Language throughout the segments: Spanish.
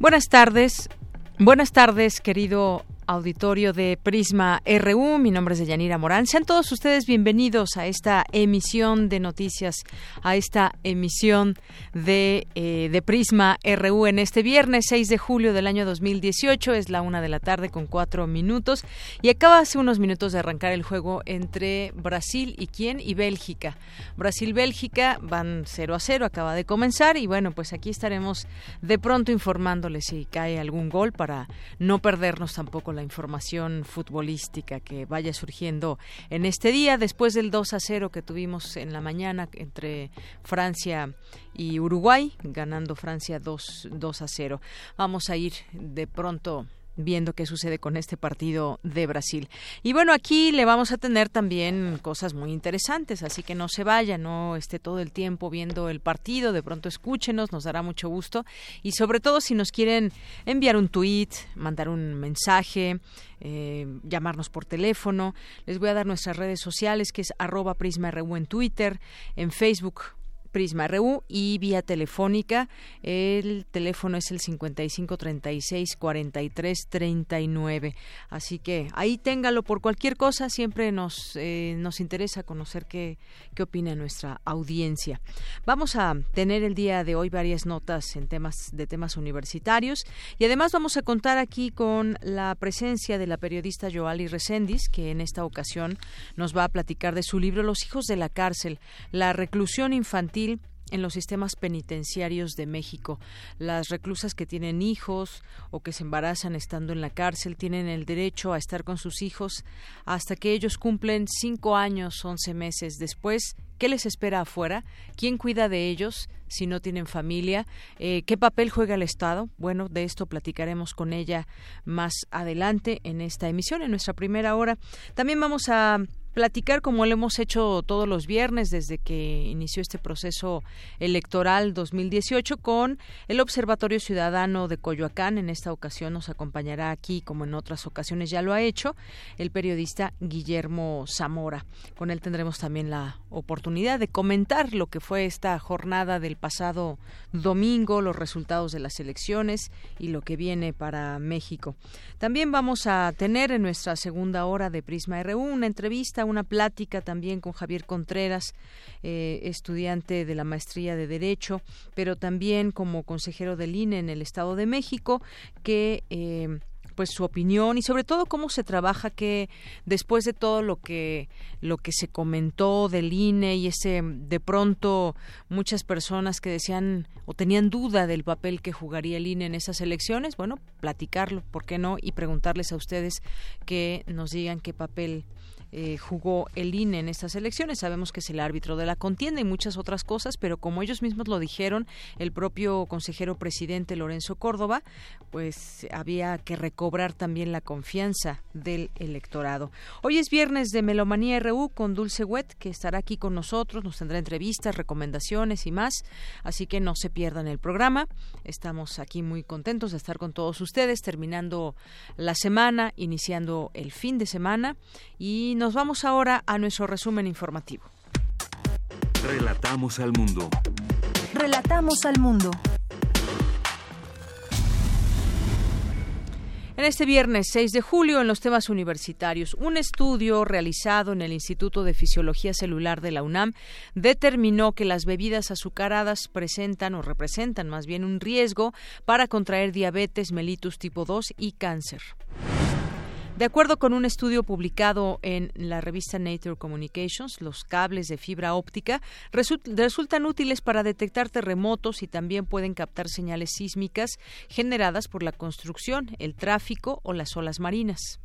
Buenas tardes. Buenas tardes, querido auditorio de Prisma RU. Mi nombre es Yanira Morán. Sean todos ustedes bienvenidos a esta emisión de noticias, a esta emisión de, eh, de Prisma RU en este viernes 6 de julio del año 2018. Es la una de la tarde con cuatro minutos y acaba hace unos minutos de arrancar el juego entre Brasil y quién y Bélgica. Brasil-Bélgica van 0 a 0, acaba de comenzar y bueno, pues aquí estaremos de pronto informándoles si cae algún gol para no perdernos tampoco la información futbolística que vaya surgiendo en este día, después del 2 a 0 que tuvimos en la mañana entre Francia y Uruguay, ganando Francia 2, 2 a 0. Vamos a ir de pronto viendo qué sucede con este partido de Brasil. Y bueno, aquí le vamos a tener también cosas muy interesantes, así que no se vaya, no esté todo el tiempo viendo el partido, de pronto escúchenos, nos dará mucho gusto y sobre todo si nos quieren enviar un tweet, mandar un mensaje, eh, llamarnos por teléfono, les voy a dar nuestras redes sociales que es arroba prisma.ru en Twitter, en Facebook Prisma RU y vía telefónica. El teléfono es el 55 36 43 39. Así que ahí téngalo por cualquier cosa. Siempre nos, eh, nos interesa conocer qué, qué opina nuestra audiencia. Vamos a tener el día de hoy varias notas en temas de temas universitarios y además vamos a contar aquí con la presencia de la periodista Joali Recendis, que en esta ocasión nos va a platicar de su libro Los hijos de la cárcel, la reclusión infantil en los sistemas penitenciarios de México. Las reclusas que tienen hijos o que se embarazan estando en la cárcel tienen el derecho a estar con sus hijos hasta que ellos cumplen cinco años, once meses. Después, ¿qué les espera afuera? ¿Quién cuida de ellos? si no tienen familia. Eh, ¿Qué papel juega el Estado? Bueno, de esto platicaremos con ella más adelante en esta emisión, en nuestra primera hora. También vamos a platicar como lo hemos hecho todos los viernes desde que inició este proceso electoral 2018 con el Observatorio Ciudadano de Coyoacán. En esta ocasión nos acompañará aquí, como en otras ocasiones ya lo ha hecho, el periodista Guillermo Zamora. Con él tendremos también la oportunidad de comentar lo que fue esta jornada del pasado domingo, los resultados de las elecciones y lo que viene para México. También vamos a tener en nuestra segunda hora de Prisma RU una entrevista una plática también con Javier Contreras, eh, estudiante de la maestría de Derecho, pero también como consejero del INE en el Estado de México, que eh, pues su opinión y sobre todo cómo se trabaja que después de todo lo que lo que se comentó del INE y ese de pronto muchas personas que decían o tenían duda del papel que jugaría el INE en esas elecciones, bueno, platicarlo, ¿por qué no? y preguntarles a ustedes que nos digan qué papel eh, jugó el INE en estas elecciones. Sabemos que es el árbitro de la contienda y muchas otras cosas, pero como ellos mismos lo dijeron, el propio consejero presidente Lorenzo Córdoba, pues había que recobrar también la confianza del electorado. Hoy es viernes de Melomanía RU con Dulce Wet, que estará aquí con nosotros, nos tendrá entrevistas, recomendaciones y más, así que no se pierdan el programa. Estamos aquí muy contentos de estar con todos ustedes, terminando la semana, iniciando el fin de semana y nos vamos ahora a nuestro resumen informativo. Relatamos al mundo. Relatamos al mundo. En este viernes 6 de julio, en los temas universitarios, un estudio realizado en el Instituto de Fisiología Celular de la UNAM determinó que las bebidas azucaradas presentan o representan más bien un riesgo para contraer diabetes mellitus tipo 2 y cáncer. De acuerdo con un estudio publicado en la revista Nature Communications, los cables de fibra óptica resultan útiles para detectar terremotos y también pueden captar señales sísmicas generadas por la construcción, el tráfico o las olas marinas.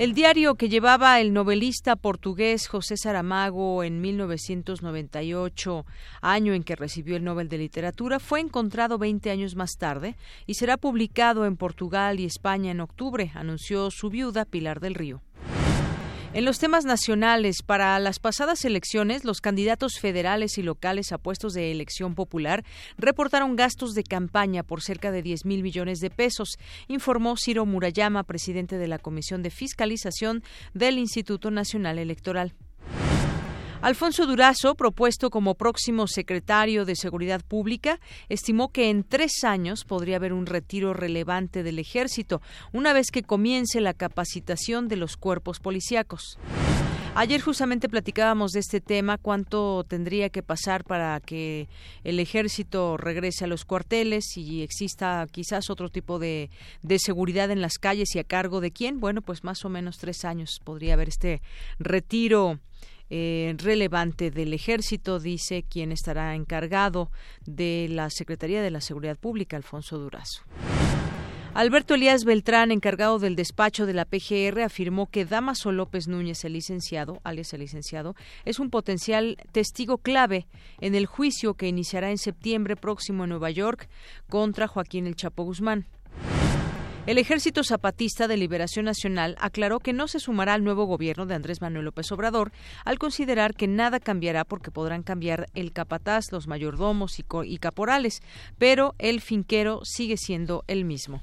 El diario que llevaba el novelista portugués José Saramago en 1998, año en que recibió el Nobel de Literatura, fue encontrado 20 años más tarde y será publicado en Portugal y España en octubre, anunció su viuda Pilar del Río. En los temas nacionales, para las pasadas elecciones, los candidatos federales y locales a puestos de elección popular reportaron gastos de campaña por cerca de 10 mil millones de pesos, informó Ciro Murayama, presidente de la Comisión de Fiscalización del Instituto Nacional Electoral. Alfonso Durazo, propuesto como próximo secretario de Seguridad Pública, estimó que en tres años podría haber un retiro relevante del ejército, una vez que comience la capacitación de los cuerpos policíacos. Ayer justamente platicábamos de este tema, cuánto tendría que pasar para que el ejército regrese a los cuarteles y exista quizás otro tipo de, de, seguridad en las calles y a cargo de quién. Bueno, pues más o menos tres años podría haber este retiro eh, relevante del ejército, dice quien estará encargado de la Secretaría de la Seguridad Pública, Alfonso Durazo. Alberto Elías Beltrán, encargado del despacho de la PGR, afirmó que Damaso López Núñez, el licenciado, alias el licenciado, es un potencial testigo clave en el juicio que iniciará en septiembre próximo en Nueva York contra Joaquín El Chapo Guzmán. El Ejército Zapatista de Liberación Nacional aclaró que no se sumará al nuevo gobierno de Andrés Manuel López Obrador al considerar que nada cambiará porque podrán cambiar el capataz, los mayordomos y, caporales, pero el finquero sigue siendo el mismo.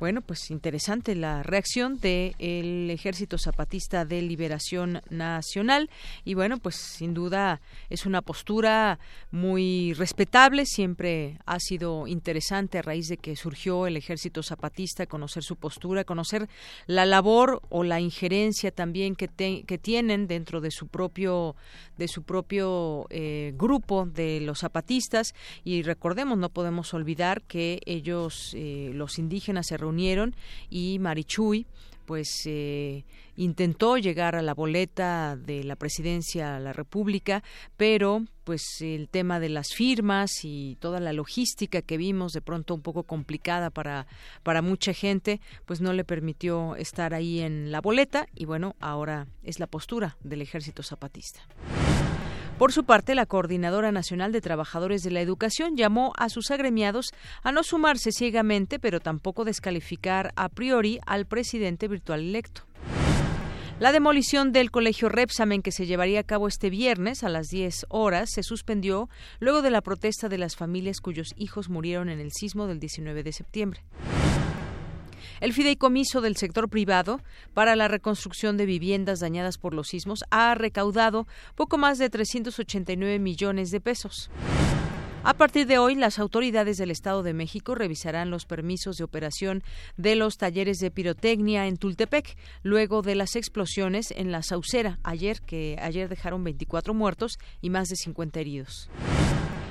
Bueno, pues interesante la reacción del Ejército Zapatista de Liberación Nacional. Y bueno, pues sin duda es una postura muy respetable, siempre ha sido interesante a raíz de que surgió el Ejército Zapatista conocer su postura, conocer la labor o la injerencia también que, que tienen dentro de su propio de su propio eh, grupo de los zapatistas y recordemos no podemos olvidar que ellos eh, los indígenas se reunieron y Marichuy pues eh, intentó llegar a la boleta de la presidencia de la República, pero pues el tema de las firmas y toda la logística que vimos de pronto un poco complicada para para mucha gente, pues no le permitió estar ahí en la boleta y bueno, ahora es la postura del Ejército Zapatista. Por su parte, la Coordinadora Nacional de Trabajadores de la Educación llamó a sus agremiados a no sumarse ciegamente, pero tampoco descalificar a priori al presidente virtual electo. La demolición del colegio Repsamen que se llevaría a cabo este viernes a las 10 horas se suspendió luego de la protesta de las familias cuyos hijos murieron en el sismo del 19 de septiembre. El fideicomiso del sector privado para la reconstrucción de viviendas dañadas por los sismos ha recaudado poco más de 389 millones de pesos. A partir de hoy, las autoridades del Estado de México revisarán los permisos de operación de los talleres de pirotecnia en Tultepec, luego de las explosiones en la Saucera ayer, que ayer dejaron 24 muertos y más de 50 heridos.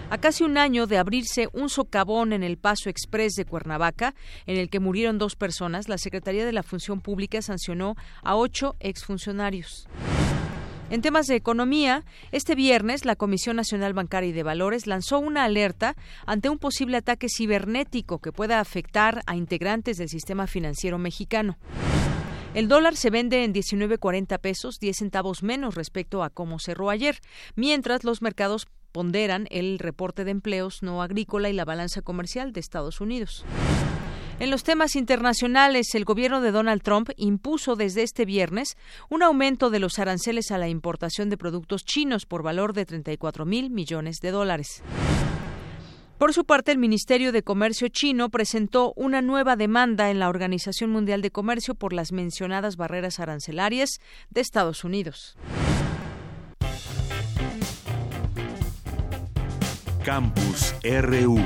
A casi un año de abrirse un socavón en el Paso Express de Cuernavaca, en el que murieron dos personas, la Secretaría de la Función Pública sancionó a ocho exfuncionarios. En temas de economía, este viernes la Comisión Nacional Bancaria y de Valores lanzó una alerta ante un posible ataque cibernético que pueda afectar a integrantes del sistema financiero mexicano. El dólar se vende en 19.40 pesos, 10 centavos menos respecto a cómo cerró ayer, mientras los mercados ponderan el reporte de empleos no agrícola y la balanza comercial de Estados Unidos. En los temas internacionales, el gobierno de Donald Trump impuso desde este viernes un aumento de los aranceles a la importación de productos chinos por valor de 34 mil millones de dólares. Por su parte, el Ministerio de Comercio chino presentó una nueva demanda en la Organización Mundial de Comercio por las mencionadas barreras arancelarias de Estados Unidos. Campus RU.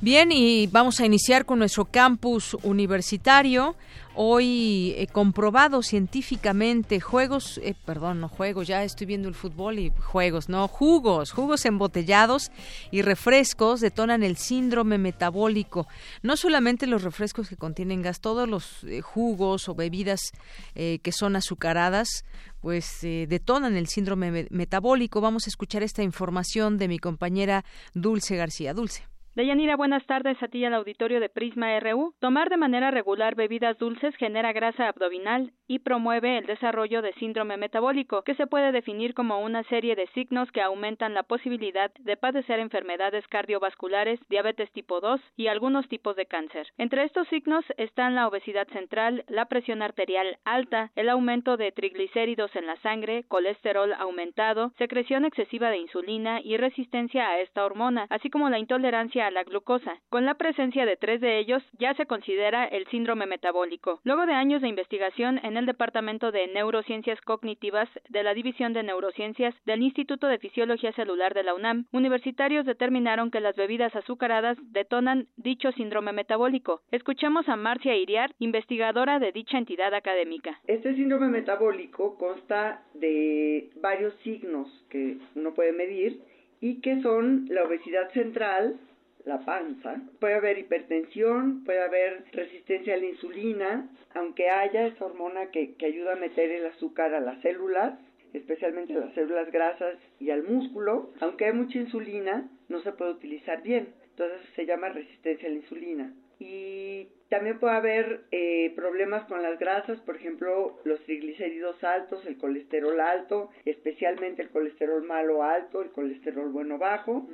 Bien, y vamos a iniciar con nuestro campus universitario. Hoy he comprobado científicamente juegos, eh, perdón, no juegos, ya estoy viendo el fútbol y juegos, no, jugos, jugos embotellados y refrescos detonan el síndrome metabólico. No solamente los refrescos que contienen gas, todos los eh, jugos o bebidas eh, que son azucaradas, pues detonan el síndrome metabólico. Vamos a escuchar esta información de mi compañera Dulce García. Dulce. Deyanira, buenas tardes a ti y al auditorio de Prisma RU. Tomar de manera regular bebidas dulces genera grasa abdominal y promueve el desarrollo de síndrome metabólico, que se puede definir como una serie de signos que aumentan la posibilidad de padecer enfermedades cardiovasculares, diabetes tipo 2 y algunos tipos de cáncer. Entre estos signos están la obesidad central, la presión arterial alta, el aumento de triglicéridos en la sangre, colesterol aumentado, secreción excesiva de insulina y resistencia a esta hormona, así como la intolerancia a la glucosa. Con la presencia de tres de ellos ya se considera el síndrome metabólico. Luego de años de investigación en el Departamento de Neurociencias Cognitivas de la División de Neurociencias del Instituto de Fisiología Celular de la UNAM, universitarios determinaron que las bebidas azucaradas detonan dicho síndrome metabólico. Escuchemos a Marcia Iriar, investigadora de dicha entidad académica. Este síndrome metabólico consta de varios signos que uno puede medir y que son la obesidad central, la panza. Puede haber hipertensión, puede haber resistencia a la insulina, aunque haya esa hormona que, que ayuda a meter el azúcar a las células, especialmente a las células grasas y al músculo, aunque hay mucha insulina, no se puede utilizar bien. Entonces se llama resistencia a la insulina. Y también puede haber eh, problemas con las grasas, por ejemplo, los triglicéridos altos, el colesterol alto, especialmente el colesterol malo alto, el colesterol bueno bajo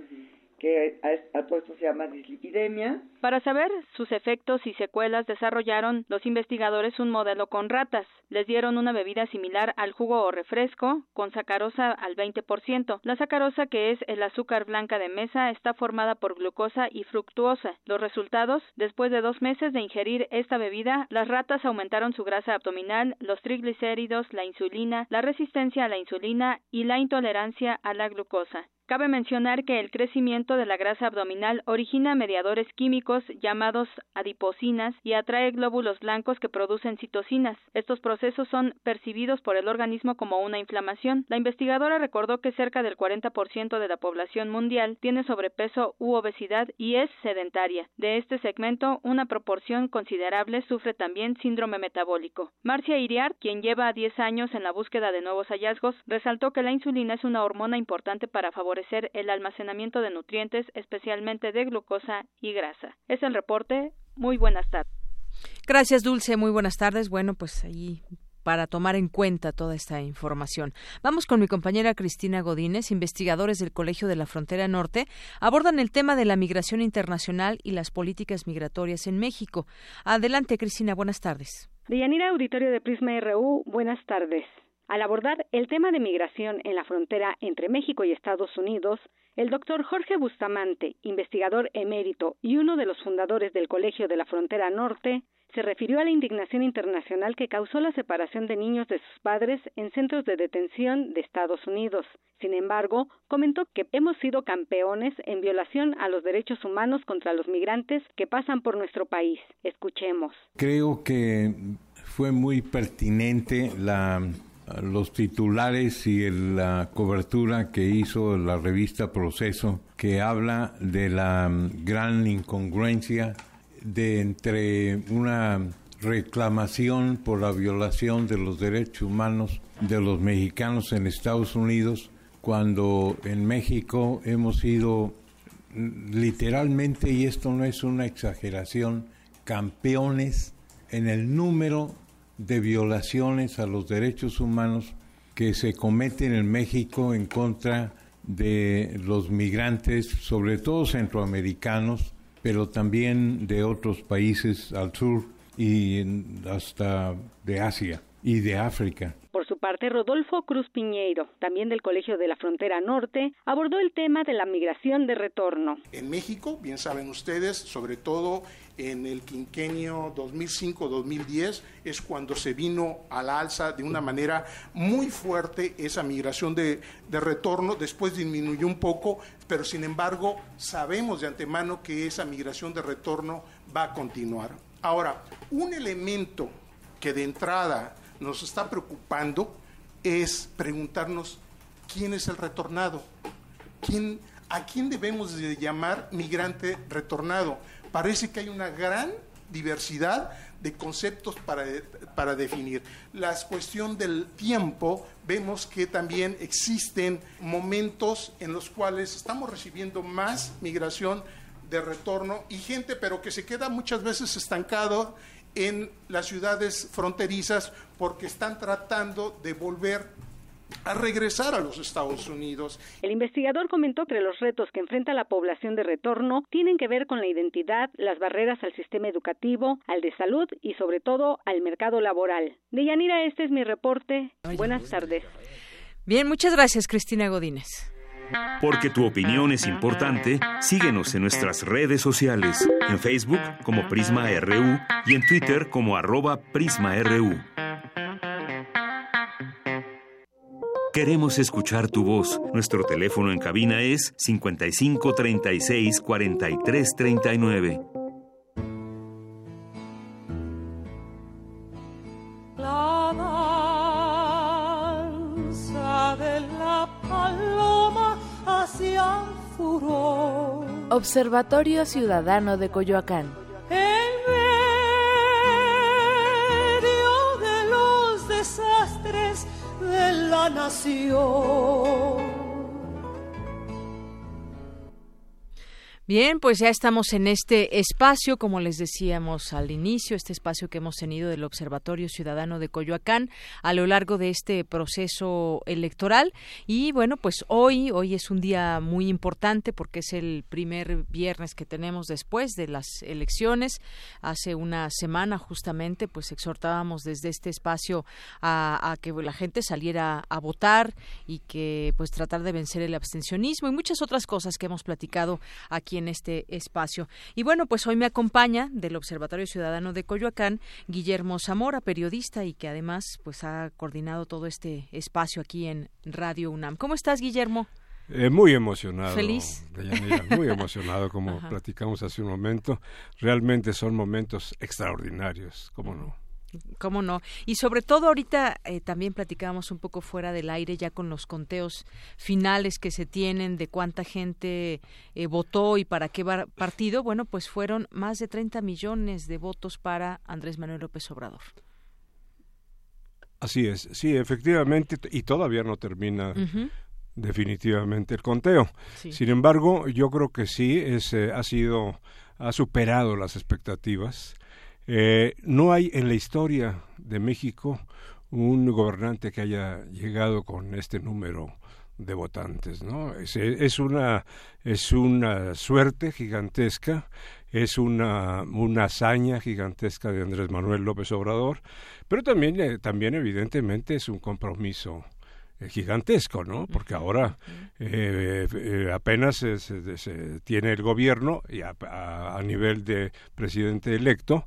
que a, esto se llama dislipidemia. Para saber sus efectos y secuelas desarrollaron los investigadores un modelo con ratas. Les dieron una bebida similar al jugo o refresco con sacarosa al 20%. La sacarosa, que es el azúcar blanca de mesa, está formada por glucosa y fructuosa. Los resultados, después de dos meses de ingerir esta bebida, las ratas aumentaron su grasa abdominal, los triglicéridos, la insulina, la resistencia a la insulina y la intolerancia a la glucosa. Cabe mencionar que el crecimiento de la grasa abdominal origina mediadores químicos llamados adipocinas y atrae glóbulos blancos que producen citocinas. Estos procesos son percibidos por el organismo como una inflamación. La investigadora recordó que cerca del 40% de la población mundial tiene sobrepeso u obesidad y es sedentaria. De este segmento, una proporción considerable sufre también síndrome metabólico. Marcia Iriart, quien lleva 10 años en la búsqueda de nuevos hallazgos, resaltó que la insulina es una hormona importante para favorecer el almacenamiento de nutrientes, especialmente de glucosa y grasa. Es el reporte. Muy buenas tardes. Gracias, Dulce. Muy buenas tardes. Bueno, pues ahí para tomar en cuenta toda esta información. Vamos con mi compañera Cristina Godínez, investigadores del Colegio de la Frontera Norte, abordan el tema de la migración internacional y las políticas migratorias en México. Adelante, Cristina, buenas tardes. Deyanira Auditorio de Prisma RU, buenas tardes. Al abordar el tema de migración en la frontera entre México y Estados Unidos, el doctor Jorge Bustamante, investigador emérito y uno de los fundadores del Colegio de la Frontera Norte, se refirió a la indignación internacional que causó la separación de niños de sus padres en centros de detención de Estados Unidos. Sin embargo, comentó que hemos sido campeones en violación a los derechos humanos contra los migrantes que pasan por nuestro país. Escuchemos. Creo que fue muy pertinente la los titulares y la cobertura que hizo la revista Proceso, que habla de la mm, gran incongruencia de entre una reclamación por la violación de los derechos humanos de los mexicanos en Estados Unidos, cuando en México hemos sido mm, literalmente, y esto no es una exageración, campeones en el número de violaciones a los derechos humanos que se cometen en México en contra de los migrantes, sobre todo centroamericanos, pero también de otros países al sur y hasta de Asia. y de África. Por su parte, Rodolfo Cruz Piñeiro, también del Colegio de la Frontera Norte, abordó el tema de la migración de retorno. En México, bien saben ustedes, sobre todo en el quinquenio 2005-2010, es cuando se vino a la alza de una manera muy fuerte esa migración de, de retorno, después disminuyó un poco, pero sin embargo sabemos de antemano que esa migración de retorno va a continuar. Ahora, un elemento que de entrada nos está preocupando es preguntarnos quién es el retornado, ¿Quién, a quién debemos de llamar migrante retornado. Parece que hay una gran diversidad de conceptos para, para definir. La cuestión del tiempo, vemos que también existen momentos en los cuales estamos recibiendo más migración de retorno y gente, pero que se queda muchas veces estancado en las ciudades fronterizas porque están tratando de volver a regresar a los Estados Unidos. El investigador comentó que los retos que enfrenta la población de retorno tienen que ver con la identidad, las barreras al sistema educativo, al de salud y sobre todo al mercado laboral. Deyanira, este es mi reporte. Buenas tardes. Bien, muchas gracias, Cristina Godínez. Porque tu opinión es importante, síguenos en nuestras redes sociales, en Facebook como Prisma RU y en Twitter como arroba PrismaRU. Queremos escuchar tu voz. Nuestro teléfono en cabina es 55 36 43 39. Observatorio Ciudadano de Coyoacán. De la nación. Bien, pues ya estamos en este espacio, como les decíamos al inicio, este espacio que hemos tenido del Observatorio Ciudadano de Coyoacán a lo largo de este proceso electoral. Y bueno, pues hoy, hoy es un día muy importante porque es el primer viernes que tenemos después de las elecciones. Hace una semana justamente, pues exhortábamos desde este espacio a, a que la gente saliera a votar y que pues tratar de vencer el abstencionismo y muchas otras cosas que hemos platicado aquí en este espacio. Y bueno, pues hoy me acompaña del Observatorio Ciudadano de Coyoacán Guillermo Zamora, periodista y que además pues ha coordinado todo este espacio aquí en Radio UNAM. ¿Cómo estás, Guillermo? Eh, muy emocionado. Feliz. muy emocionado, como platicamos hace un momento. Realmente son momentos extraordinarios, ¿cómo no? ¿Cómo no? Y sobre todo ahorita eh, también platicábamos un poco fuera del aire ya con los conteos finales que se tienen de cuánta gente eh, votó y para qué partido. Bueno, pues fueron más de 30 millones de votos para Andrés Manuel López Obrador. Así es, sí, efectivamente, y todavía no termina definitivamente el conteo. Sin embargo, yo creo que sí, es, eh, ha sido, ha superado las expectativas eh, no hay en la historia de México un gobernante que haya llegado con este número de votantes, ¿no? Es, una es una suerte gigantesca, es una una hazaña gigantesca de Andrés Manuel López Obrador, pero también eh, también evidentemente es un compromiso gigantesco, ¿no? Porque ahora apenas se, tiene el gobierno y a, nivel de presidente electo,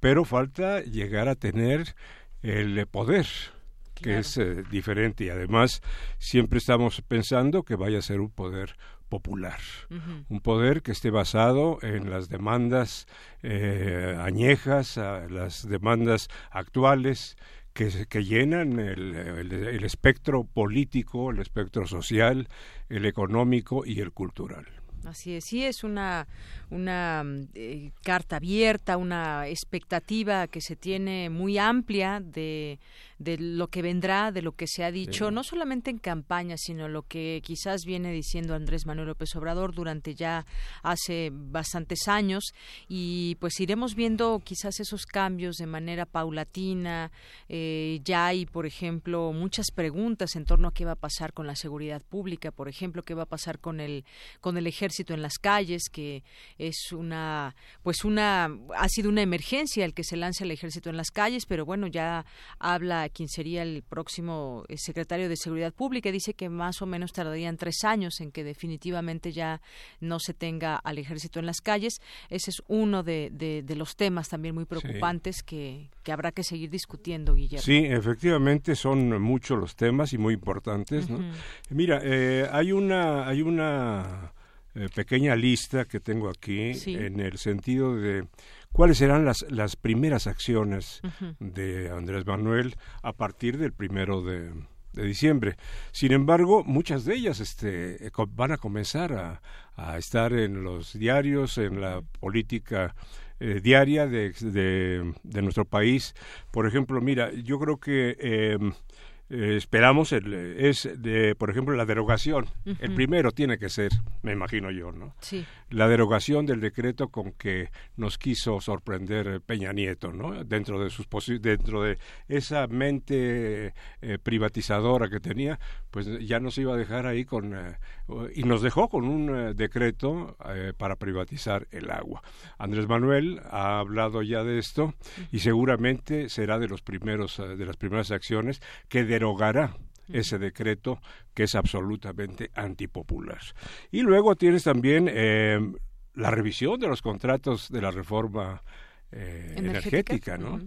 pero falta llegar a tener el poder que es eh, diferente. Y además siempre estamos pensando que vaya a ser un poder popular, un poder que esté basado en las demandas eh, añejas, las demandas actuales, que, que llenan el, el, espectro político, el espectro social, el económico y el cultural. Así es, sí, es una, una eh, carta abierta, una expectativa que se tiene muy amplia de de lo que vendrá, de lo que se ha dicho, no solamente en campaña, sino lo que quizás viene diciendo Andrés Manuel López Obrador durante ya hace bastantes años y pues iremos viendo quizás esos cambios de manera paulatina. Eh, ya hay, por ejemplo, muchas preguntas en torno a qué va a pasar con la seguridad pública, por ejemplo, qué va a pasar con el con el ejército en las calles, que es una pues una ha sido una emergencia el que se lance el ejército en las calles, pero bueno, ya habla quien sería el próximo eh, secretario de Seguridad Pública. Dice que más o menos tardarían tres años en que definitivamente ya no se tenga al ejército en las calles. Ese es uno de, de, los temas también muy preocupantes que, que, habrá que seguir discutiendo, Guillermo. Sí, efectivamente son muchos los temas y muy importantes. Mira, eh, hay una, hay una eh, pequeña lista que tengo aquí en el sentido de cuáles serán las, las primeras acciones de Andrés Manuel a partir del primero de, diciembre. Sin embargo, muchas de ellas este, eh, van a comenzar a, a estar en los diarios, en la política eh, diaria de, de, de, nuestro país. Por ejemplo, mira, yo creo que em, eh, esperamos el, es de por ejemplo la derogación. El primero tiene que ser me imagino yo no sí. la derogación del decreto con que nos quiso sorprender Peña Nieto no dentro de sus dentro de esa mente eh, privatizadora que tenía pues ya nos iba a dejar ahí con eh, y nos dejó con un decreto para privatizar el agua. Andrés Manuel ha hablado ya de esto y seguramente será de los primeros de las primeras acciones que de derogará ese decreto que es absolutamente antipopular. Y luego tienes también eh, la revisión de los contratos de la reforma eh, energética, ¿no?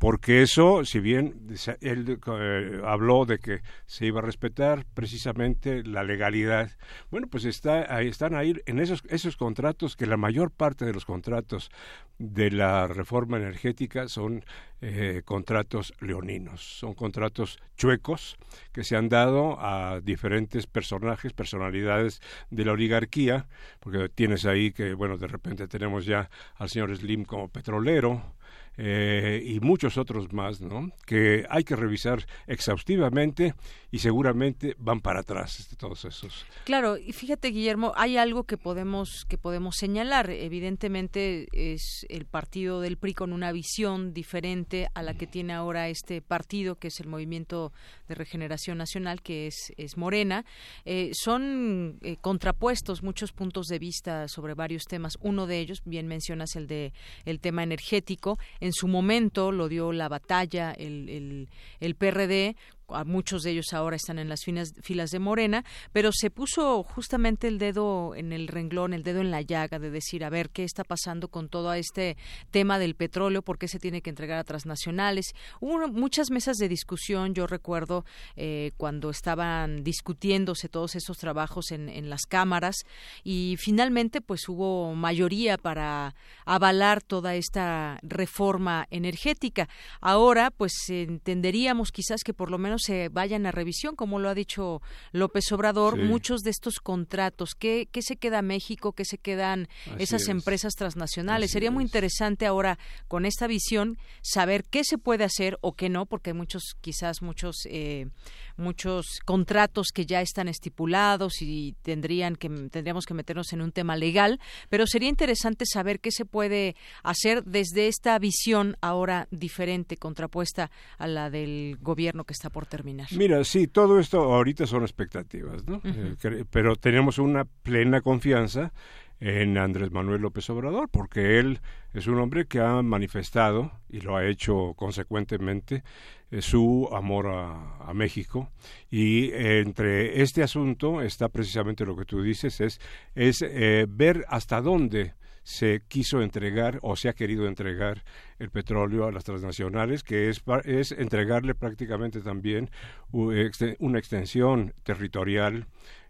Porque eso, si bien él eh, habló de que se iba a respetar precisamente la legalidad, bueno, pues está, ahí, están ahí en esos, esos contratos, que la mayor parte de los contratos de la reforma energética son eh, contratos leoninos, son contratos chuecos que se han dado a diferentes personajes, personalidades de la oligarquía, porque tienes ahí que, bueno, de repente tenemos ya al señor Slim como petrolero, eh, y muchos otros más, ¿no? Que hay que revisar exhaustivamente y seguramente van para atrás este, todos esos. Claro, y fíjate Guillermo, hay algo que podemos que podemos señalar. Evidentemente es el partido del PRI con una visión diferente a la que tiene ahora este partido, que es el Movimiento de Regeneración Nacional, que es es Morena. Eh, son eh, contrapuestos muchos puntos de vista sobre varios temas. Uno de ellos, bien mencionas el de el tema energético. En su momento lo dio la batalla el, el, el PRD muchos de ellos ahora están en las filas de Morena, pero se puso justamente el dedo en el renglón, el dedo en la llaga de decir, a ver, ¿qué está pasando con todo este tema del petróleo? ¿Por qué se tiene que entregar a transnacionales? Hubo muchas mesas de discusión, yo recuerdo eh, cuando estaban discutiéndose todos esos trabajos en, en las cámaras y finalmente pues hubo mayoría para avalar toda esta reforma energética. Ahora pues entenderíamos quizás que por lo menos se vayan a revisión, como lo ha dicho López Obrador, muchos de estos contratos, ¿qué, ¿qué, se queda México, qué se quedan esas empresas transnacionales? Sería muy interesante ahora, con esta visión, saber qué se puede hacer o qué no, porque hay muchos, quizás muchos, eh, muchos contratos que ya están estipulados y tendrían que, tendríamos que meternos en un tema legal, pero sería interesante saber qué se puede hacer desde esta visión ahora diferente, contrapuesta a la del gobierno que está por terminar. Mira, sí, todo esto ahorita son expectativas, ¿no? Eh, pero tenemos una plena confianza en Andrés Manuel López Obrador, porque él es un hombre que ha manifestado, y lo ha hecho consecuentemente, eh, su amor a, México. Y entre este asunto está precisamente lo que tú dices, es, es eh, ver hasta dónde se quiso entregar o se ha querido entregar el petróleo a las transnacionales, que es, es entregarle prácticamente también una extensión territorial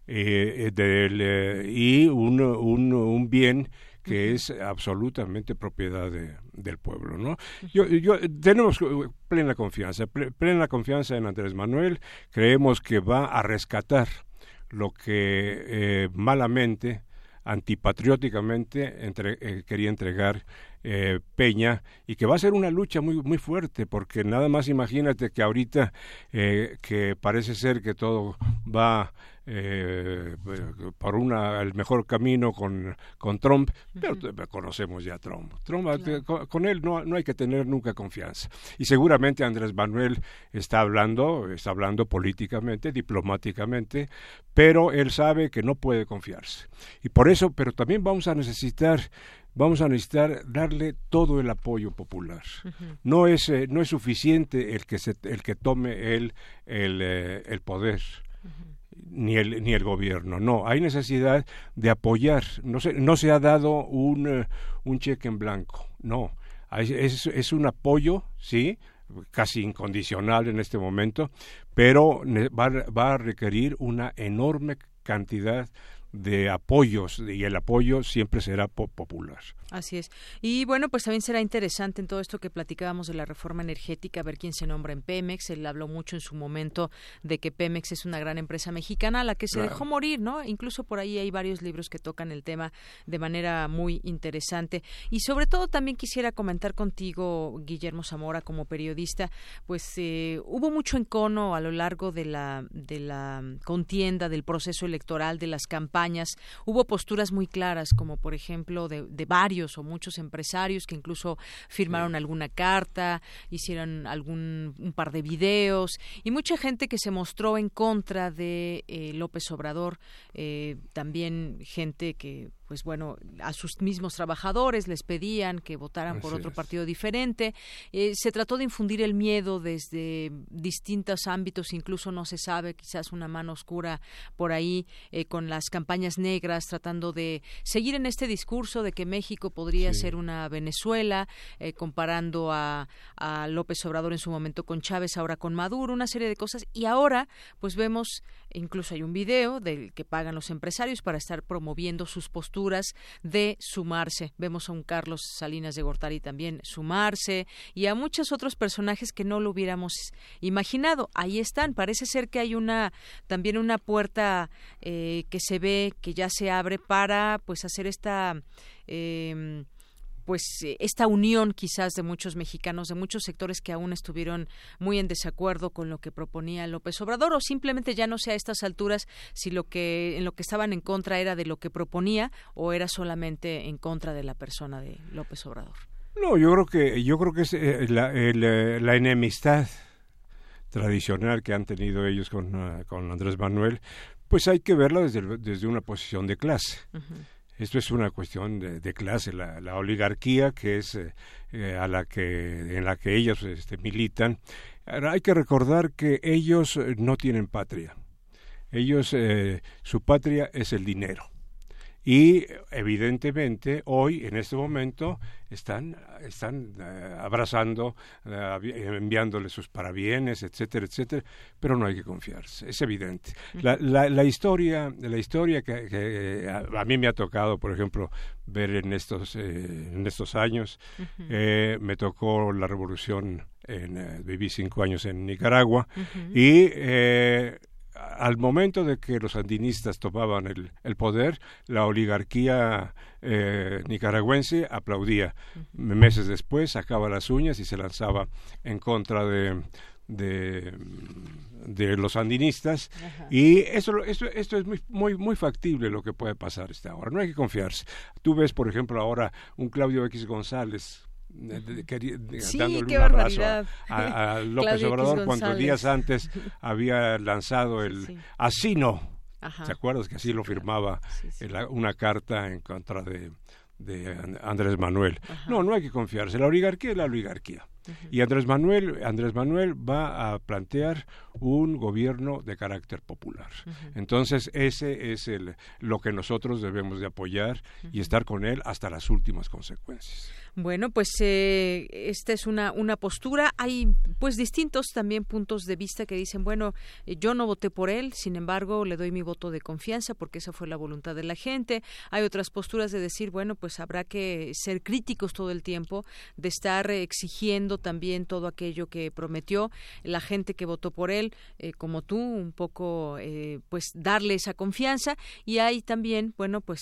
eh, del, eh, y un, un, un, bien que es absolutamente propiedad del pueblo, ¿no? Yo, yo, tenemos plena confianza, plena confianza en Andrés Manuel, creemos que va a rescatar lo que eh, malamente antipatrióticamente entre, eh, quería entregar eh, Peña y que va a ser una lucha muy muy fuerte porque nada más imagínate que ahorita eh, que parece ser que todo va eh, por una el mejor camino con, con Trump pero conocemos ya a Trump. Trump con, él no, no hay que tener nunca confianza. Y seguramente Andrés Manuel está hablando está hablando políticamente diplomáticamente pero él sabe que no puede confiarse. Y por eso pero también vamos a necesitar vamos a necesitar darle todo el apoyo popular. No es eh, no es suficiente el que se, el que tome el el, eh, el poder. Ni el, ni el gobierno, no, hay necesidad de apoyar, no se, no se ha dado un, eh, un cheque en blanco, no, es, es un apoyo, sí, casi incondicional en este momento, pero va, va a requerir una enorme cantidad de apoyos y el apoyo siempre será popular. Así es. Y bueno, pues también será interesante en todo esto que platicábamos de la reforma energética, ver quién se nombra en Pemex. Él habló mucho en su momento de que Pemex es una gran empresa mexicana a la que se dejó morir, ¿no? Incluso por ahí hay varios libros que tocan el tema de manera muy interesante. Y sobre todo también quisiera comentar contigo, Guillermo Zamora, como periodista, pues eh, hubo mucho encono a lo largo de la, de la contienda, del proceso electoral, de las campañas. Hubo posturas muy claras, como por ejemplo de, de varios o muchos empresarios que incluso firmaron alguna carta, hicieron algún un par de videos y mucha gente que se mostró en contra de eh, López Obrador, eh, también gente que pues bueno, a sus mismos trabajadores les pedían que votaran por otro partido diferente. Eh, se trató de infundir el miedo desde distintos ámbitos, incluso no se sabe, quizás una mano oscura por ahí eh, con las campañas negras, tratando de seguir en este discurso de que México podría ser una Venezuela, eh, comparando a, a López Obrador en su momento con Chávez, ahora con Maduro, una serie de cosas. Y ahora, pues vemos, incluso hay un video del que pagan los empresarios para estar promoviendo sus posturas de sumarse. Vemos a un Carlos Salinas de Gortari también sumarse y a muchos otros personajes que no lo hubiéramos imaginado. Ahí están. Parece ser que hay una también una puerta eh, que se ve que ya se abre para pues hacer esta eh, pues eh, esta unión quizás de muchos mexicanos, de muchos sectores que aún estuvieron muy en desacuerdo con lo que proponía López Obrador o simplemente ya no sé a estas alturas si lo que en lo que estaban en contra era de lo que proponía o era solamente en contra de la persona de López Obrador. No, yo creo que yo creo que es eh, la, eh, la, enemistad tradicional que han tenido ellos con, ah, con Andrés Manuel, pues hay que verla desde, desde una posición de clase. Esto es una cuestión de, clase, la, oligarquía que es eh, eh, a la que en la que ellos este, militan. hay que recordar que ellos eh, no tienen patria. Ellos su patria es el dinero y evidentemente hoy en este momento están están eh, abrazando eh, enviándole sus parabienes etcétera etcétera pero no hay que confiarse es evidente. La, la, historia la historia que, a, mí me ha tocado por ejemplo ver en estos eh, en estos años me tocó la revolución en, viví cinco años en Nicaragua y al momento de que los sandinistas tomaban el, poder, la oligarquía eh, nicaragüense aplaudía. Meses después sacaba las uñas y se lanzaba en contra de, de, los sandinistas y eso, esto es muy, muy, muy factible lo que puede pasar este ahora. No hay que confiarse. Tú ves, por ejemplo, ahora un Claudio X González dándole un abrazo a, López Obrador cuando días antes había lanzado el Asino. ¿Te acuerdas que así lo firmaba una carta en contra de, de Andrés Manuel? No, no hay que confiarse. La oligarquía es la oligarquía. Y Andrés Manuel, Andrés Manuel va a plantear un gobierno de carácter popular. Entonces, ese es el, lo que nosotros debemos de apoyar y estar con él hasta las últimas consecuencias. Bueno, pues eh, esta es una, una postura. Hay pues distintos también puntos de vista que dicen, bueno, eh, yo no voté por él, sin embargo, le doy mi voto de confianza porque esa fue la voluntad de la gente. Hay otras posturas de decir, bueno, pues habrá que ser críticos todo el tiempo, de estar exigiendo también todo aquello que prometió. La gente que votó por él, eh, como tú, un poco, pues darle esa confianza. Y hay también, bueno, pues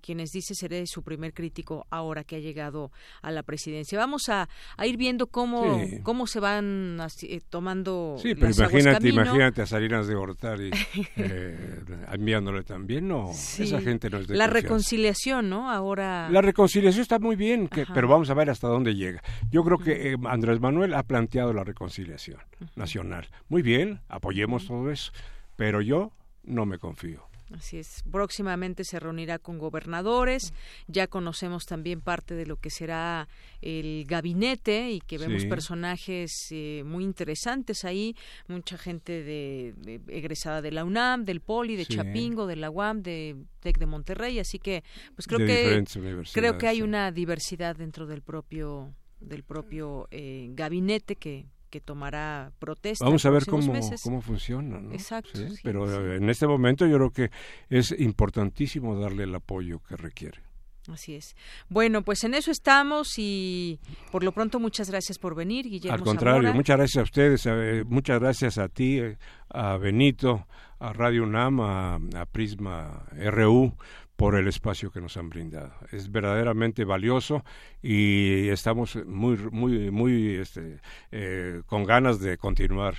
quienes dicen seré su primer crítico ahora que ha llegado a la presidencia. Vamos a, ir viendo cómo, cómo se van eh, tomando. Sí, pero imagínate, imagínate a Salinas de Gortari eh, enviándole también, no, esa gente no es de La reconciliación, ¿no? Ahora. La reconciliación está muy bien, pero vamos a ver hasta dónde llega. Yo creo que eh, Andrés Manuel ha planteado la reconciliación nacional. Muy bien, apoyemos todo eso, pero yo no me confío. Así es. Próximamente se reunirá con gobernadores. Ya conocemos también parte de lo que será el gabinete y que vemos personajes eh, muy interesantes ahí. Mucha gente de, egresada de la UNAM, del Poli, de Chapingo, de la UAM, de TEC de Monterrey. Así que, pues creo que creo que hay una diversidad dentro del propio del propio eh, gabinete que que tomará protesta. Vamos a ver cómo, cómo funciona. ¿no? Exacto. pero en este momento yo creo que es importantísimo darle el apoyo que requiere. Así es. Bueno, pues en eso estamos y por lo pronto muchas gracias por venir, Guillermo. Al contrario, muchas gracias a ustedes, eh, muchas gracias a ti, eh, a Benito, a Radio UNAM, a, a Prisma RU por el espacio que nos han brindado. Es verdaderamente valioso y estamos muy, muy, muy este, eh, con ganas de continuar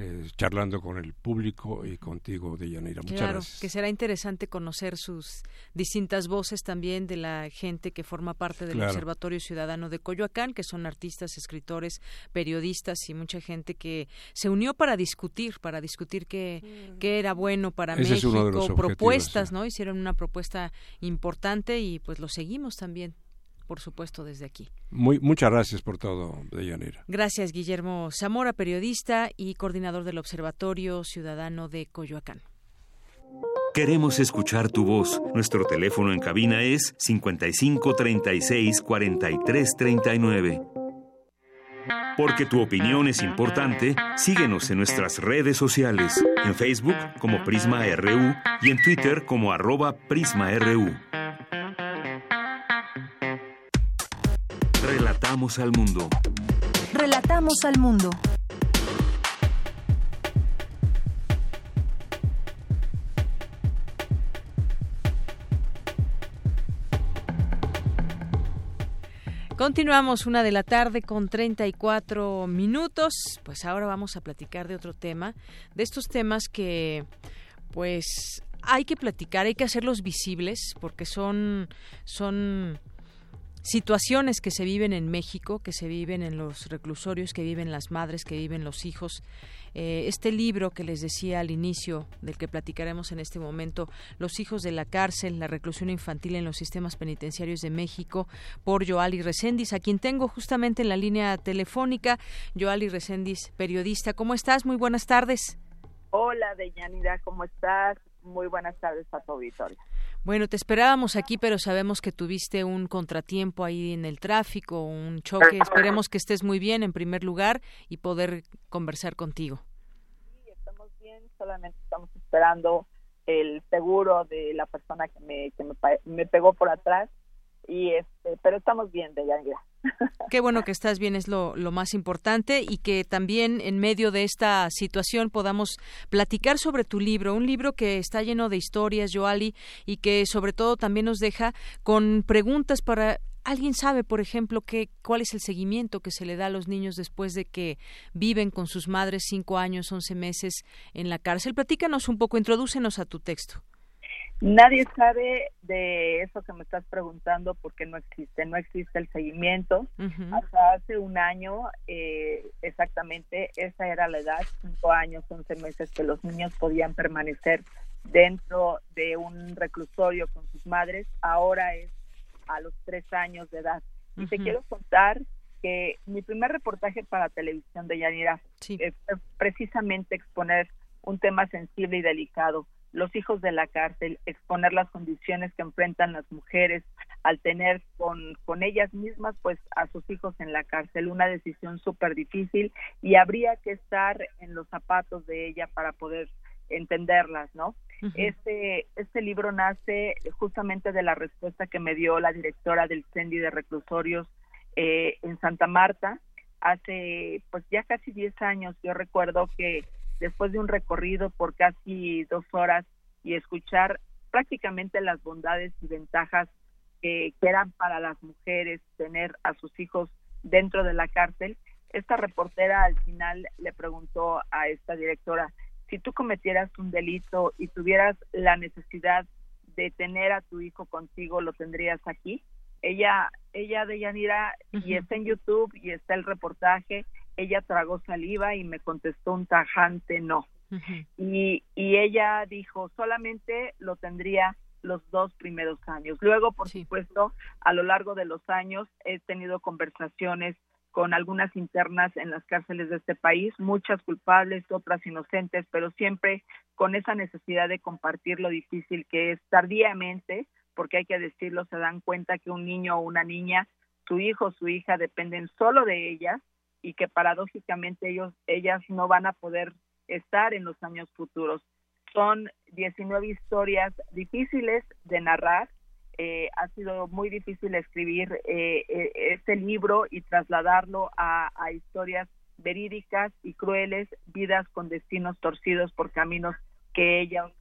eh, charlando con el público y contigo, Deyanira. Muchas claro, que será interesante conocer sus distintas voces también de la gente que forma parte del Observatorio Ciudadano de Coyoacán, que son artistas, escritores, periodistas y mucha gente que se unió para discutir, para discutir qué, qué era bueno para México, propuestas, ¿no? Hicieron una propuesta importante y pues lo seguimos también por supuesto, desde aquí. Muy, muchas gracias por todo, Deyanira. Gracias, Guillermo Zamora, periodista y coordinador del Observatorio Ciudadano de Coyoacán. Queremos escuchar tu voz. Nuestro teléfono en cabina es 55 36 43 39. Porque tu opinión es importante, síguenos en nuestras redes sociales, en Facebook como Prisma RU y en Twitter como arroba PrismaRU. Relatamos al mundo. Relatamos al mundo. Continuamos una de la tarde con 34 minutos. Pues ahora vamos a platicar de otro tema, de estos temas que pues hay que platicar, hay que hacerlos visibles porque son son situaciones que se viven en México, que se viven en los reclusorios, que viven las madres, que viven los hijos. Eh, este libro que les decía al inicio, del que platicaremos en este momento, Los hijos de la cárcel, la reclusión infantil en los sistemas penitenciarios de México, por Joali Recendis, a quien tengo justamente en la línea telefónica. Joali Recendis, periodista, ¿cómo estás? Muy buenas tardes. Hola, Deyanira, ¿cómo estás? Muy buenas tardes a tu. Bueno, te esperábamos aquí, pero sabemos que tuviste un contratiempo ahí en el tráfico, un choque. Esperemos que estés muy bien en primer lugar y poder conversar contigo. Sí, estamos bien, solamente estamos esperando el seguro de la persona que me, que me, me pegó por atrás y este, pero estamos bien de. Qué bueno que estás bien, es lo, más importante y que también en medio de esta situación podamos platicar sobre tu libro, un libro que está lleno de historias, Joali, y que sobre todo también nos deja con preguntas para ¿Alguien sabe, por ejemplo, qué, cuál es el seguimiento que se le da a los niños después de que viven con sus madres cinco años, once meses en la cárcel? Platícanos un poco, introdúcenos a tu texto. Nadie sabe de eso que me estás preguntando porque no existe, no existe el seguimiento. Hasta hace un año, eh, exactamente, esa era la edad, cinco años, once meses, que los niños podían permanecer dentro de un reclusorio con sus madres. Ahora es a los tres años de edad. Y te quiero contar que mi primer reportaje para televisión de Yanira es precisamente exponer un tema sensible y delicado los hijos de la cárcel, exponer las condiciones que enfrentan las mujeres al tener con, con ellas mismas pues a sus hijos en la cárcel, una decisión súper difícil y habría que estar en los zapatos de ella para poder entenderlas, ¿no? Este, este libro nace justamente de la respuesta que me dio la directora del CENDI de reclusorios eh, en Santa Marta hace pues ya casi 10 años. Yo recuerdo que después de un recorrido por casi dos horas y escuchar prácticamente las bondades y ventajas que eran para las mujeres tener a sus hijos dentro de la cárcel, esta reportera al final le preguntó a esta directora, si tú cometieras un delito y tuvieras la necesidad de tener a tu hijo contigo, ¿lo tendrías aquí? Ella, ella de Yanira, y está en YouTube y está el reportaje, ella tragó saliva y me contestó un tajante no. y, y ella dijo, solamente lo tendría los dos primeros años. Luego, por supuesto, a lo largo de los años he tenido conversaciones con algunas internas en las cárceles de este país, muchas culpables, otras inocentes, pero siempre con esa necesidad de compartir lo difícil que es tardíamente, porque hay que decirlo, se dan cuenta que un niño o una niña, su hijo o su hija dependen solo de ellas y que paradójicamente ellos, ellas no van a poder estar en los años futuros. Son 19 historias difíciles de narrar. Eh, ha sido muy difícil escribir eh, eh, este libro y trasladarlo a, a historias verídicas y crueles, vidas con destinos torcidos por caminos que ellas,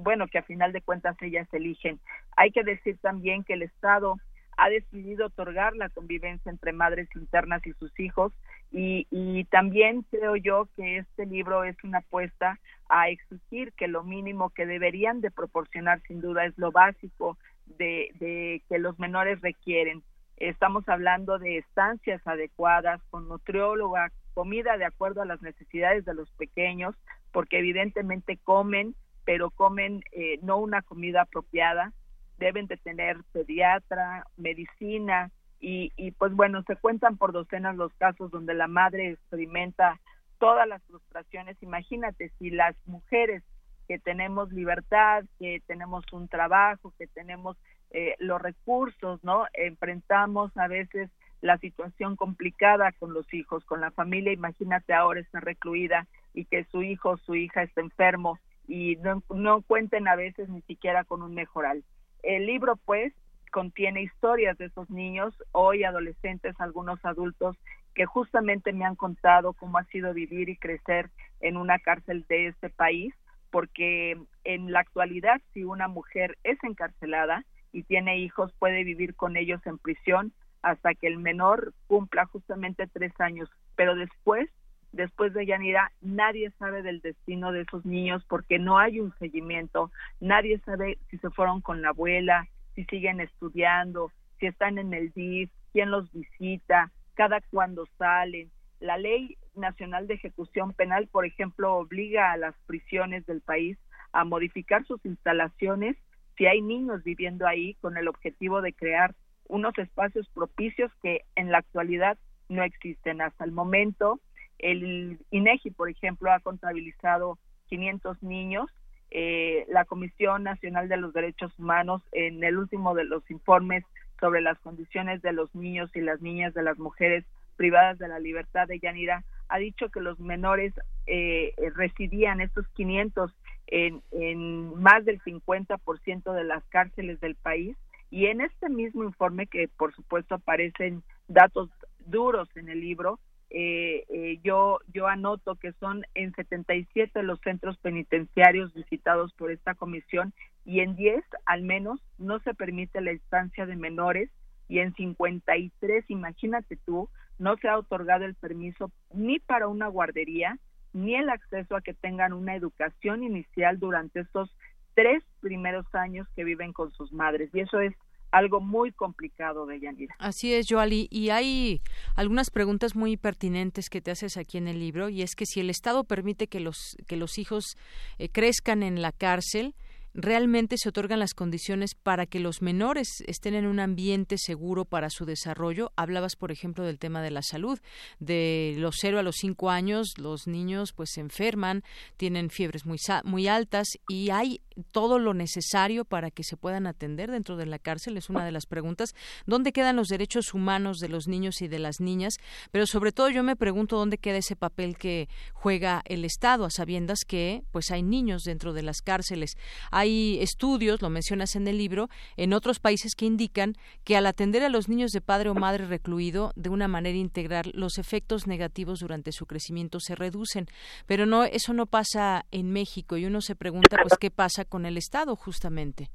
bueno, que a final de cuentas ellas eligen. Hay que decir también que el Estado ha decidido otorgar la convivencia entre madres internas y sus hijos y, y, también creo yo que este libro es una apuesta a exigir que lo mínimo que deberían de proporcionar sin duda es lo básico de, de que los menores requieren. Estamos hablando de estancias adecuadas, con nutrióloga, comida de acuerdo a las necesidades de los pequeños, porque evidentemente comen, pero comen eh, no una comida apropiada, deben de tener pediatra, medicina y, y pues bueno, se cuentan por docenas los casos donde la madre experimenta todas las frustraciones. Imagínate si las mujeres que tenemos libertad, que tenemos un trabajo, que tenemos eh, los recursos, ¿no? Enfrentamos a veces la situación complicada con los hijos, con la familia. Imagínate ahora está recluida y que su hijo o su hija está enfermo y no, no cuenten a veces ni siquiera con un mejoral. El libro, pues, contiene historias de esos niños, hoy adolescentes, algunos adultos, que justamente me han contado cómo ha sido vivir y crecer en una cárcel de este país, porque en la actualidad, si una mujer es encarcelada y tiene hijos, puede vivir con ellos en prisión hasta que el menor cumpla justamente tres años, pero después después de Yanira, nadie sabe del destino de esos niños porque no hay un seguimiento, nadie sabe si se fueron con la abuela, si siguen estudiando, si están en el DIF, quién los visita, cada cuándo salen. La ley nacional de ejecución penal, por ejemplo, obliga a las prisiones del país a modificar sus instalaciones si hay niños viviendo ahí con el objetivo de crear unos espacios propicios que en la actualidad no existen. Hasta el momento, el INEGI, por ejemplo, ha contabilizado 500 niños. Eh, la Comisión Nacional de los Derechos Humanos, en el último de los informes sobre las condiciones de los niños y las niñas de las mujeres privadas de la libertad de Yanira, ha dicho que los menores eh, residían, estos 500, en, en más del 50% de las cárceles del país. Y en este mismo informe, que por supuesto aparecen datos duros en el libro, eh, eh, yo, yo anoto que son en 77 los centros penitenciarios visitados por esta comisión y en 10 al menos no se permite la estancia de menores y en 53, imagínate tú, no se ha otorgado el permiso ni para una guardería ni el acceso a que tengan una educación inicial durante estos tres primeros años que viven con sus madres. Y eso es algo muy complicado de Yanira. Así es, Joali. Y hay algunas preguntas muy pertinentes que te haces aquí en el libro, y es que si el Estado permite que los, que los hijos eh, crezcan en la cárcel, realmente se otorgan las condiciones para que los menores estén en un ambiente seguro para su desarrollo. Hablabas, por ejemplo, del tema de la salud. De los 0 a los 5 años, los niños pues se enferman, tienen fiebres muy, muy altas y hay todo lo necesario para que se puedan atender dentro de la cárcel. Es una de las preguntas. ¿Dónde quedan los derechos humanos de los niños y de las niñas? Pero sobre todo yo me pregunto dónde queda ese papel que juega el Estado, a sabiendas que pues hay niños dentro de las cárceles. Hay estudios, lo mencionas en el libro, en otros países que indican que al atender a los niños de padre o madre recluido de una manera integral, los efectos negativos durante su crecimiento se reducen. Pero no, eso no pasa en México y uno se pregunta pues qué pasa con el Estado justamente?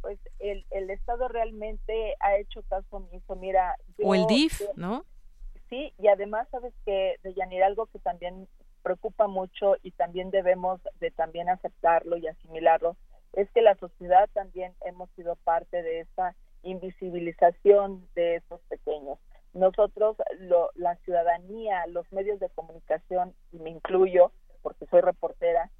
Pues el, el Estado realmente ha hecho caso omiso. Mira, o el DIF, ¿no? Sí, y además sabes que de Yanir algo que también preocupa mucho y también debemos de también aceptarlo y asimilarlo es que la sociedad también hemos sido parte de esa invisibilización de esos pequeños. Nosotros, lo, la ciudadanía, los medios de comunicación, y me incluyo porque soy reportera,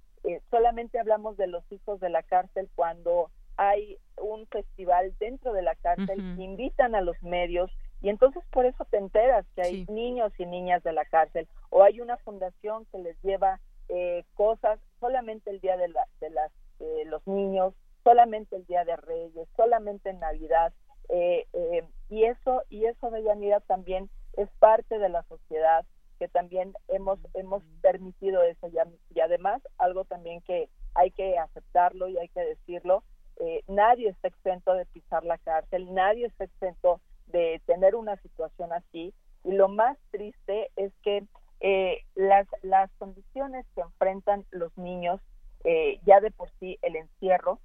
solamente hablamos de los hijos de la cárcel cuando hay un festival dentro de la cárcel, invitan a los medios y entonces por eso te enteras que hay niños y niñas de la cárcel o hay una fundación que les lleva eh, cosas solamente el día de, la, de las, los niños, solamente el día de Reyes, solamente en Navidad eh, eh, y eso y eso de Yanira también es parte de la sociedad que también hemos hemos permitido eso y además algo también que hay que aceptarlo y hay que decirlo eh, nadie está exento de pisar la cárcel, nadie está exento de tener una situación así. Y lo más triste es que eh, las, las condiciones que enfrentan los niños, eh, ya de por sí el encierro,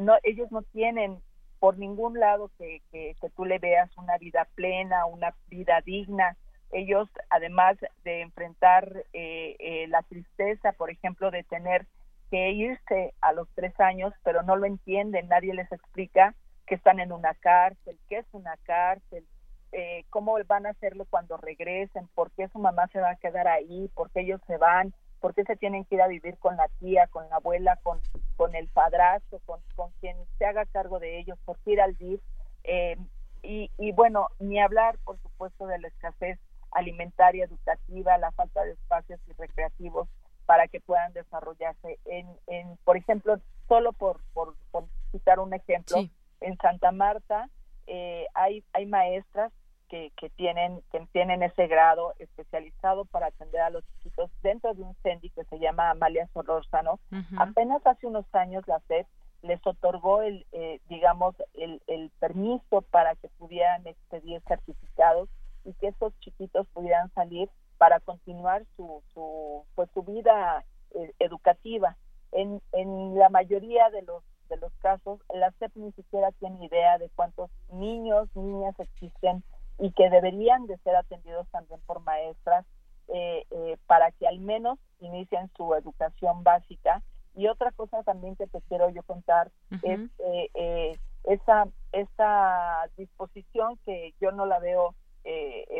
no, ellos no tienen por ningún lado que, que, que, tú le veas una vida plena, una vida digna. Ellos, además de enfrentar la tristeza, por ejemplo, de tener que irse a los tres años, pero no lo entienden, nadie les explica que están en una cárcel, qué es una cárcel, eh, cómo van a hacerlo cuando regresen, por qué su mamá se va a quedar ahí, por qué ellos se van, por qué se tienen que ir a vivir con la tía, con la abuela, con, con el padrastro, con, con quien se haga cargo de ellos, por qué ir al DIF. Eh, y, y bueno, ni hablar, por supuesto, de la escasez alimentaria, educativa, la falta de espacios y recreativos para que puedan desarrollarse. En, en por ejemplo, solo por, por, citar un ejemplo, en Santa Marta eh, hay, hay maestras que, que, tienen, que tienen ese grado especializado para atender a los chiquitos dentro de un CENDI que se llama Amalia Solórzano. Apenas hace unos años la SED les otorgó el, eh, digamos, el, el permiso para que pudieran expedir certificados y que esos chiquitos pudieran salir para continuar su, su, pues, su vida eh, educativa. En, en la mayoría de los, de los casos, la SEP ni siquiera tiene idea de cuántos niños, niñas existen y que deberían de ser atendidos también por maestras eh, eh, para que al menos inicien su educación básica. Y otra cosa también que te quiero yo contar es esa, esa disposición que yo no la veo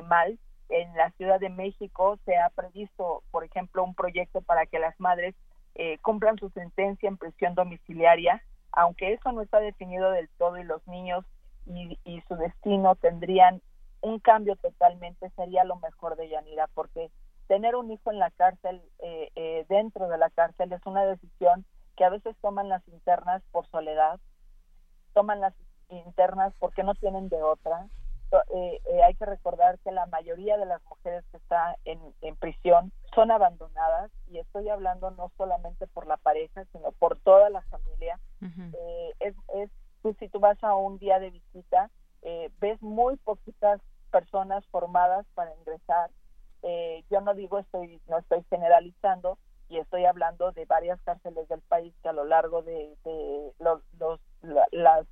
mal, en la Ciudad de México se ha previsto, por ejemplo, un proyecto para que las madres eh, cumplan su sentencia en prisión domiciliaria, aunque eso no está definido del todo y los niños y, su destino tendrían un cambio totalmente, sería lo mejor de Yanira, porque tener un hijo en la cárcel, eh, eh, dentro de la cárcel, es una decisión que a veces toman las internas por soledad, toman las internas porque no tienen de otra, eh, eh, hay que recordar que la mayoría de las mujeres que están en, prisión son abandonadas y estoy hablando no solamente por la pareja, sino por toda la familia. Eh, es, es tú, si tú vas a un día de visita, ves muy poquitas personas formadas para ingresar. yo no digo estoy no estoy generalizando y estoy hablando de varias cárceles del país que a lo largo de, los, los las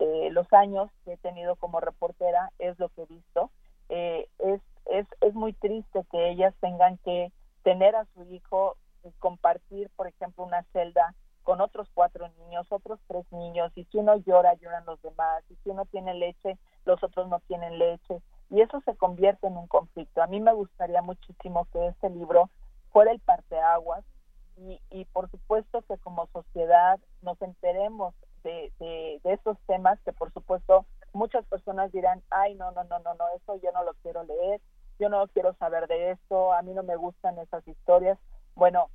eh, los años que he tenido como reportera es lo que he visto. Eh, es, es, es muy triste que ellas tengan que tener a su hijo y compartir, por ejemplo, una celda con otros cuatro niños, otros tres niños, y si uno llora, lloran los demás, y si uno tiene leche, los otros no tienen leche, y eso se convierte en un conflicto. A mí me gustaría muchísimo que este libro fuera el parteaguas y, y por supuesto que como sociedad nos enteremos de, de, estos temas que por supuesto muchas personas dirán, ay, no, no, no, no, no, eso yo no lo quiero leer, yo no quiero saber de esto, a mí no me gustan esas historias. Bueno,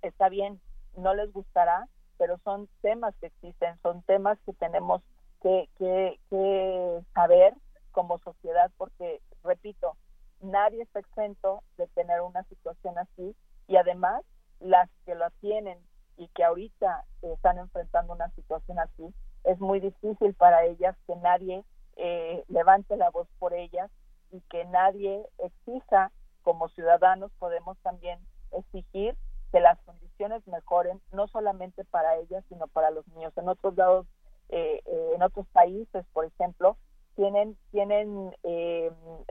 está bien, no les gustará, pero son temas que existen, son temas que tenemos que, que, que saber como sociedad, porque, repito, nadie está exento de tener una situación así y además las que la tienen y que ahorita están enfrentando una situación así, es muy difícil para ellas que nadie eh, levante la voz por ellas y que nadie exija, como ciudadanos podemos también exigir que las condiciones mejoren, no solamente para ellas, sino para los niños. En otros lados, eh, eh, en otros países, por ejemplo, tienen, tienen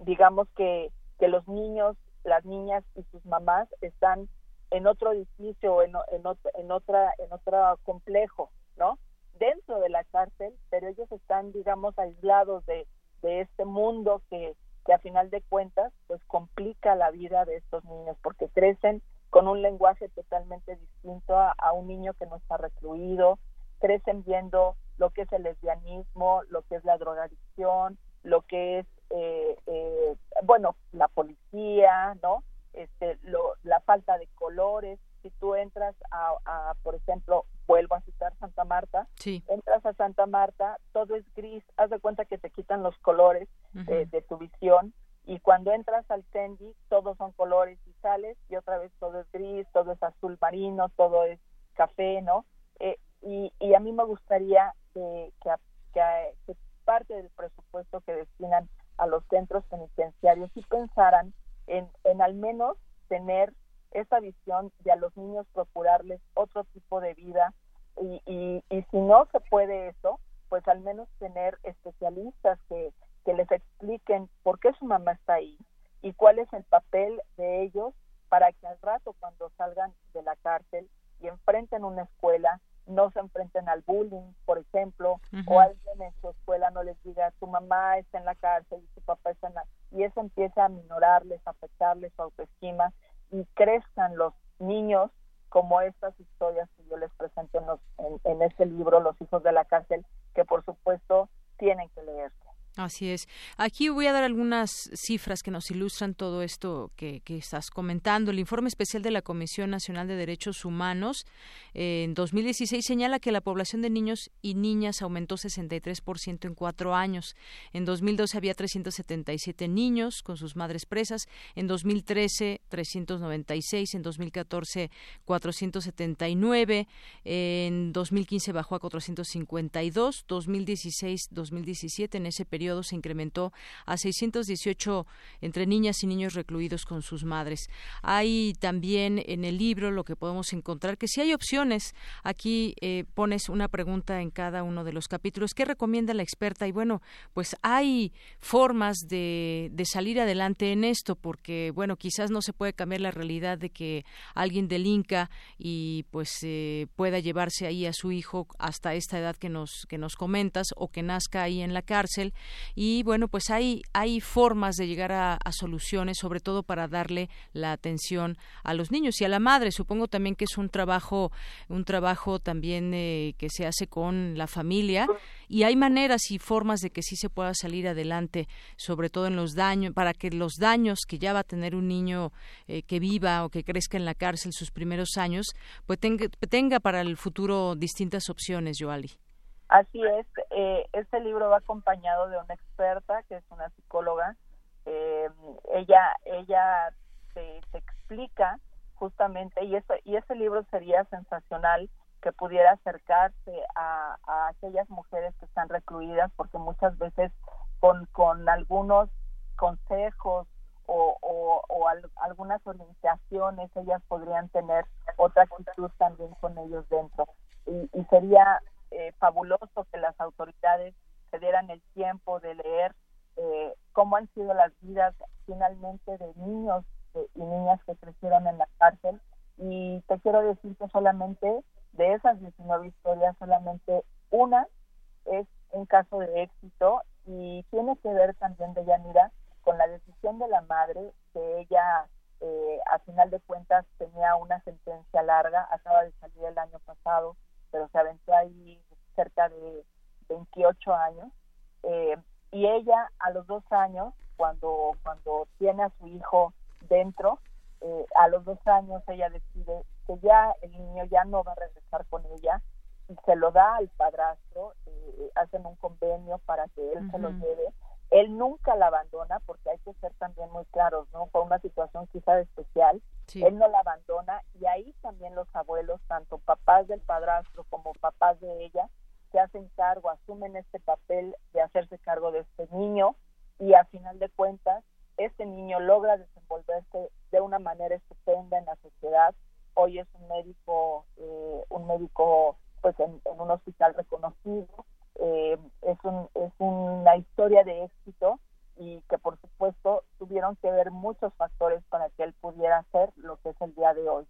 digamos que, que los niños, las niñas y sus mamás están en otro edificio en, en, en, otra en otro complejo, ¿no? Dentro de la cárcel, pero ellos están, digamos, aislados de, de este mundo que, que a final de cuentas, pues complica la vida de estos niños porque crecen con un lenguaje totalmente distinto a, un niño que no está recluido, crecen viendo lo que es el lesbianismo, lo que es la drogadicción, lo que es, eh, eh, bueno, la policía, ¿no? Este, lo, la falta de colores. Si tú entras a, por ejemplo, vuelvo a citar Santa Marta, entras a Santa Marta, todo es gris, haz de cuenta que te quitan los colores de, tu visión y cuando entras al Tendi todos son colores y sales y otra vez todo es gris, todo es azul marino, todo es café, ¿no? Eh, y, y, a mí me gustaría que, parte del presupuesto que destinan a los centros penitenciarios y pensaran en, al menos tener esa visión de a los niños procurarles otro tipo de vida. Y, y, y si no se puede eso, pues al menos tener especialistas que, que les expliquen por qué su mamá está ahí y cuál es el papel de ellos para que al rato cuando salgan de la cárcel y enfrenten una escuela, no se enfrenten al bullying, por ejemplo, o alguien en su escuela no les diga tu mamá está en la cárcel y tu papá está en la... Y eso empieza a minorarles, a afectarles su autoestima y crezcan los niños como estas historias que yo les presento en, en este libro, Los hijos de la cárcel, que por supuesto. Así es. Aquí voy a dar algunas cifras que nos ilustran todo esto que, estás comentando. El informe especial de la Comisión Nacional de Derechos Humanos eh, en 2016 señala que la población de niños y niñas aumentó 63% en cuatro años. En 2012 había 377 niños con sus madres presas. En 2013, 396. En 2014, 479. En 2015 bajó a 452. 2016, 2017 en ese periodo se incrementó a 618 entre niñas y niños recluidos con sus madres. Hay también en el libro lo que podemos encontrar que si hay opciones, aquí eh, pones una pregunta en cada uno de los capítulos. ¿Qué recomienda la experta? Y bueno, pues hay formas de, de salir adelante en esto, porque bueno, quizás no se puede cambiar la realidad de que alguien delinca y pues eh, pueda llevarse ahí a su hijo hasta esta edad que nos que nos comentas o que nazca ahí en la cárcel y bueno, pues hay, hay formas de llegar a, soluciones, sobre todo para darle la atención a los niños y a la madre. Supongo también que es un trabajo, un trabajo también eh, que se hace con la familia y hay maneras y formas de que sí se pueda salir adelante, sobre todo en los daños, para que los daños que ya va a tener un niño eh, que viva o que crezca en la cárcel sus primeros años, pues tenga, tenga para el futuro distintas opciones, Joali. Así es, eh, este libro va acompañado de una experta que es una psicóloga. Eh, ella ella te, explica justamente, y, eso, y ese libro sería sensacional que pudiera acercarse a, aquellas mujeres que están recluidas, porque muchas veces con, con algunos consejos o, o, algunas orientaciones ellas podrían tener otra actitud también con ellos dentro. Y, y sería eh, fabuloso que las autoridades se dieran el tiempo de leer eh, cómo han sido las vidas finalmente de niños y niñas que crecieron en la cárcel. Y te quiero decir que solamente de esas 19 historias, solamente una es un caso de éxito y tiene que ver también de Yanira con la decisión de la madre que ella eh, a final de cuentas tenía una sentencia larga, acaba de salir el año pasado pero se aventó ahí cerca de 28 años. Eh, y ella a los dos años, cuando, cuando tiene a su hijo dentro, eh, a los dos años ella decide que ya el niño ya no va a regresar con ella y se lo da al padrastro, eh, hacen un convenio para que él se lo lleve. Él nunca la abandona porque hay que ser también muy claros, ¿no? Fue una situación quizá especial él no la abandona y ahí también los abuelos, tanto papás del padrastro como papás de ella, se hacen cargo, asumen este papel de hacerse cargo de este niño y a final de cuentas este niño logra desenvolverse de una manera estupenda en la sociedad. Hoy es un médico, eh, un médico pues en, un hospital reconocido. Eh, es, un, es una historia de éxito y que por supuesto tuvieron que ver muchos factores para que él pudiera hacer lo que es el día de hoy.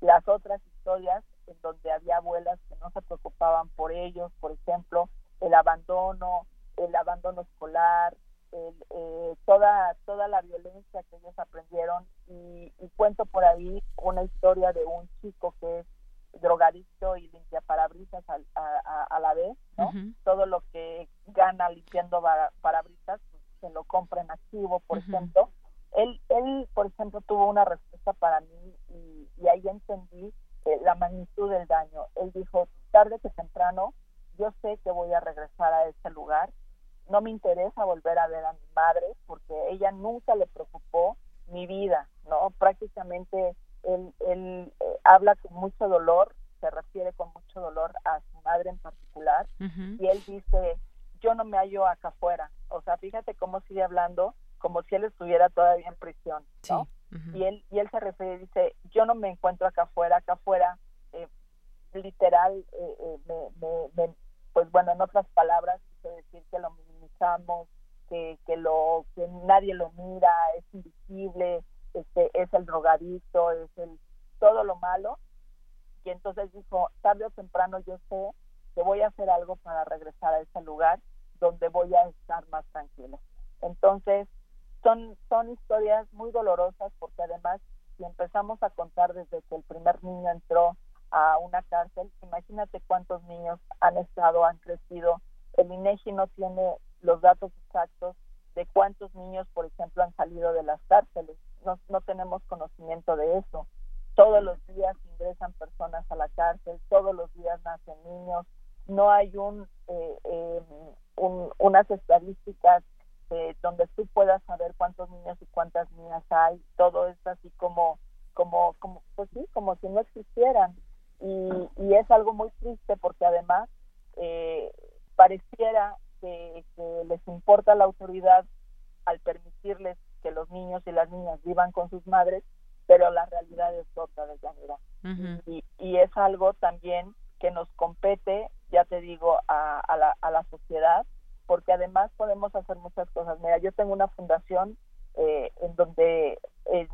Las otras historias en donde había abuelas que no se preocupaban por ellos, por ejemplo, el abandono, el abandono escolar, eh, toda toda la violencia que ellos aprendieron y, cuento por ahí una historia de un chico que es drogadicto y limpia parabrisas a, a, la vez, ¿no? Todo lo que gana limpiando parabrisas pues, se lo compra en activo, por ejemplo. Él, él, por ejemplo, tuvo una respuesta para mí y, y ahí entendí eh, la magnitud del daño. Él dijo, tarde que temprano, yo sé que voy a regresar a ese lugar no me interesa volver a ver a mi madre porque ella nunca le preocupó mi vida, ¿no? Prácticamente él, él eh, habla con mucho dolor, se refiere con mucho dolor a su madre en particular y él dice, yo no me hallo acá afuera, o sea, fíjate cómo sigue hablando como si él estuviera todavía en prisión, ¿no? Y él y él se refiere dice, yo no me encuentro acá afuera, acá afuera eh, literal eh, me, pues bueno, en otras palabras, decir que lo que, que, lo, que nadie lo mira, es invisible, este, es el drogadito, es el todo lo malo. Y entonces dijo, tarde o temprano yo sé que voy a hacer algo para regresar a ese lugar donde voy a estar más tranquila. Entonces, son, son historias muy dolorosas porque además, si empezamos a contar desde que el primer niño entró a una cárcel, imagínate cuántos niños han estado, han crecido. El INEGI no tiene los datos exactos de cuántos niños, por ejemplo, han salido de las cárceles. No, no tenemos conocimiento de eso. Todos los días ingresan personas a la cárcel, todos los días nacen niños. No hay un, eh, em, un unas estadísticas eh, donde tú puedas saber cuántos niños y cuántas niñas hay. Todo es así como, como, como, pues sí, como si no existieran. Y, y es algo muy triste porque además eh, pareciera que, les importa la autoridad al permitirles que los niños y las niñas vivan con sus madres, pero la realidad es otra de manera. y, y, es algo también que nos compete, ya te digo, a, a, la, a la sociedad, porque además podemos hacer muchas cosas. Mira, yo tengo una fundación eh, en donde en,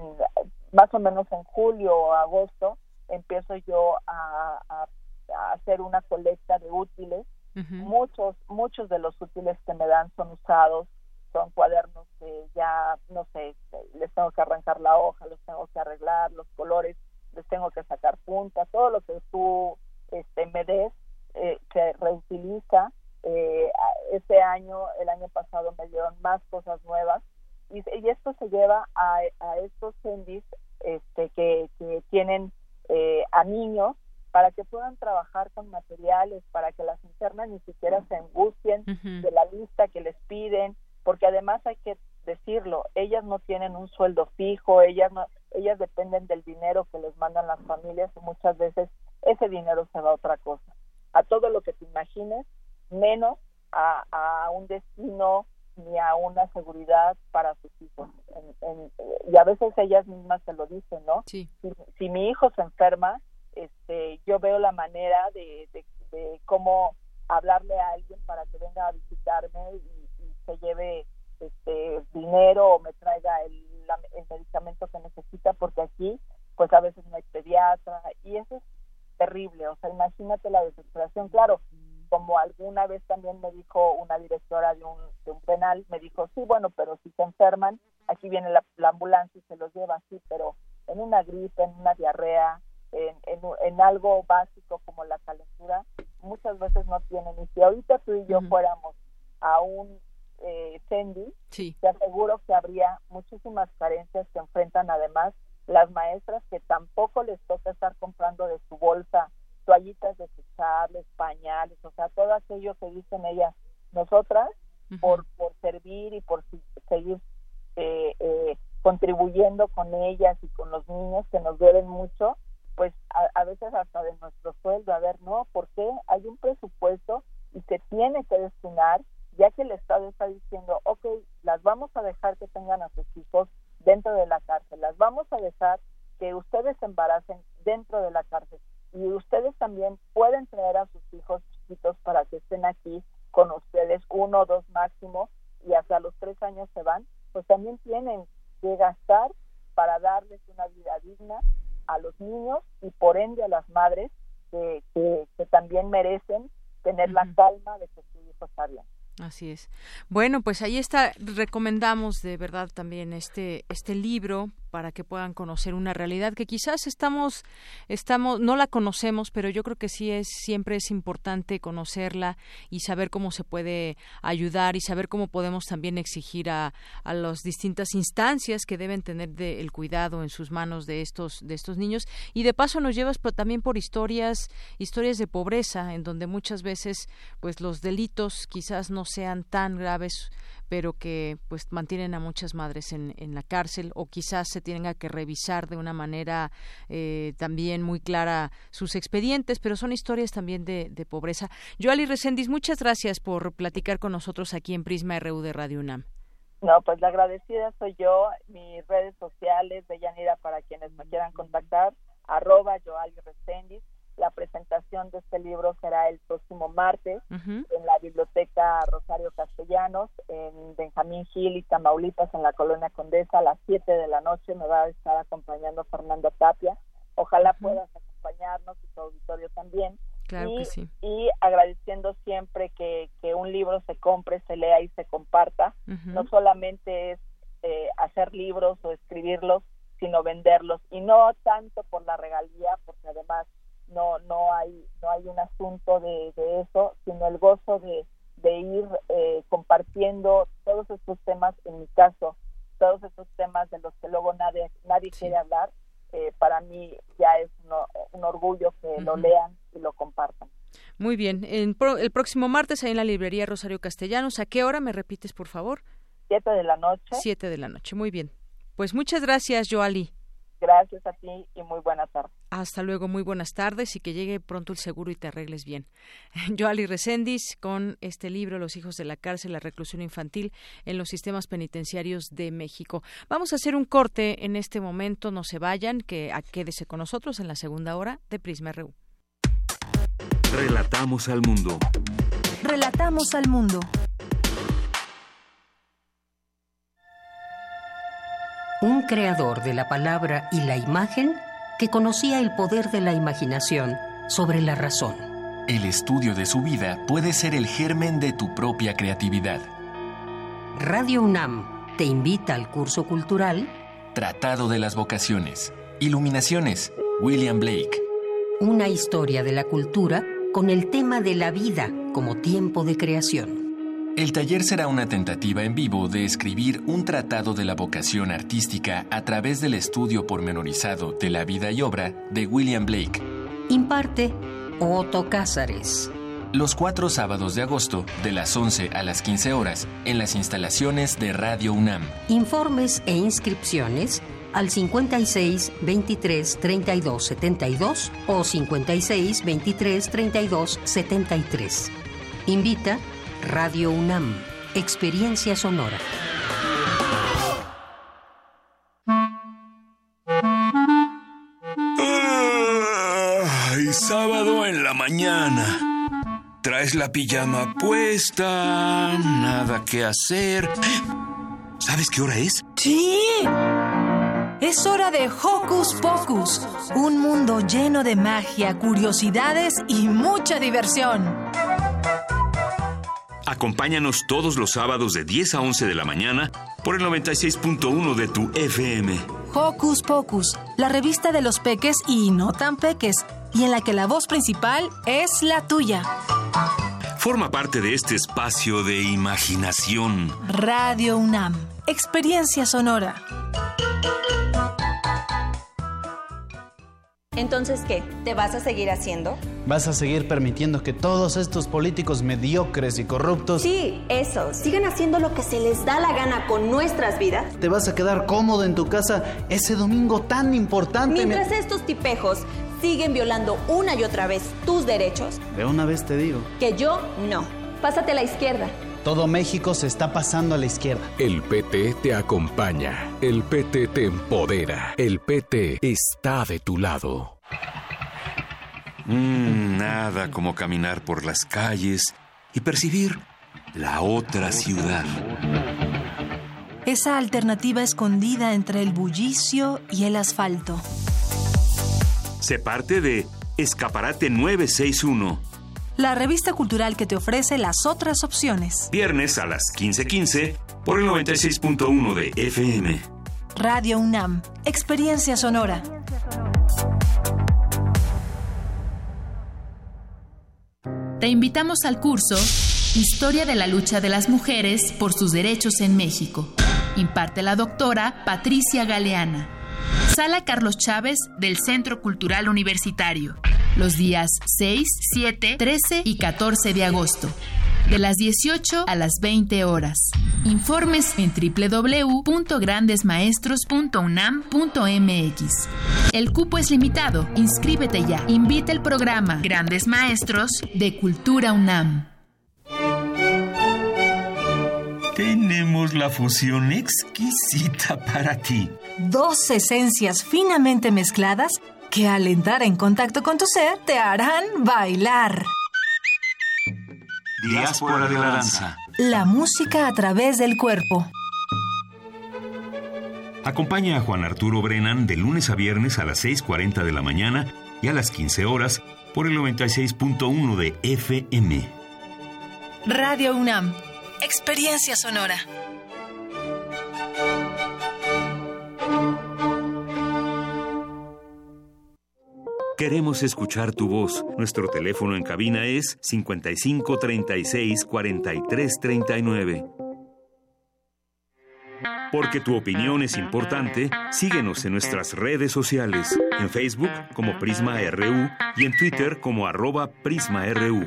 más o menos en julio o agosto empiezo yo a, a hacer una colecta de útiles Muchos, muchos de los útiles que me dan son usados, son cuadernos que ya, no sé, les tengo que arrancar la hoja, los tengo que arreglar, los colores, les tengo que sacar punta, todo lo que tú este, me des eh, se reutiliza. Eh, este año, el año pasado me dieron más cosas nuevas y, y esto se lleva a, a estos sendis este, que, que tienen eh, a niños para que puedan trabajar con materiales, para que las internas ni siquiera se angustien de la lista que les piden, porque además hay que decirlo, ellas no tienen un sueldo fijo, ellas no, ellas dependen del dinero que les mandan las familias y muchas veces ese dinero se va a otra cosa, a todo lo que te imagines, menos a, a un destino ni a una seguridad para sus hijos. y a veces ellas mismas se lo dicen, ¿no? Si, si mi hijo se enferma, este, yo veo la manera de, cómo hablarle a alguien para que venga a visitarme y, se lleve este dinero o me traiga el, el, medicamento que necesita porque aquí pues a veces no hay pediatra y eso es terrible o sea imagínate la desesperación claro como alguna vez también me dijo una directora de un, de un penal me dijo sí bueno pero si se enferman aquí viene la, la ambulancia y se los lleva así pero en una gripe en una diarrea en, en, algo básico como la calentura, muchas veces no tienen. Y si ahorita tú y yo fuéramos a un eh, te aseguro que habría muchísimas carencias que enfrentan además las maestras que tampoco les toca estar comprando de su bolsa toallitas desechables, pañales, o sea, todo aquello que dicen ellas, nosotras, por, por servir y por seguir eh, eh, contribuyendo con ellas y con los niños que nos duelen mucho, pues a, veces hasta de nuestro sueldo, a ver, no, ¿por qué hay un presupuesto y se tiene que destinar, ya que el Estado está diciendo, ok, las vamos a dejar que tengan a sus hijos dentro de la cárcel, las vamos a dejar que ustedes se embaracen dentro de la cárcel y ustedes también pueden traer a sus hijos chiquitos para que estén aquí con ustedes, uno o dos máximo, y hasta los tres años se van, pues también tienen que gastar para darles una vida digna a los niños y por ende a las madres que, que, también merecen tener la calma de que su hijo está bien. Así es. Bueno, pues ahí está. Recomendamos de verdad también este este libro para que puedan conocer una realidad que quizás estamos estamos no la conocemos pero yo creo que sí es siempre es importante conocerla y saber cómo se puede ayudar y saber cómo podemos también exigir a, a las distintas instancias que deben tener de, el cuidado en sus manos de estos de estos niños y de paso nos llevas también por historias historias de pobreza en donde muchas veces pues los delitos quizás no sean tan graves pero que pues mantienen a muchas madres en, la cárcel o quizás se tenga que revisar de una manera eh, también muy clara sus expedientes, pero son historias también de, de pobreza. Joali Recendis, muchas gracias por platicar con nosotros aquí en Prisma RU de Radio UNAM. No, pues la agradecida soy yo, mis redes sociales de Yanira para quienes me quieran contactar, arroba Joali Recendis la presentación de este libro será el próximo martes en la Biblioteca Rosario Castellanos, en Benjamín Gil y Tamaulipas, en la Colonia Condesa, a las 7 de la noche. Me va a estar acompañando Fernando Tapia. Ojalá puedas acompañarnos y tu auditorio también. Claro y, que sí. y agradeciendo siempre que, que, un libro se compre, se lea y se comparta. No solamente es eh, hacer libros o escribirlos, sino venderlos. Y no tanto por la regalía, porque además no no hay no hay un asunto de, de eso sino el gozo de, de ir eh, compartiendo todos estos temas en mi caso todos estos temas de los que luego nadie nadie quiere hablar eh, para mí ya es un orgullo que lo lean y lo compartan. Muy bien en pro, el próximo martes ahí en la librería Rosario Castellanos a qué hora me repites por favor siete de la noche. Siete de la noche muy bien. Pues muchas gracias Joali. Gracias a ti y muy buenas tardes. Hasta luego, muy buenas tardes y que llegue pronto el seguro y te arregles bien. Joali Recendis con este libro Los hijos de la cárcel, la reclusión infantil en los sistemas penitenciarios de México. Vamos a hacer un corte en este momento, no se vayan, que quédese con nosotros en la segunda hora de Prisma RU. Relatamos al mundo. Relatamos al mundo. un creador de la palabra y la imagen que conocía el poder de la imaginación sobre la razón. El estudio de su vida puede ser el germen de tu propia creatividad. Radio UNAM te invita al curso cultural Tratado de las Vocaciones. Iluminaciones. William Blake. Una historia de la cultura con el tema de la vida como tiempo de creación. El taller será una tentativa en vivo de escribir un tratado de la vocación artística a través del estudio pormenorizado de la vida y obra de William Blake. Imparte Otto Cázares. Los cuatro sábados de agosto, de las 11 a las 15 horas, en las instalaciones de Radio UNAM. Informes e inscripciones al 56 23 32 72 o 56 23 32 73. Invita Radio UNAM, Experiencia Sonora. Ay, sábado en la mañana. Traes la pijama puesta, nada que hacer. ¿Sabes qué hora es? Sí. Es hora de Hocus Pocus, un mundo lleno de magia, curiosidades y mucha diversión. Acompáñanos todos los sábados de 10 a 11 de la mañana por el 96.1 de tu FM. Hocus Pocus, la revista de los peques y no tan peques, y en la que la voz principal es la tuya. Forma parte de este espacio de imaginación. Radio UNAM, experiencia sonora. Entonces, ¿qué? ¿Te vas a seguir haciendo? ¿Vas a seguir permitiendo que todos estos políticos mediocres y corruptos... Sí, eso. Sigan haciendo lo que se les da la gana con nuestras vidas. ¿Te vas a quedar cómodo en tu casa ese domingo tan importante? Mientras me... estos tipejos siguen violando una y otra vez tus derechos. De una vez te digo. Que yo no. Pásate a la izquierda. Todo México se está pasando a la izquierda. El PT te acompaña. El PT te empodera. El PT está de tu lado. Mm, nada como caminar por las calles y percibir la otra ciudad. Esa alternativa escondida entre el bullicio y el asfalto. Se parte de Escaparate 961 la revista cultural que te ofrece las otras opciones. Viernes a las 15:15 por el 96.1 de FM. Radio UNAM, Experiencia Sonora. Te invitamos al curso Historia de la lucha de las mujeres por sus derechos en México. Imparte la doctora Patricia Galeana. Sala Carlos Chávez del Centro Cultural Universitario. Los días 6, 7, 13 y 14 de agosto. De las 18 a las 20 horas. Informes en www.grandesmaestros.unam.mx. El cupo es limitado. Inscríbete ya. Invita el programa Grandes Maestros de Cultura UNAM. Tenemos la fusión exquisita para ti. Dos esencias finamente mezcladas que al entrar en contacto con tu ser te harán bailar. Diáspora de la danza. La música a través del cuerpo. Acompaña a Juan Arturo Brennan de lunes a viernes a las 6.40 de la mañana y a las 15 horas por el 96.1 de FM. Radio UNAM. Experiencia sonora. Queremos escuchar tu voz. Nuestro teléfono en cabina es 55 36 43 39. Porque tu opinión es importante, síguenos en nuestras redes sociales, en Facebook como Prisma RU y en Twitter como arroba PrismaRU.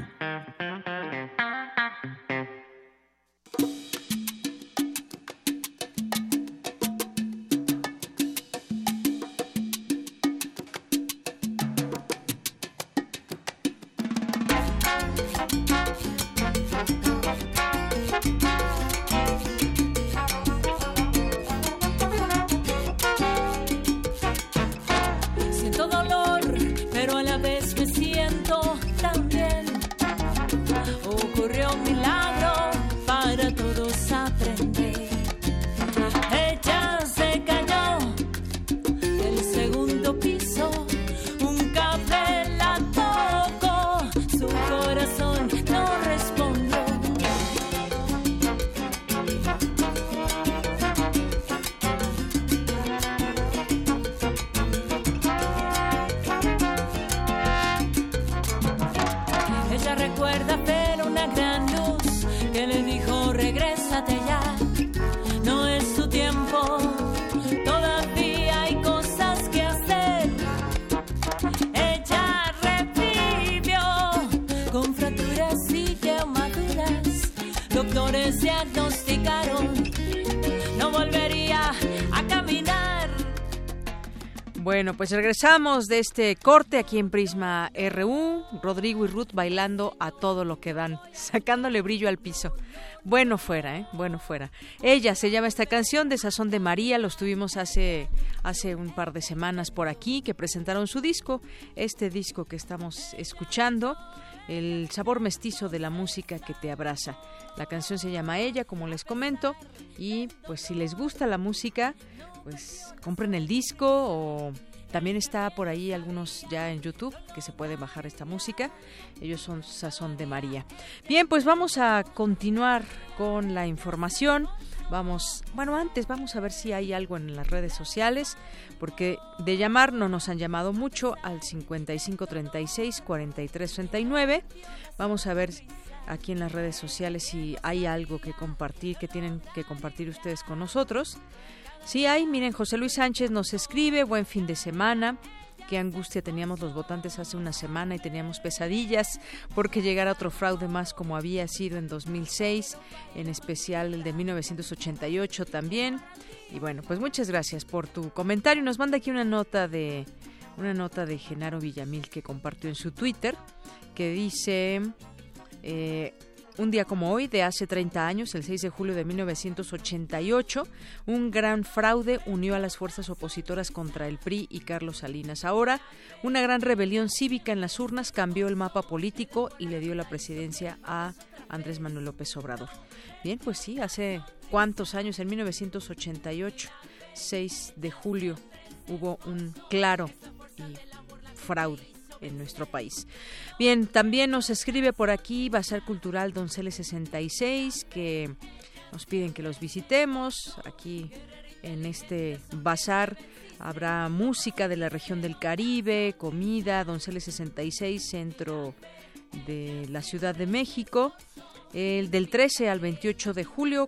Pues regresamos de este corte aquí en Prisma RU. Rodrigo y Ruth bailando a todo lo que dan, sacándole brillo al piso. Bueno fuera, ¿eh? Bueno fuera. Ella se llama esta canción de Sazón de María. Los tuvimos hace, hace un par de semanas por aquí que presentaron su disco. Este disco que estamos escuchando. El sabor mestizo de la música que te abraza. La canción se llama Ella, como les comento. Y pues si les gusta la música, pues compren el disco o también está por ahí algunos ya en YouTube que se puede bajar esta música. Ellos son Sazón de María. Bien, pues vamos a continuar con la información. Vamos, bueno, antes vamos a ver si hay algo en las redes sociales, porque de llamar no nos han llamado mucho al 5536 4339. Vamos a ver aquí en las redes sociales si hay algo que compartir, que tienen que compartir ustedes con nosotros. Sí hay, miren, José Luis Sánchez nos escribe, buen fin de semana. Qué angustia teníamos los votantes hace una semana y teníamos pesadillas porque llegara otro fraude más como había sido en 2006, en especial el de 1988 también. Y bueno, pues muchas gracias por tu comentario. Nos manda aquí una nota de una nota de Genaro Villamil que compartió en su Twitter que dice eh, un día como hoy, de hace 30 años, el 6 de julio de 1988, un gran fraude unió a las fuerzas opositoras contra el PRI y Carlos Salinas. Ahora, una gran rebelión cívica en las urnas cambió el mapa político y le dio la presidencia a Andrés Manuel López Obrador. Bien, pues sí, hace cuántos años, en 1988, 6 de julio, hubo un claro y fraude en nuestro país. Bien, también nos escribe por aquí Bazar Cultural Donceles 66 que nos piden que los visitemos aquí en este bazar. Habrá música de la región del Caribe, comida, Donceles 66, centro de la Ciudad de México. El del 13 al 28 de julio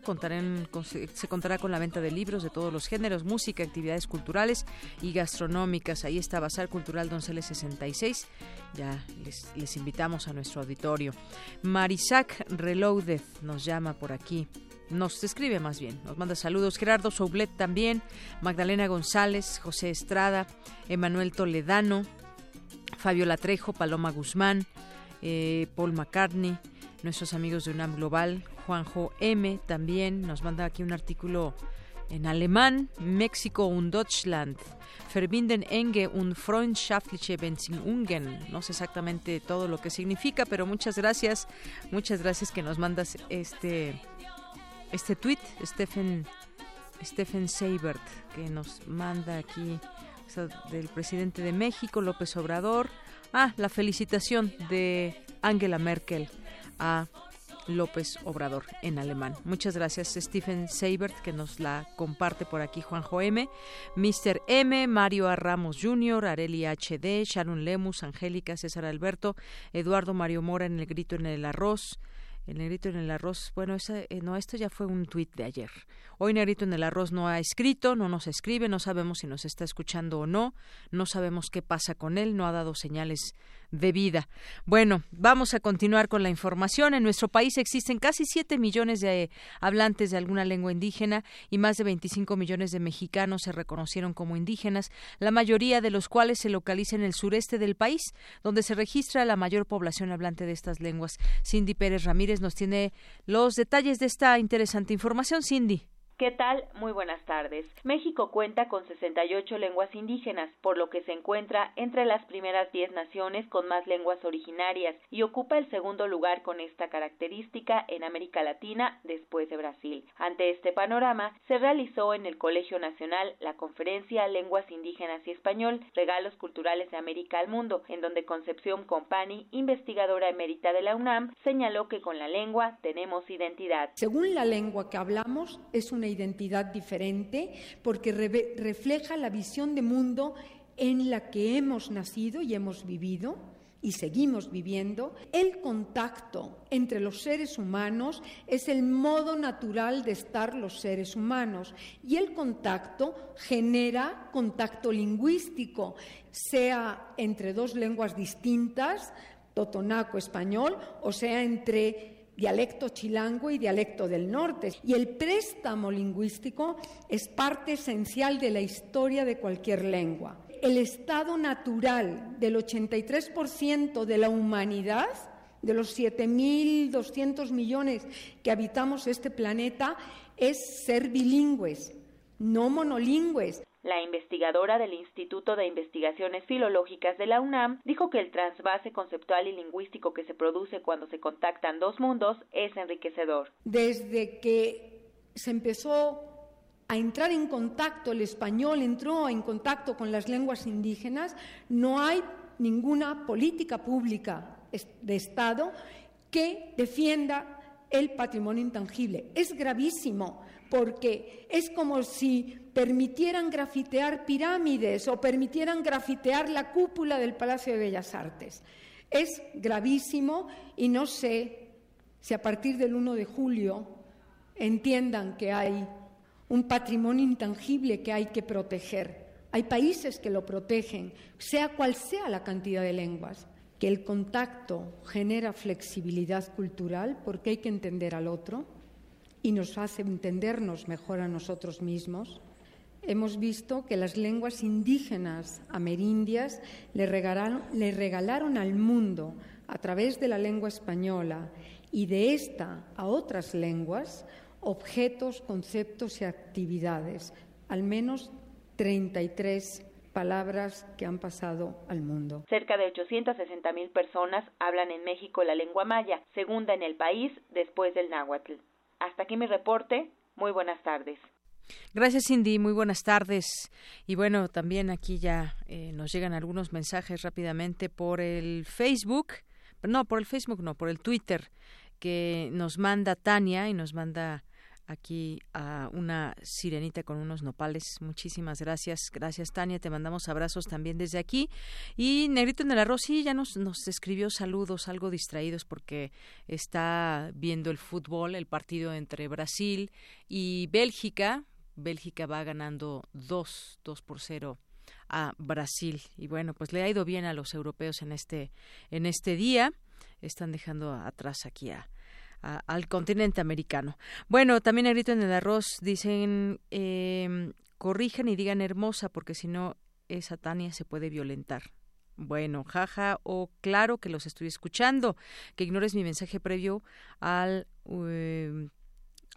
se contará con la venta de libros de todos los géneros, música, actividades culturales y gastronómicas. Ahí está Bazar Cultural Donceles 66. Ya les, invitamos a nuestro auditorio. Marisac Reloaded nos llama por aquí. Nos escribe más bien, nos manda saludos. Gerardo Soublet también, Magdalena González, José Estrada, Emanuel Toledano, Fabio Trejo, Paloma Guzmán, eh, Paul McCartney, nuestros amigos de UNAM Global, Juanjo M también nos manda aquí un artículo en alemán, México und Deutschland verbinden enge und freundschaftliche Beziehungen. No sé exactamente todo lo que significa, pero muchas gracias, muchas gracias que nos mandas este este tweet, Stephen Stephen Seibert, que nos manda aquí del presidente de México, López Obrador. Ah, la felicitación de Angela Merkel a López Obrador en alemán. Muchas gracias Stephen Seibert que nos la comparte por aquí Juanjo M, Mr. M, Mario A. Ramos Jr., Areli HD, Sharon Lemus, Angélica, César Alberto, Eduardo Mario Mora en el grito en el arroz, el negrito en el arroz, bueno, eh, no, esto ya fue un tuit de ayer. Hoy Negrito en el arroz no ha escrito, no nos escribe, no sabemos si nos está escuchando o no, no sabemos qué pasa con él, no ha dado señales de vida. Bueno, vamos a continuar con la información. En nuestro país existen casi 7 millones de hablantes de alguna lengua indígena y más de 25 millones de mexicanos se reconocieron como indígenas, la mayoría de los cuales se localiza en el sureste del país, donde se registra la mayor población hablante de estas lenguas. Cindy Pérez Ramírez nos tiene los detalles de esta interesante información. Cindy. ¿Qué tal? Muy buenas tardes. México cuenta con 68 lenguas indígenas, por lo que se encuentra entre las primeras 10 naciones con más lenguas originarias y ocupa el segundo lugar con esta característica en América Latina después de Brasil. Ante este panorama, se realizó en el Colegio Nacional la conferencia Lenguas Indígenas y Español, Regalos Culturales de América al Mundo, en donde Concepción Compani, investigadora emérita de la UNAM, señaló que con la lengua tenemos identidad. Según la lengua que hablamos, es una identidad diferente porque refleja la visión de mundo en la que hemos nacido y hemos vivido y seguimos viviendo, el contacto entre los seres humanos es el modo natural de estar los seres humanos y el contacto genera contacto lingüístico, sea entre dos lenguas distintas, totonaco español, o sea entre dialecto chilango y dialecto del norte. Y el préstamo lingüístico es parte esencial de la historia de cualquier lengua. El estado natural del 83% de la humanidad, de los 7.200 millones que habitamos este planeta, es ser bilingües, no monolingües. La investigadora del Instituto de Investigaciones Filológicas de la UNAM dijo que el transvase conceptual y lingüístico que se produce cuando se contactan dos mundos es enriquecedor. Desde que se empezó a entrar en contacto, el español entró en contacto con las lenguas indígenas, no hay ninguna política pública de Estado que defienda el patrimonio intangible. Es gravísimo porque es como si permitieran grafitear pirámides o permitieran grafitear la cúpula del Palacio de Bellas Artes. Es gravísimo y no sé si a partir del 1 de julio entiendan que hay un patrimonio intangible que hay que proteger. Hay países que lo protegen, sea cual sea la cantidad de lenguas, que el contacto genera flexibilidad cultural porque hay que entender al otro y nos hace entendernos mejor a nosotros mismos. Hemos visto que las lenguas indígenas amerindias le regalaron, al mundo, a través de la lengua española y de esta a otras lenguas, objetos, conceptos y actividades, al menos 33 palabras que han pasado al mundo. Cerca de 860 mil personas hablan en México la lengua maya, segunda en el país después del náhuatl. Hasta aquí mi reporte. Muy buenas tardes. Gracias, Cindy. Muy buenas tardes. Y bueno, también aquí ya eh, nos llegan algunos mensajes rápidamente por el Facebook. No, por el Facebook, no, por el Twitter, que nos manda Tania y nos manda aquí a una sirenita con unos nopales. Muchísimas gracias. Gracias, Tania. Te mandamos abrazos también desde aquí. Y Negrito en el Arroz, sí, ya nos, nos escribió saludos, algo distraídos porque está viendo el fútbol, el partido entre Brasil y Bélgica. Bélgica va ganando 2, 2 por 0 a Brasil. Y bueno, pues le ha ido bien a los europeos en este, en este día. Están dejando atrás aquí a, al continente americano. Bueno, también grito en el arroz dicen eh, corrijan y digan hermosa porque si no esa Tania se puede violentar. Bueno, jaja, o claro que los estoy escuchando, que ignores mi mensaje previo al eh,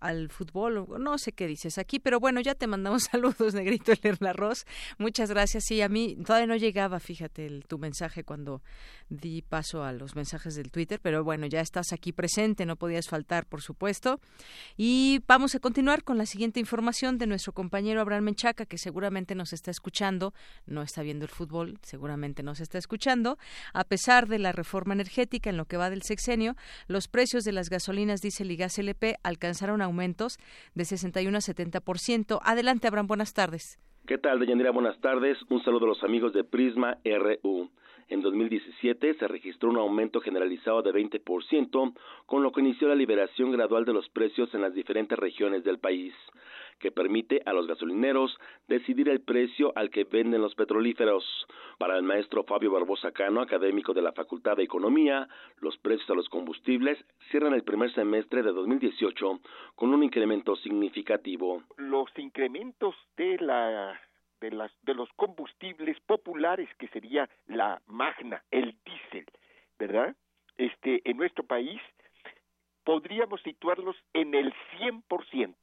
al fútbol, no sé qué dices aquí, pero bueno, ya te mandamos saludos, Negrito el Arroz. Muchas gracias. Sí, a mí todavía no llegaba, fíjate, el, tu mensaje cuando di paso a los mensajes del Twitter, pero bueno, ya estás aquí presente, no podías faltar, por supuesto. Y vamos a continuar con la siguiente información de nuestro compañero Abraham Menchaca, que seguramente nos está escuchando, no está viendo el fútbol, seguramente nos está escuchando. A pesar de la reforma energética en lo que va del sexenio, los precios de las gasolinas diésel y gas LP alcanzaron aumentos de 61 a 70%. Adelante, Abraham, buenas tardes. ¿Qué tal, Deyanira? Buenas tardes. Un saludo a los amigos de Prisma RU. En 2017 se registró un aumento generalizado de 20%, con lo que inició la liberación gradual de los precios en las diferentes regiones del país, que permite a los gasolineros decidir el precio al que venden los petrolíferos. Para el maestro Fabio Barbosa Cano, académico de la Facultad de Economía, los precios a los combustibles cierran el primer semestre de 2018 con un incremento significativo. Los incrementos de la de, las, de los combustibles populares, que sería la magna, el diésel, ¿verdad? Este, en nuestro país podríamos situarlos en el 100%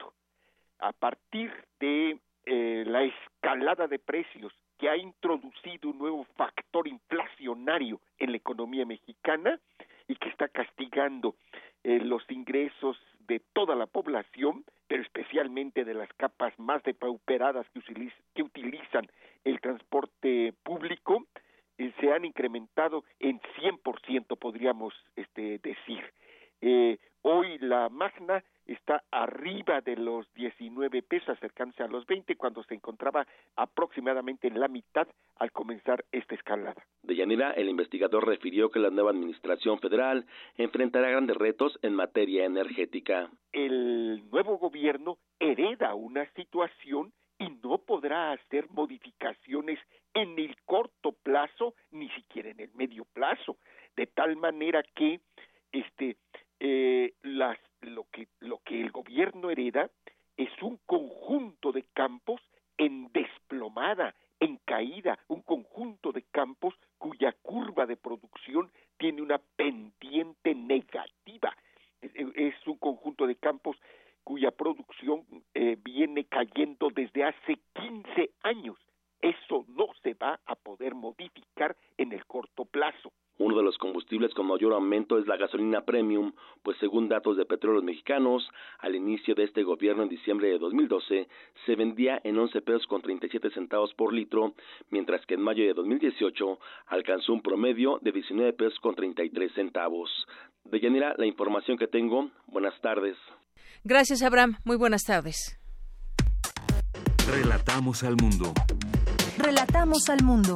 a partir de eh, la escalada de precios que ha introducido un nuevo factor inflacionario en la economía mexicana y que está castigando eh, los ingresos de toda la población, pero especialmente de las capas más depauperadas que, que utilizan el transporte público, eh, se han incrementado en 100%, podríamos este, decir. Eh, hoy la magna está arriba de los 19 pesos, acercándose a los 20, cuando se encontraba aproximadamente en la mitad al comenzar esta escalada. De Yanira, el investigador refirió que la nueva administración federal enfrentará grandes retos en materia energética. El nuevo gobierno hereda una situación y no podrá hacer modificaciones en el corto plazo, ni siquiera en el medio plazo, de tal manera que este eh, las lo que, lo que el gobierno hereda es un conjunto de campos en desplomada, en caída, un conjunto de campos cuya curva de producción tiene una pendiente negativa. Es un conjunto de campos cuya producción eh, viene cayendo desde hace 15 años. Eso no se va a poder modificar en el corto plazo. Uno de los combustibles con mayor aumento es la gasolina premium, pues según datos de Petróleos Mexicanos, al inicio de este gobierno en diciembre de 2012 se vendía en 11 pesos con 37 centavos por litro, mientras que en mayo de 2018 alcanzó un promedio de 19 pesos con 33 centavos. De Yanira, la información que tengo. Buenas tardes. Gracias, Abraham. Muy buenas tardes. Relatamos al mundo. Relatamos al mundo.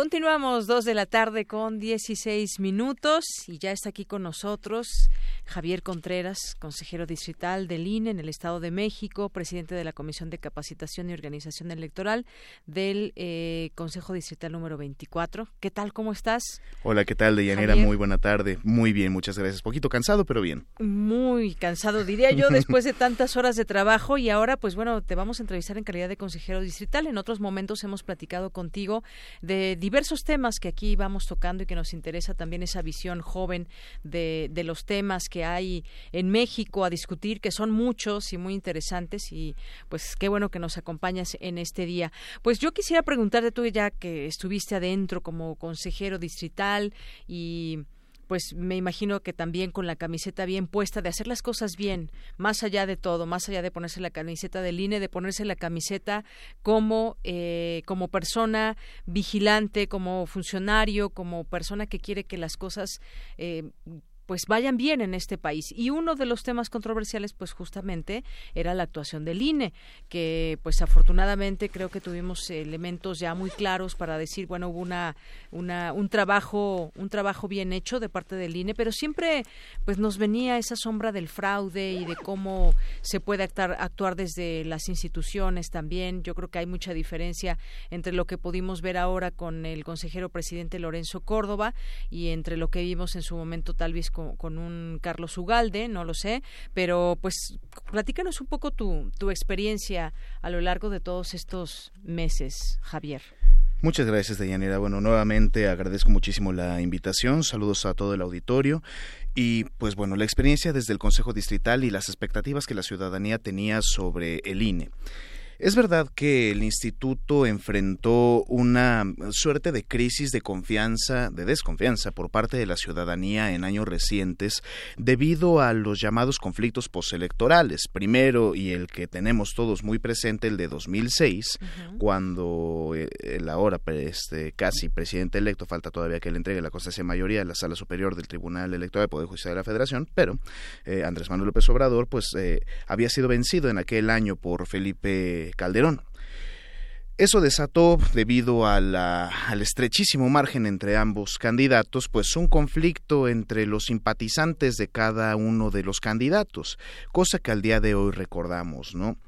Continuamos dos de la tarde con 16 minutos y ya está aquí con nosotros Javier Contreras, consejero distrital del INE en el Estado de México, presidente de la Comisión de Capacitación y Organización Electoral del eh, Consejo Distrital número 24. ¿Qué tal? ¿Cómo estás? Hola, ¿qué tal, Deyanira? Muy buena tarde. Muy bien, muchas gracias. Poquito cansado, pero bien. Muy cansado, diría yo, después de tantas horas de trabajo y ahora, pues bueno, te vamos a entrevistar en calidad de consejero distrital. En otros momentos hemos platicado contigo de diversos temas que aquí vamos tocando y que nos interesa también esa visión joven de, de los temas que hay en México a discutir, que son muchos y muy interesantes y pues qué bueno que nos acompañas en este día. Pues yo quisiera preguntarte tú ya que estuviste adentro como consejero distrital y pues me imagino que también con la camiseta bien puesta, de hacer las cosas bien, más allá de todo, más allá de ponerse la camiseta del INE, de ponerse la camiseta como, eh, como persona vigilante, como funcionario, como persona que quiere que las cosas eh, pues vayan bien en este país. Y uno de los temas controversiales, pues justamente era la actuación del INE, que pues afortunadamente creo que tuvimos elementos ya muy claros para decir, bueno, hubo una, una, un trabajo, un trabajo bien hecho de parte del INE, pero siempre pues nos venía esa sombra del fraude y de cómo se puede actuar, actuar desde las instituciones también. Yo creo que hay mucha diferencia entre lo que pudimos ver ahora con el consejero presidente Lorenzo Córdoba y entre lo que vimos en su momento tal vez con con, un Carlos Ugalde, no lo sé, pero pues platícanos un poco tu, tu experiencia a lo largo de todos estos meses, Javier. Muchas gracias, Deyanira. Bueno, nuevamente agradezco muchísimo la invitación. Saludos a todo el auditorio. Y pues bueno, la experiencia desde el Consejo Distrital y las expectativas que la ciudadanía tenía sobre el INE. Es verdad que el instituto enfrentó una suerte de crisis de confianza, de desconfianza por parte de la ciudadanía en años recientes debido a los llamados conflictos postelectorales. Primero, y el que tenemos todos muy presente, el de 2006, cuando eh, el ahora este, casi presidente electo, falta todavía que le entregue la constancia de mayoría a la Sala Superior del Tribunal Electoral del Poder Judicial de la Federación, pero eh, Andrés Manuel López Obrador pues eh, había sido vencido en aquel año por Felipe Calderón. Eso desató, debido al estrechísimo margen entre ambos candidatos, pues un conflicto entre los simpatizantes de cada uno de los candidatos, cosa que al día de hoy recordamos, ¿no?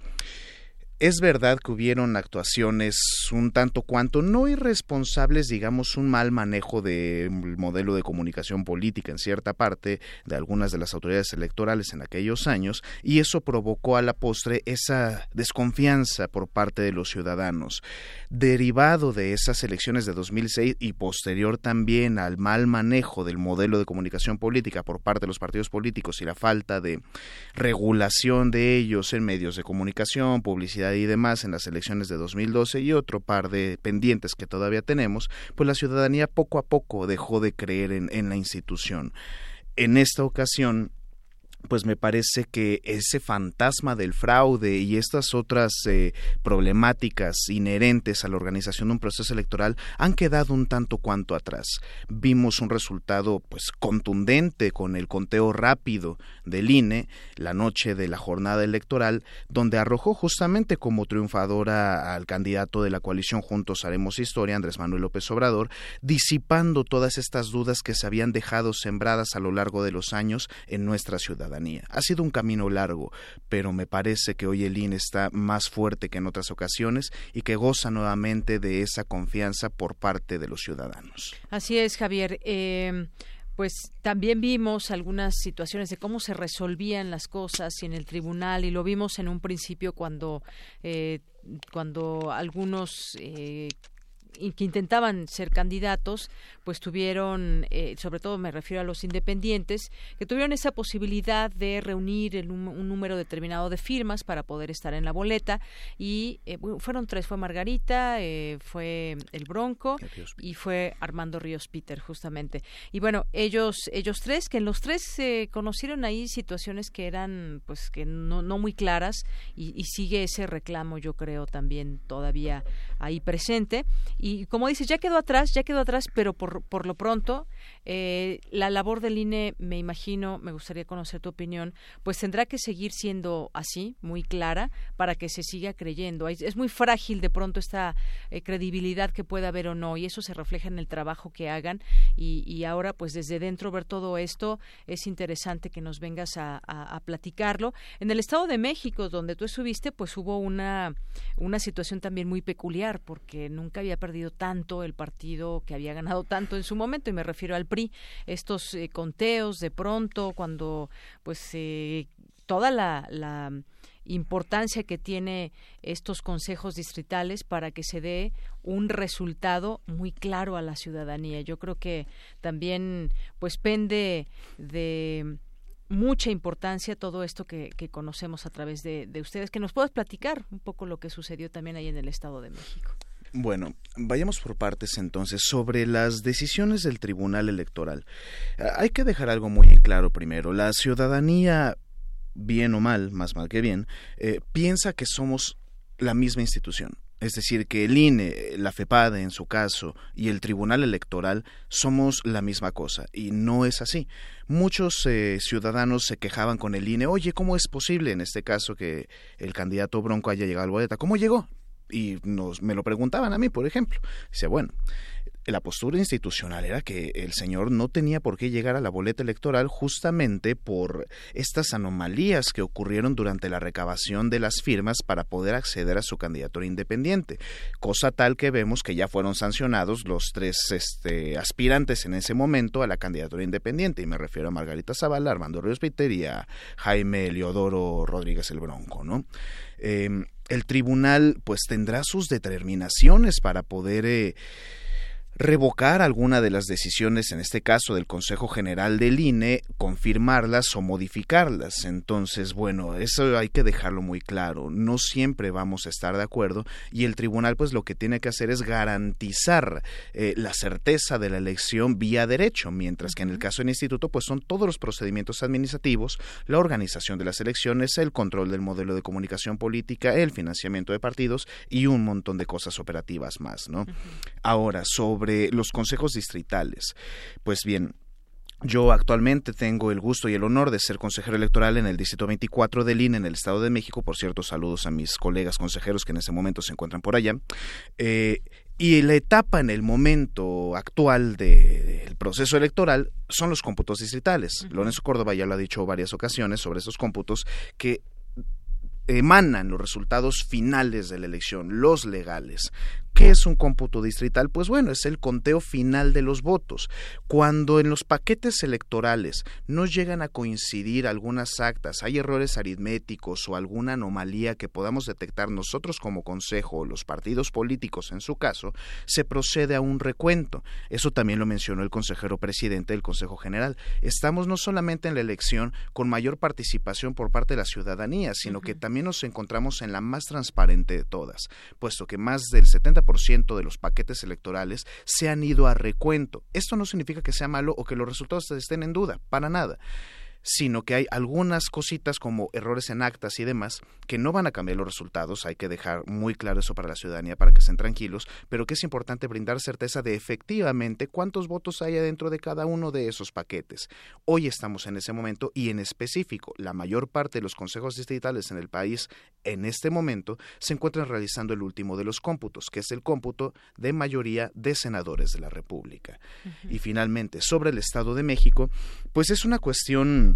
Es verdad que hubieron actuaciones un tanto cuanto no irresponsables, digamos, un mal manejo del modelo de comunicación política en cierta parte de algunas de las autoridades electorales en aquellos años, y eso provocó a la postre esa desconfianza por parte de los ciudadanos. Derivado de esas elecciones de 2006 y posterior también al mal manejo del modelo de comunicación política por parte de los partidos políticos y la falta de regulación de ellos en medios de comunicación, publicidad y demás en las elecciones de 2012 y otro par de pendientes que todavía tenemos, pues la ciudadanía poco a poco dejó de creer en, en la institución. En esta ocasión, pues me parece que ese fantasma del fraude y estas otras eh, problemáticas inherentes a la organización de un proceso electoral han quedado un tanto cuanto atrás. Vimos un resultado pues contundente con el conteo rápido del INE la noche de la jornada electoral donde arrojó justamente como triunfadora al candidato de la coalición Juntos Haremos Historia, Andrés Manuel López Obrador, disipando todas estas dudas que se habían dejado sembradas a lo largo de los años en nuestra ciudad. Ha sido un camino largo, pero me parece que hoy el INE está más fuerte que en otras ocasiones y que goza nuevamente de esa confianza por parte de los ciudadanos. Así es, Javier. Eh, pues también vimos algunas situaciones de cómo se resolvían las cosas en el tribunal y lo vimos en un principio cuando eh, cuando algunos eh, que intentaban ser candidatos, pues tuvieron, eh, sobre todo me refiero a los independientes, que tuvieron esa posibilidad de reunir un, número determinado de firmas para poder estar en la boleta. Y eh, fueron tres, fue Margarita, eh, fue el Bronco y fue Armando Ríos Peter justamente. Y bueno, ellos, ellos tres, que en los tres se conocieron ahí situaciones que eran pues que no, no muy claras y, y sigue ese reclamo yo creo también todavía ahí presente. Y como dices, ya quedó atrás, ya quedó atrás, pero por, por lo pronto eh, la labor del INE, me imagino, me gustaría conocer tu opinión, pues tendrá que seguir siendo así, muy clara, para que se siga creyendo. Es, muy frágil de pronto esta eh, credibilidad que pueda haber o no, y eso se refleja en el trabajo que hagan. Y, y ahora, pues desde dentro ver todo esto, es interesante que nos vengas a, a, platicarlo. En el Estado de México, donde tú estuviste, pues hubo una, una situación también muy peculiar, porque nunca había perdido tanto el partido que había ganado tanto en su momento, y me refiero al PRI, estos eh, conteos de pronto cuando pues eh, toda la, importancia que tiene estos consejos distritales para que se dé un resultado muy claro a la ciudadanía. Yo creo que también pues pende de mucha importancia todo esto que, conocemos a través de, de, ustedes. Que nos puedas platicar un poco lo que sucedió también ahí en el Estado de México. Bueno, vayamos por partes entonces sobre las decisiones del Tribunal Electoral. Hay que dejar algo muy en claro primero. La ciudadanía bien o mal, más mal que bien, eh, piensa que somos la misma institución. Es decir, que el INE, la FEPADE en su caso y el Tribunal Electoral somos la misma cosa y no es así. Muchos eh, ciudadanos se quejaban con el INE, oye, ¿cómo es posible en este caso que el candidato Bronco haya llegado al boleta? ¿Cómo llegó? Y nos, me lo preguntaban a mí, por ejemplo. Dice, bueno, la postura institucional era que el señor no tenía por qué llegar a la boleta electoral justamente por estas anomalías que ocurrieron durante la recabación de las firmas para poder acceder a su candidatura independiente, cosa tal que vemos que ya fueron sancionados los tres este, aspirantes en ese momento a la candidatura independiente, y me refiero a Margarita Zavala, Armando Ríos Peter y a Jaime Leodoro Rodríguez el Bronco, ¿no? Em, el tribunal pues tendrá sus determinaciones para poder eh, revocar alguna de las decisiones, en este caso del Consejo General del INE, confirmarlas o modificarlas. Entonces, bueno, eso hay que dejarlo muy claro. No siempre vamos a estar de acuerdo y el tribunal pues lo que tiene que hacer es garantizar eh, la certeza de la elección vía derecho, mientras que en el caso del instituto pues son todos los procedimientos administrativos, la organización de las elecciones, el control del modelo de comunicación política, el financiamiento de partidos y un montón de cosas operativas más, ¿no? Ahora, sobre los consejos distritales. Pues bien, yo actualmente tengo el gusto y el honor de ser consejero electoral en el Distrito 24 del INE en el Estado de México. Por cierto, saludos a mis colegas consejeros que en ese momento se encuentran por allá. Eh, y la etapa en el momento actual del proceso electoral son los cómputos distritales. Lorenzo Córdoba ya lo ha dicho varias ocasiones sobre esos cómputos que emanan los resultados finales de la elección, los legales. ¿Qué es un cómputo distrital? Pues bueno, es el conteo final de los votos. Cuando en los paquetes electorales no llegan a coincidir algunas actas, hay errores aritméticos o alguna anomalía que podamos detectar nosotros como consejo o los partidos políticos en su caso, se procede a un recuento. Eso también lo mencionó el consejero presidente del Consejo General. Estamos no solamente en la elección con mayor participación por parte de la ciudadanía, sino que también nos encontramos en la más transparente de todas, puesto que más del 70 ciento de los paquetes electorales se han ido a recuento. Esto no significa que sea malo o que los resultados estén en duda, para nada sino que hay algunas cositas como errores en actas y demás que no van a cambiar los resultados, hay que dejar muy claro eso para la ciudadanía para que estén tranquilos, pero que es importante brindar certeza de efectivamente cuántos votos hay dentro de cada uno de esos paquetes. Hoy estamos en ese momento y en específico la mayor parte de los consejos distritales en el país en este momento se encuentran realizando el último de los cómputos, que es el cómputo de mayoría de senadores de la República. Y finalmente, sobre el Estado de México, pues es una cuestión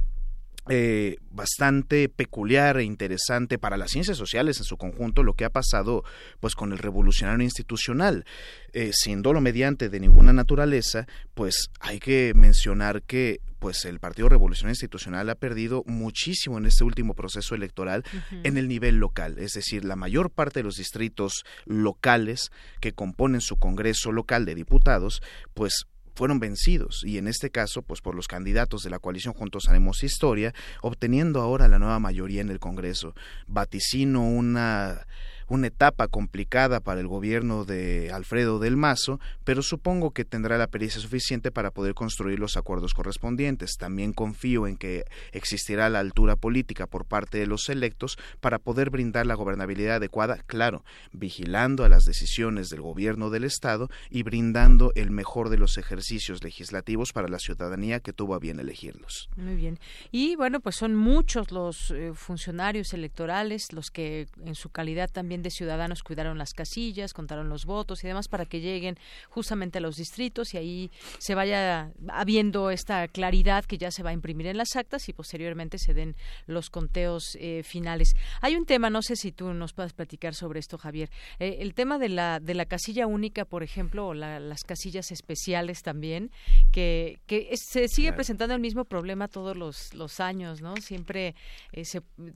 eh, bastante peculiar e interesante para las ciencias sociales en su conjunto lo que ha pasado pues con el revolucionario institucional. Eh, sin dolo mediante de ninguna naturaleza pues hay que mencionar que pues el Partido Revolucionario Institucional ha perdido muchísimo en este último proceso electoral en el nivel local, es decir, la mayor parte de los distritos locales que componen su Congreso local de diputados, pues fueron vencidos y en este caso pues por los candidatos de la coalición Juntos Haremos Historia obteniendo ahora la nueva mayoría en el Congreso. Vaticino una una etapa complicada para el gobierno de Alfredo del Mazo, pero supongo que tendrá la pericia suficiente para poder construir los acuerdos correspondientes. También confío en que existirá la altura política por parte de los electos para poder brindar la gobernabilidad adecuada, claro, vigilando a las decisiones del gobierno del Estado y brindando el mejor de los ejercicios legislativos para la ciudadanía que tuvo a bien elegirlos. Muy bien. Y bueno, pues son muchos los eh, funcionarios electorales los que en su calidad también también de ciudadanos cuidaron las casillas, contaron los votos y demás para que lleguen justamente a los distritos y ahí se vaya habiendo esta claridad que ya se va a imprimir en las actas y posteriormente se den los conteos eh, finales. Hay un tema, no sé si tú nos puedas platicar sobre esto, Javier, eh, el tema de la de la casilla única, por ejemplo, o las casillas especiales también, que, que se sigue presentando el mismo problema todos los, los años, ¿no? Siempre eh,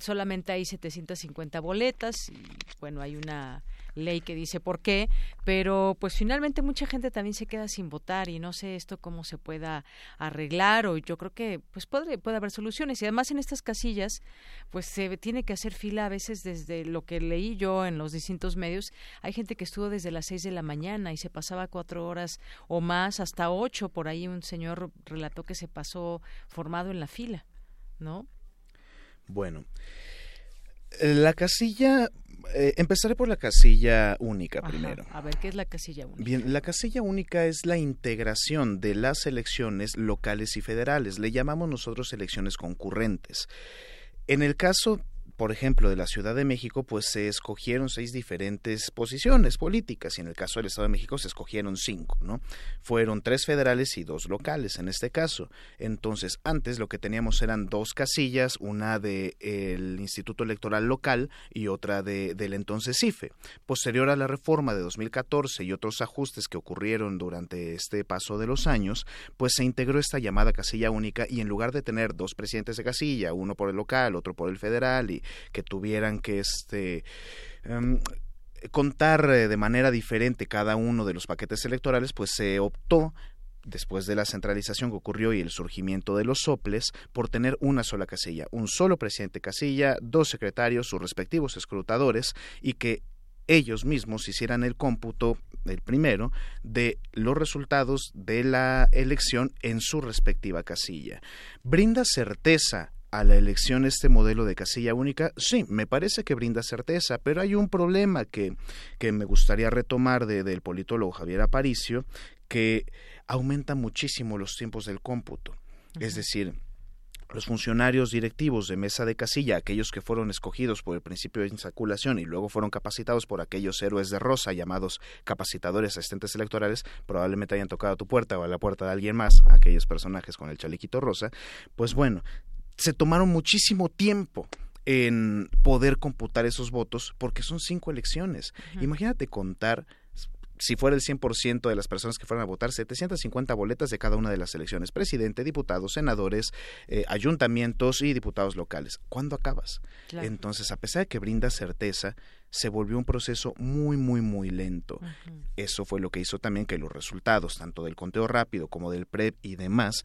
solamente hay 750 boletas y bueno, hay una ley que dice por qué, pero pues finalmente mucha gente también se queda sin votar y no sé esto cómo se pueda arreglar o yo creo que pues puede, puede haber soluciones. Y además en estas casillas pues se tiene que hacer fila a veces desde lo que leí yo en los distintos medios, hay gente que estuvo desde las seis de la mañana y se pasaba cuatro horas o más, hasta ocho, por ahí un señor relató que se pasó formado en la fila, ¿no? Bueno, la casilla eh, empezaré por la casilla única primero. A ver, ¿qué es la casilla única? Bien, la casilla única es la integración de las elecciones locales y federales. Le llamamos nosotros elecciones concurrentes. En el caso por ejemplo, de la Ciudad de México, pues se escogieron seis diferentes posiciones políticas y en el caso del Estado de México se escogieron cinco, ¿no? Fueron tres federales y dos locales en este caso. Entonces, antes lo que teníamos eran dos casillas, una del el Instituto Electoral Local y otra de, del entonces CIFE. Posterior a la reforma de 2014 y otros ajustes que ocurrieron durante este paso de los años, pues se integró esta llamada casilla única y en lugar de tener dos presidentes de casilla, uno por el local, otro por el federal y que tuvieran que este em, contar eh, de manera diferente cada uno de los paquetes electorales, pues se optó después de la centralización que ocurrió y el surgimiento de los soples, por tener una sola casilla, un solo presidente casilla, dos secretarios, sus respectivos escrutadores, y que ellos mismos hicieran el cómputo, el primero, de los resultados de la elección en su respectiva casilla. Brinda certeza a la elección este modelo de casilla única, sí, me parece que brinda certeza, pero hay un problema que, que me gustaría retomar de, del politólogo Javier Aparicio, que aumenta muchísimo los tiempos del cómputo. Es decir, los funcionarios directivos de mesa de casilla, aquellos que fueron escogidos por el principio de insaculación y luego fueron capacitados por aquellos héroes de rosa llamados capacitadores asistentes electorales, probablemente hayan tocado a tu puerta o a la puerta de alguien más, aquellos personajes con el chalequito rosa, pues bueno, se tomaron muchísimo tiempo en poder computar esos votos porque son cinco elecciones. Imagínate contar si fuera el 100% de las personas que fueran a votar, 750 boletas de cada una de las elecciones, presidente, diputados, senadores, eh, ayuntamientos y diputados locales. ¿Cuándo acabas? Entonces, a pesar de que brinda certeza, se volvió un proceso muy, muy, muy lento. Eso fue lo que hizo también que los resultados, tanto del conteo rápido como del PREP y demás,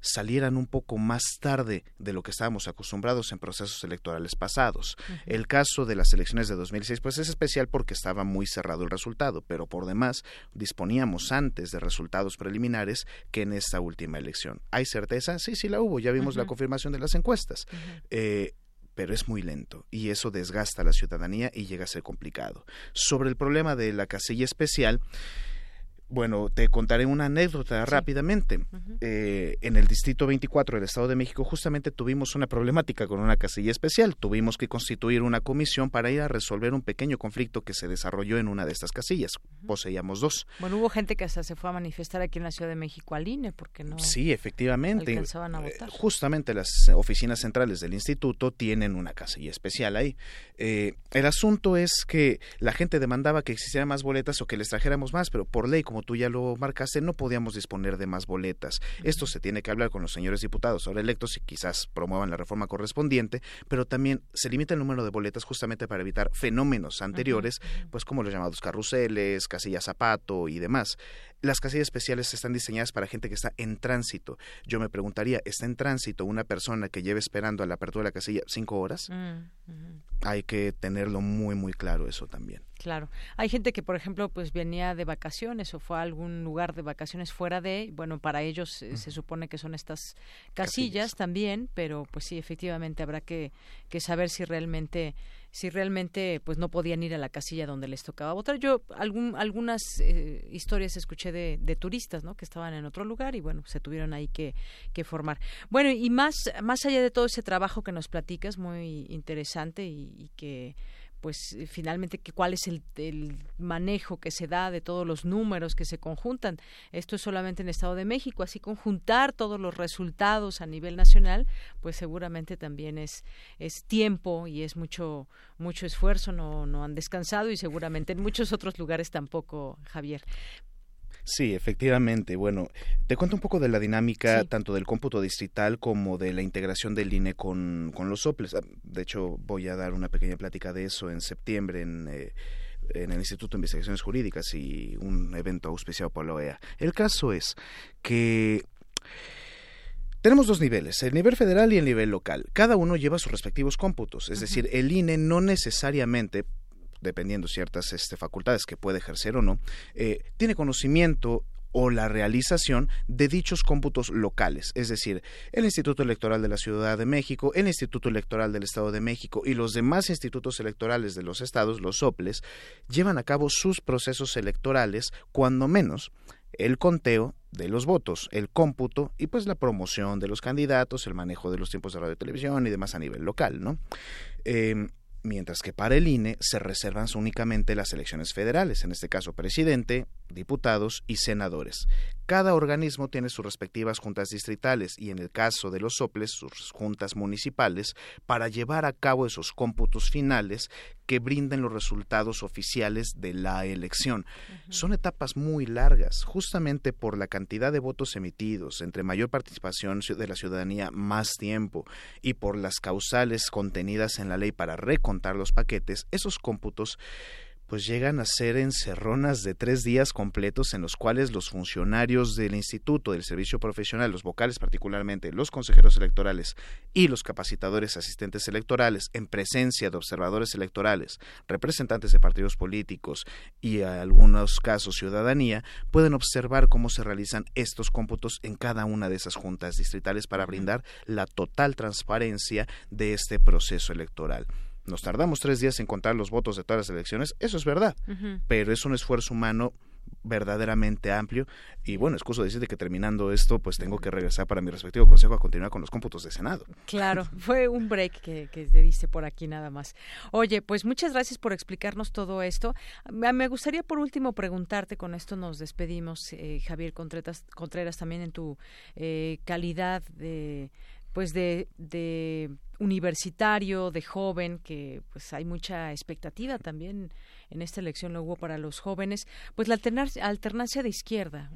salieran un poco más tarde de lo que estábamos acostumbrados en procesos electorales pasados. El caso de las elecciones de 2006 pues es especial porque estaba muy cerrado el resultado, pero por demás disponíamos antes de resultados preliminares que en esta última elección. ¿Hay certeza? Sí, sí la hubo, ya vimos la confirmación de las encuestas. Eh, pero es muy lento y eso desgasta a la ciudadanía y llega a ser complicado. Sobre el problema de la casilla especial, bueno, te contaré una anécdota rápidamente. Eh, en el Distrito 24 del Estado de México justamente tuvimos una problemática con una casilla especial. Tuvimos que constituir una comisión para ir a resolver un pequeño conflicto que se desarrolló en una de estas casillas. Poseíamos dos. Bueno, hubo gente que hasta se fue a manifestar aquí en la Ciudad de México al INE porque no Sí, efectivamente. Alcanzaban a votar. justamente las oficinas centrales del instituto tienen una casilla especial ahí. Eh, el asunto es que la gente demandaba que existieran más boletas o que les trajéramos más, pero por ley, como tú ya lo marcaste, no podíamos disponer de más boletas. Esto se tiene que hablar con los señores diputados ahora electos y quizás promuevan la reforma correspondiente, pero también se limita el número de boletas justamente para evitar fenómenos anteriores, pues como los llamados carruseles, casillas zapato y demás. Las casillas especiales están diseñadas para gente que está en tránsito. Yo me preguntaría, ¿está en tránsito una persona que lleve esperando a la apertura de la casilla cinco horas? Mm, Hay que tenerlo muy, muy claro eso también. Claro. Hay gente que, por ejemplo, pues venía de vacaciones o fue a algún lugar de vacaciones fuera de, bueno, para ellos eh, se supone que son estas casillas, también, pero pues sí, efectivamente habrá que, que saber si realmente si realmente pues no podían ir a la casilla donde les tocaba votar. Yo algún, algunas eh, historias escuché de, de, turistas, ¿no? Que estaban en otro lugar y bueno, se tuvieron ahí que, que formar. Bueno, y más, más allá de todo ese trabajo que nos platicas, muy interesante y, que pues eh, finalmente que cuál es el, el, manejo que se da de todos los números que se conjuntan. Esto es solamente en Estado de México, así conjuntar todos los resultados a nivel nacional, pues seguramente también es, es tiempo y es mucho, mucho esfuerzo, no, no han descansado y seguramente en muchos otros lugares tampoco, Javier. Sí, efectivamente. Bueno, te cuento un poco de la dinámica tanto del cómputo distrital como de la integración del INE con, con los soples. Ah, de hecho, voy a dar una pequeña plática de eso en septiembre en... Eh, en el Instituto de Investigaciones Jurídicas y un evento auspiciado por la OEA. El caso es que tenemos dos niveles, el nivel federal y el nivel local. Cada uno lleva sus respectivos cómputos, es decir, el INE no necesariamente dependiendo ciertas este, facultades que puede ejercer o no, eh, tiene conocimiento o la realización de dichos cómputos locales, es decir, el Instituto Electoral de la Ciudad de México, el Instituto Electoral del Estado de México y los demás institutos electorales de los estados, los soples, llevan a cabo sus procesos electorales, cuando menos el conteo de los votos, el cómputo y pues la promoción de los candidatos, el manejo de los tiempos de radio y televisión y demás a nivel local, ¿no? Eh, mientras que para el INE se reservan únicamente las elecciones federales, en este caso presidente, diputados y senadores. Cada organismo tiene sus respectivas juntas distritales y en el caso de los soples sus juntas municipales para llevar a cabo esos cómputos finales que brinden los resultados oficiales de la elección. Son etapas muy largas, justamente por la cantidad de votos emitidos, entre mayor participación de la ciudadanía, más tiempo, y por las causales contenidas en la ley para recontar los paquetes, esos cómputos pues llegan a ser encerronas de tres días completos en los cuales los funcionarios del instituto, del servicio profesional, los vocales particularmente, los consejeros electorales y los capacitadores asistentes electorales, en presencia de observadores electorales, representantes de partidos políticos y en algunos casos ciudadanía, pueden observar cómo se realizan estos cómputos en cada una de esas juntas distritales para brindar la total transparencia de este proceso electoral. Nos tardamos tres días en contar los votos de todas las elecciones, eso es verdad, pero es un esfuerzo humano verdaderamente amplio y bueno, excuso decirte que terminando esto pues tengo que regresar para mi respectivo consejo a continuar con los cómputos de Senado. Claro, fue un break que, que te diste por aquí nada más. Oye, pues muchas gracias por explicarnos todo esto. Me gustaría por último preguntarte, con esto nos despedimos, eh, Javier Contreras, Contreras, también en tu eh, calidad de pues de, de universitario, de joven, que pues hay mucha expectativa también en esta elección lo hubo para los jóvenes, pues la alternancia de izquierda.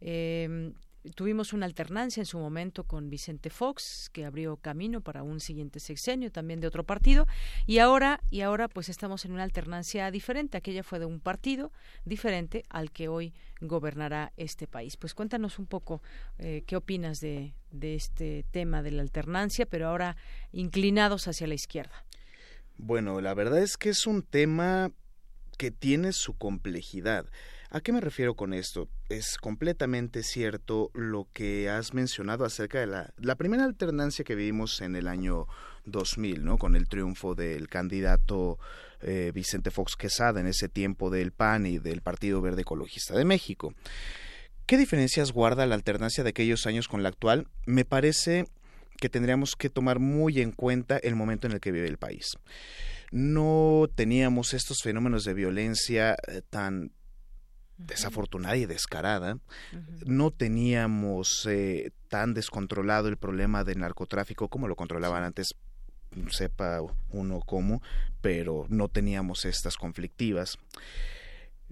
Eh, tuvimos una alternancia en su momento con Vicente Fox que abrió camino para un siguiente sexenio también de otro partido. Y ahora y ahora pues estamos en una alternancia diferente. Aquella fue de un partido diferente al que hoy gobernará este país. Pues cuéntanos un poco eh, qué opinas de, de este tema de la alternancia pero ahora inclinados hacia la izquierda. Bueno la verdad es que es un tema que tiene su complejidad ¿A qué me refiero con esto? Es completamente cierto lo que has mencionado acerca de la, primera alternancia que vivimos en el año 2000, ¿no? Con el triunfo del candidato eh, Vicente Fox Quesada en ese tiempo del PAN y del Partido Verde Ecologista de México. ¿Qué diferencias guarda la alternancia de aquellos años con la actual? Me parece que tendríamos que tomar muy en cuenta el momento en el que vive el país. No teníamos estos fenómenos de violencia eh, tan desafortunada y descarada. No teníamos eh, tan descontrolado el problema del narcotráfico como lo controlaban antes, sepa uno cómo, pero no teníamos estas conflictivas.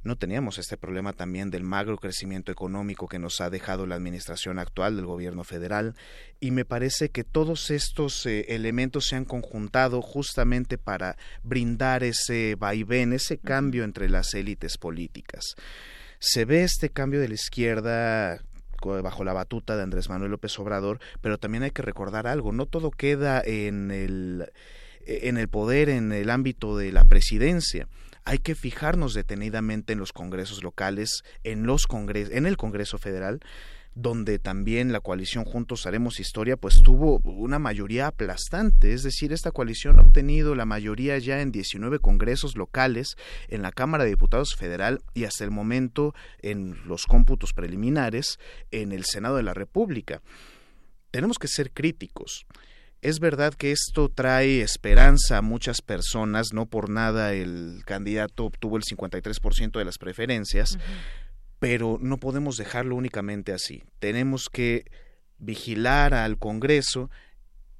No teníamos este problema también del magro crecimiento económico que nos ha dejado la administración actual del gobierno federal. Y me parece que todos estos eh, elementos se han conjuntado justamente para brindar ese vaivén, ese cambio entre las élites políticas. Se ve este cambio de la izquierda bajo la batuta de Andrés Manuel López Obrador, pero también hay que recordar algo, no todo queda en el en el poder en el ámbito de la presidencia. Hay que fijarnos detenidamente en los congresos locales, en los congres en el Congreso Federal donde también la coalición Juntos Haremos Historia pues tuvo una mayoría aplastante, es decir, esta coalición ha obtenido la mayoría ya en 19 congresos locales, en la Cámara de Diputados Federal y hasta el momento en los cómputos preliminares en el Senado de la República. Tenemos que ser críticos. Es verdad que esto trae esperanza a muchas personas, no por nada el candidato obtuvo el 53% de las preferencias, pero no podemos dejarlo únicamente así. Tenemos que vigilar al Congreso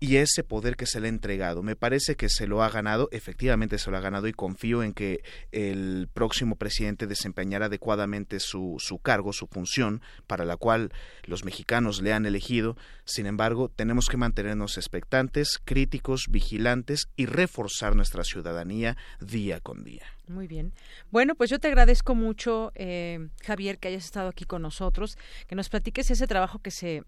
y ese poder que se le ha entregado. Me parece que se lo ha ganado, efectivamente se lo ha ganado y confío en que el próximo presidente desempeñará adecuadamente su, su cargo, su función, para la cual los mexicanos le han elegido. Sin embargo, tenemos que mantenernos expectantes, críticos, vigilantes y reforzar nuestra ciudadanía día con día. Muy bien. Bueno, pues yo te agradezco mucho, eh, Javier, que hayas estado aquí con nosotros, que nos platiques ese trabajo que se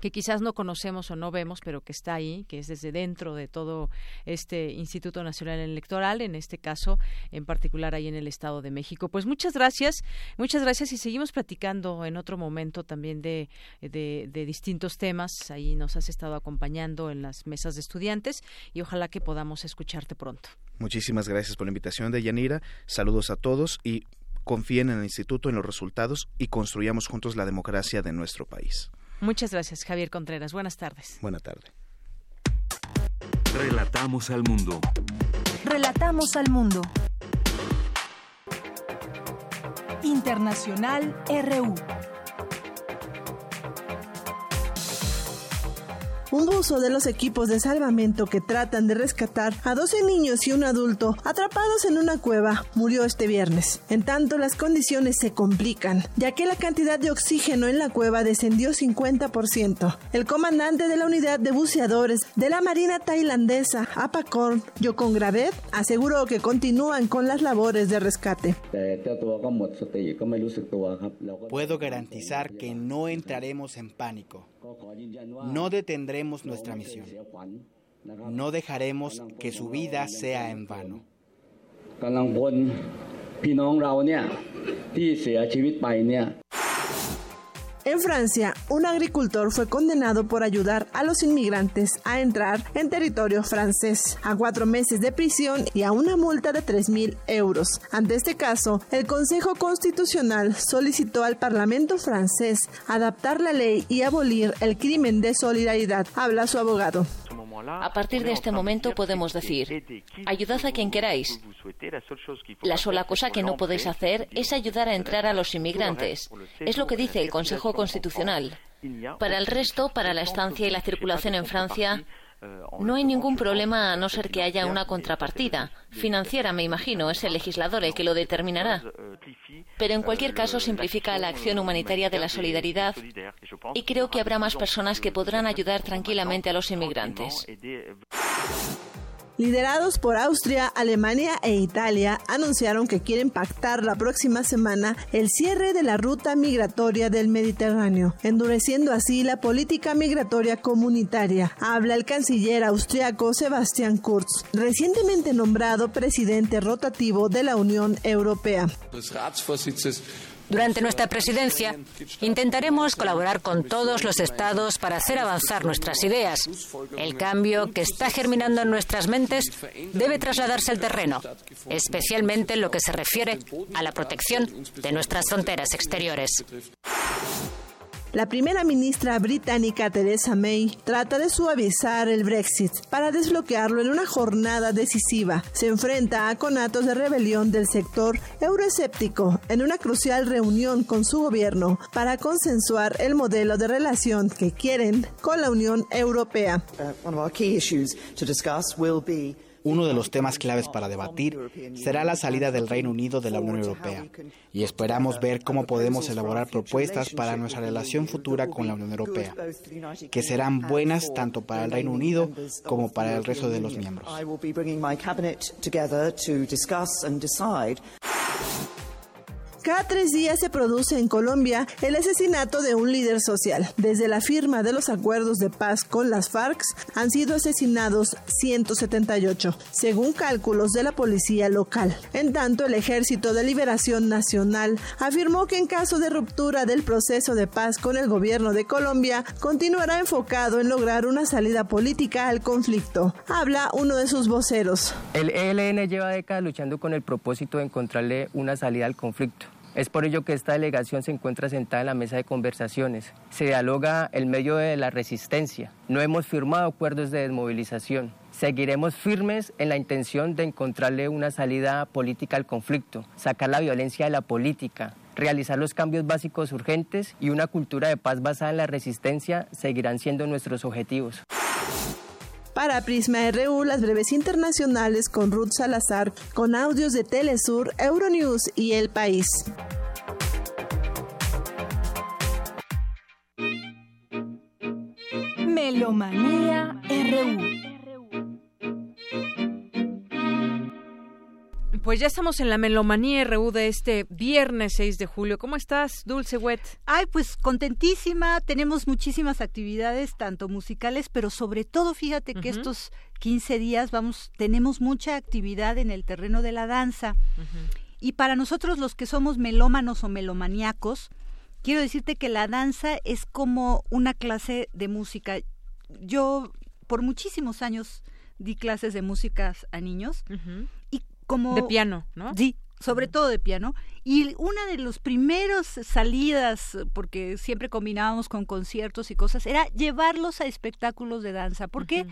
que quizás no conocemos o no vemos, pero que está ahí, que es desde dentro de todo este Instituto Nacional Electoral, en este caso en particular ahí en el Estado de México. Pues muchas gracias, muchas gracias y seguimos platicando en otro momento también de, de, distintos temas. Ahí nos has estado acompañando en las mesas de estudiantes y ojalá que podamos escucharte pronto. Muchísimas gracias por la invitación de Yanira. Saludos a todos y confíen en el instituto, en los resultados y construyamos juntos la democracia de nuestro país. Muchas gracias, Javier Contreras. Buenas tardes. Buenas tardes. Relatamos al mundo. Relatamos al mundo. Internacional RU. Un buzo de los equipos de salvamento que tratan de rescatar a 12 niños y un adulto atrapados en una cueva murió este viernes. En tanto, las condiciones se complican, ya que la cantidad de oxígeno en la cueva descendió 50%. El comandante de la unidad de buceadores de la Marina tailandesa, Apakorn Yokongravet, aseguró que continúan con las labores de rescate. Puedo garantizar que no entraremos en pánico. No detendremos nuestra misión. No dejaremos que su vida sea en vano. En Francia, un agricultor fue condenado por ayudar a los inmigrantes a entrar en territorio francés a cuatro meses de prisión y a una multa de 3.000 euros. Ante este caso, el Consejo Constitucional solicitó al Parlamento francés adaptar la ley y abolir el crimen de solidaridad. Habla su abogado. A partir de este momento podemos decir, ayudad a quien queráis. La sola cosa que no podéis hacer es ayudar a entrar a los inmigrantes. Es lo que dice el Consejo Constitucional. Para el resto, para la estancia y la circulación en Francia, no hay ningún problema a no ser que haya una contrapartida. Financiera, me imagino, es el legislador el que lo determinará. Pero en cualquier caso simplifica la acción humanitaria de la solidaridad y creo que habrá más personas que podrán ayudar tranquilamente a los inmigrantes. Liderados por Austria, Alemania e Italia, anunciaron que quieren pactar la próxima semana el cierre de la ruta migratoria del Mediterráneo, endureciendo así la política migratoria comunitaria. Habla el canciller austriaco Sebastian Kurz, recientemente nombrado presidente rotativo de la Unión Europea. Durante nuestra presidencia intentaremos colaborar con todos los estados para hacer avanzar nuestras ideas. El cambio que está germinando en nuestras mentes debe trasladarse al terreno, especialmente en lo que se refiere a la protección de nuestras fronteras exteriores. La primera ministra británica Theresa May trata de suavizar el Brexit para desbloquearlo en una jornada decisiva. Se enfrenta a conatos de rebelión del sector euroescéptico en una crucial reunión con su gobierno para consensuar el modelo de relación que quieren con la Unión Europea. Uno de los temas claves para debatir será la salida del Reino Unido de la Unión Europea y esperamos ver cómo podemos elaborar propuestas para nuestra relación futura con la Unión Europea, que serán buenas tanto para el Reino Unido como para el resto de los miembros. Cada tres días se produce en Colombia el asesinato de un líder social. Desde la firma de los acuerdos de paz con las FARC han sido asesinados 178, según cálculos de la policía local. En tanto, el Ejército de Liberación Nacional afirmó que en caso de ruptura del proceso de paz con el gobierno de Colombia, continuará enfocado en lograr una salida política al conflicto. Habla uno de sus voceros. El ELN lleva décadas luchando con el propósito de encontrarle una salida al conflicto Es por ello que esta delegación se encuentra sentada en la mesa de conversaciones. Se dialoga el medio de la resistencia. No hemos firmado acuerdos de desmovilización. Seguiremos firmes en la intención de encontrarle una salida política al conflicto, sacar la violencia de la política, realizar los cambios básicos urgentes y una cultura de paz basada en la resistencia seguirán siendo nuestros objetivos. Para Prisma RU, las breves internacionales con Ruth Salazar, con audios de Telesur, Euronews y El País. Melomanía RU. Pues ya estamos en la Melomanía RU de este viernes 6 de julio. ¿Cómo estás, Dulce Wet? Ay, pues contentísima. Tenemos muchísimas actividades, tanto musicales, pero sobre todo, fíjate que estos 15 días vamos, tenemos mucha actividad en el terreno de la danza. Y para nosotros los que somos melómanos o melomaníacos, quiero decirte que la danza es como una clase de música. Yo por muchísimos años di clases de música a niños como... De piano, ¿no? Sí, sobre todo de piano. Y una de los primeros salidas, porque siempre combinábamos con conciertos y cosas, era llevarlos a espectáculos de danza. ¿Por qué?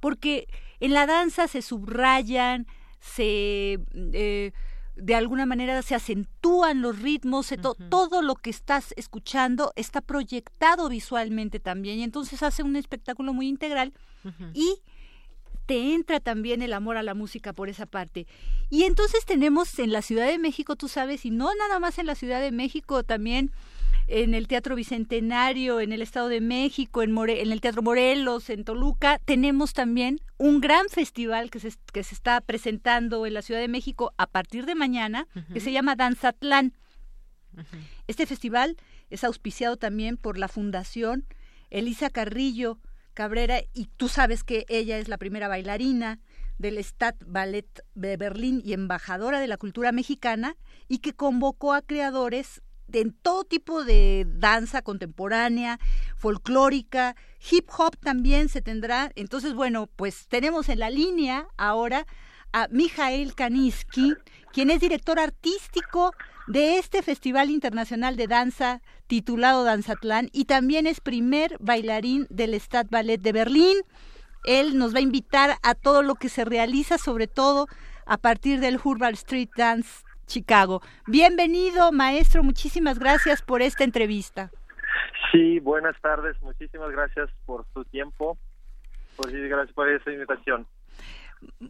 Porque en la danza se subrayan, se... Eh, de alguna manera se acentúan los ritmos, todo lo que estás escuchando está proyectado visualmente también y entonces hace un espectáculo muy integral y te entra también el amor a la música por esa parte. Y entonces tenemos en la Ciudad de México, tú sabes, y no nada más en la Ciudad de México, también en el Teatro Bicentenario, en el Estado de México, en, en el Teatro Morelos, en Toluca, tenemos también un gran festival que se, que se está presentando en la Ciudad de México a partir de mañana, que se llama Danzatlán. Este festival es auspiciado también por la Fundación Elisa Carrillo, Cabrera, y tú sabes que ella es la primera bailarina del Ballet de Berlín y embajadora de la cultura mexicana, y que convocó a creadores de todo tipo de danza contemporánea, folclórica, hip hop también se tendrá. Entonces, bueno, pues tenemos en la línea ahora a Mijael Kaniski, quien es director artístico de este Festival Internacional de Danza titulado Danzatlán y también es primer bailarín del Ballet de Berlín. Él nos va a invitar a todo lo que se realiza, sobre todo a partir del Urban Street Dance Chicago. Bienvenido, maestro. Muchísimas gracias por esta entrevista. Sí, buenas tardes. Muchísimas gracias por su tiempo. Muchísimas gracias por esta invitación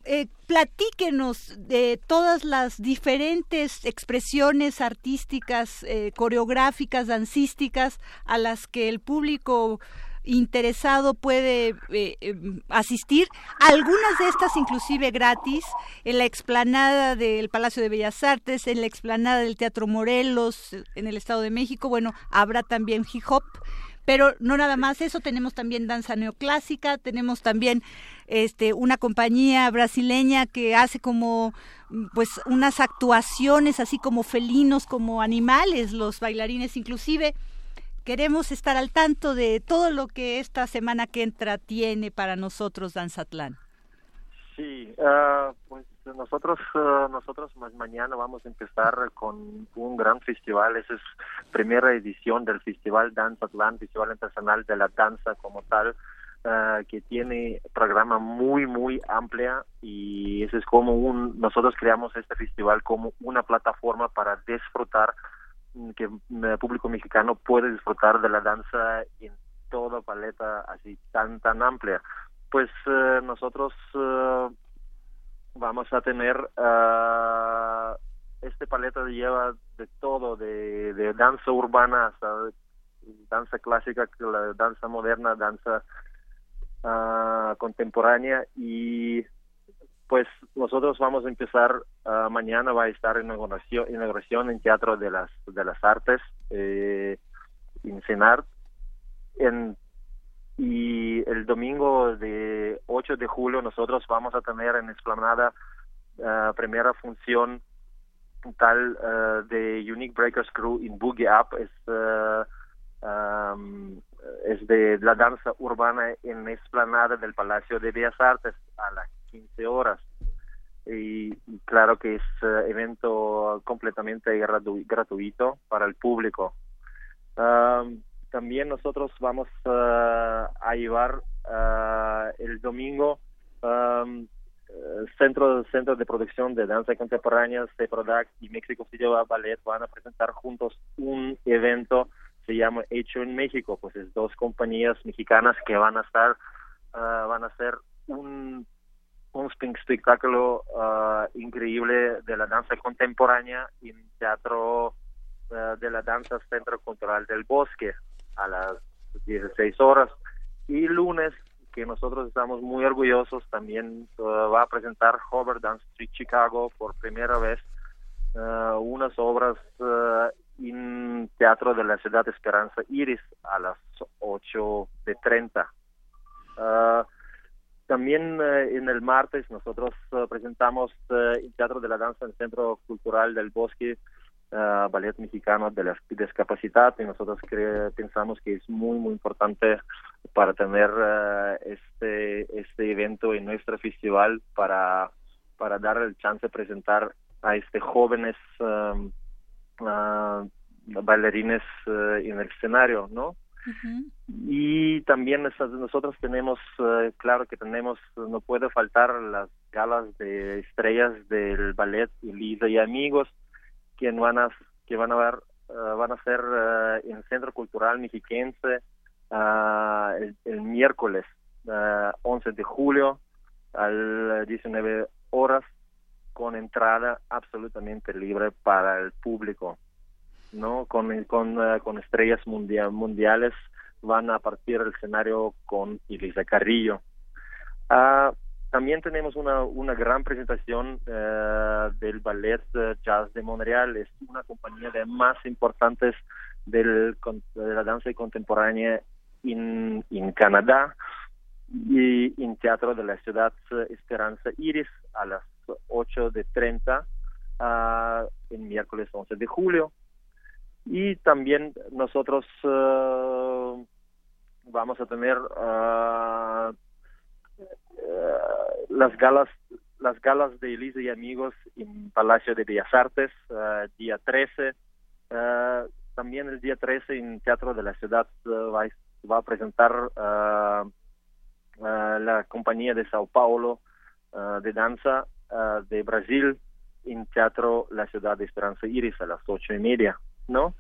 eh, platíquenos de todas las diferentes expresiones artísticas, eh, coreográficas, dancísticas a las que el público interesado puede eh, em, asistir, algunas de estas inclusive gratis, en la explanada del Palacio de Bellas Artes, en la explanada del Teatro Morelos, en el Estado de México, bueno, habrá también hip hop, pero no nada más eso, tenemos también danza neoclásica, tenemos también este una compañía brasileña que hace como pues unas actuaciones así como felinos, como animales, los bailarines inclusive. Queremos estar al tanto de todo lo que esta semana que entra tiene para nosotros Danzatlán. Sí, uh, pues nosotros uh, nosotros mañana vamos a empezar con un gran festival, esa es primera edición del Festival Danza Atlán, Festival Internacional de la Danza como tal, uh, que tiene programa muy muy amplia y eso es como un nosotros creamos este festival como una plataforma para disfrutar mm, que el público mexicano puede disfrutar de la danza en toda paleta así tan tan amplia. Pues uh, nosotros vamos a tener uh, este paleta lleva de todo, de, danza urbana hasta danza clásica, la danza moderna, danza uh, contemporánea. Y pues nosotros vamos a empezar uh, mañana va a estar inauguración, inauguración en Teatro de las de las Artes eh, en Cenar en y el domingo de 8 de julio nosotros vamos a tener en Esplanada uh, primera función tal uh, de Unique Breakers Crew in Boogie Up es uh, um, es de la danza urbana en Esplanada del Palacio de Bellas Artes a las 15 horas y, claro que es evento completamente gratu- gratuito para el público. Am, también nosotros vamos ah, a llevar ah, el domingo am, eh, centro centro de producción de danza contemporánea CEPRODAC y México City Ballet van a presentar juntos un evento se llama Hecho en México. Pues es dos compañías mexicanas que van a estar van a hacer un un spe- espectáculo increíble de la danza contemporánea en teatro de la danza Centro Cultural del Bosque a las 16 horas. Y lunes que nosotros estamos muy orgullosos también ah, va a presentar Hobart Dance Street Chicago por primera vez ah, unas obras ah, en Teatro de la Ciudad Esperanza Iris a las 8 de 30 Ah, también eh, en el martes nosotros presentamos el Teatro de la Danza en el Centro Cultural del Bosque, eh, Ballet Mexicano de la Discapacidad, y nosotros cre- pensamos que es muy, muy importante para tener eh, este, este evento en nuestro festival para, para dar el chance de presentar a este jóvenes um, ah, bailarines eh, en el escenario, ¿no? Y también nosotros nosotros tenemos, eh, claro que tenemos, no puede faltar las galas de estrellas del ballet Elisa y Amigos, que van a, que van a ver, eh, van a ser eh, en el Centro Cultural Mexiquense ah, el, el miércoles ah, 11 de julio al 19 horas con entrada absolutamente libre para el público no con con, eh, con estrellas mundia- mundiales van a partir el escenario con Elisa Carrillo. Ah, también tenemos una, una gran presentación eh, del Ballet eh, Jazz de Montreal. Es una compañía de más importantes del, de la danza contemporánea en, Canadá y en Teatro de la Ciudad eh, Esperanza Iris a las 8 de 30 ah, el miércoles 11 de julio. Y también nosotros eh, vamos a tener ah, eh, las galas las galas de Elisa y amigos en Palacio de Bellas Artes eh, día 13 Eh, también el día 13 en Teatro de la Ciudad va, va a presentar la compañía de Sao Paulo de danza de Brasil en Teatro La Ciudad de Esperanza Iris a las ocho y media, ¿no?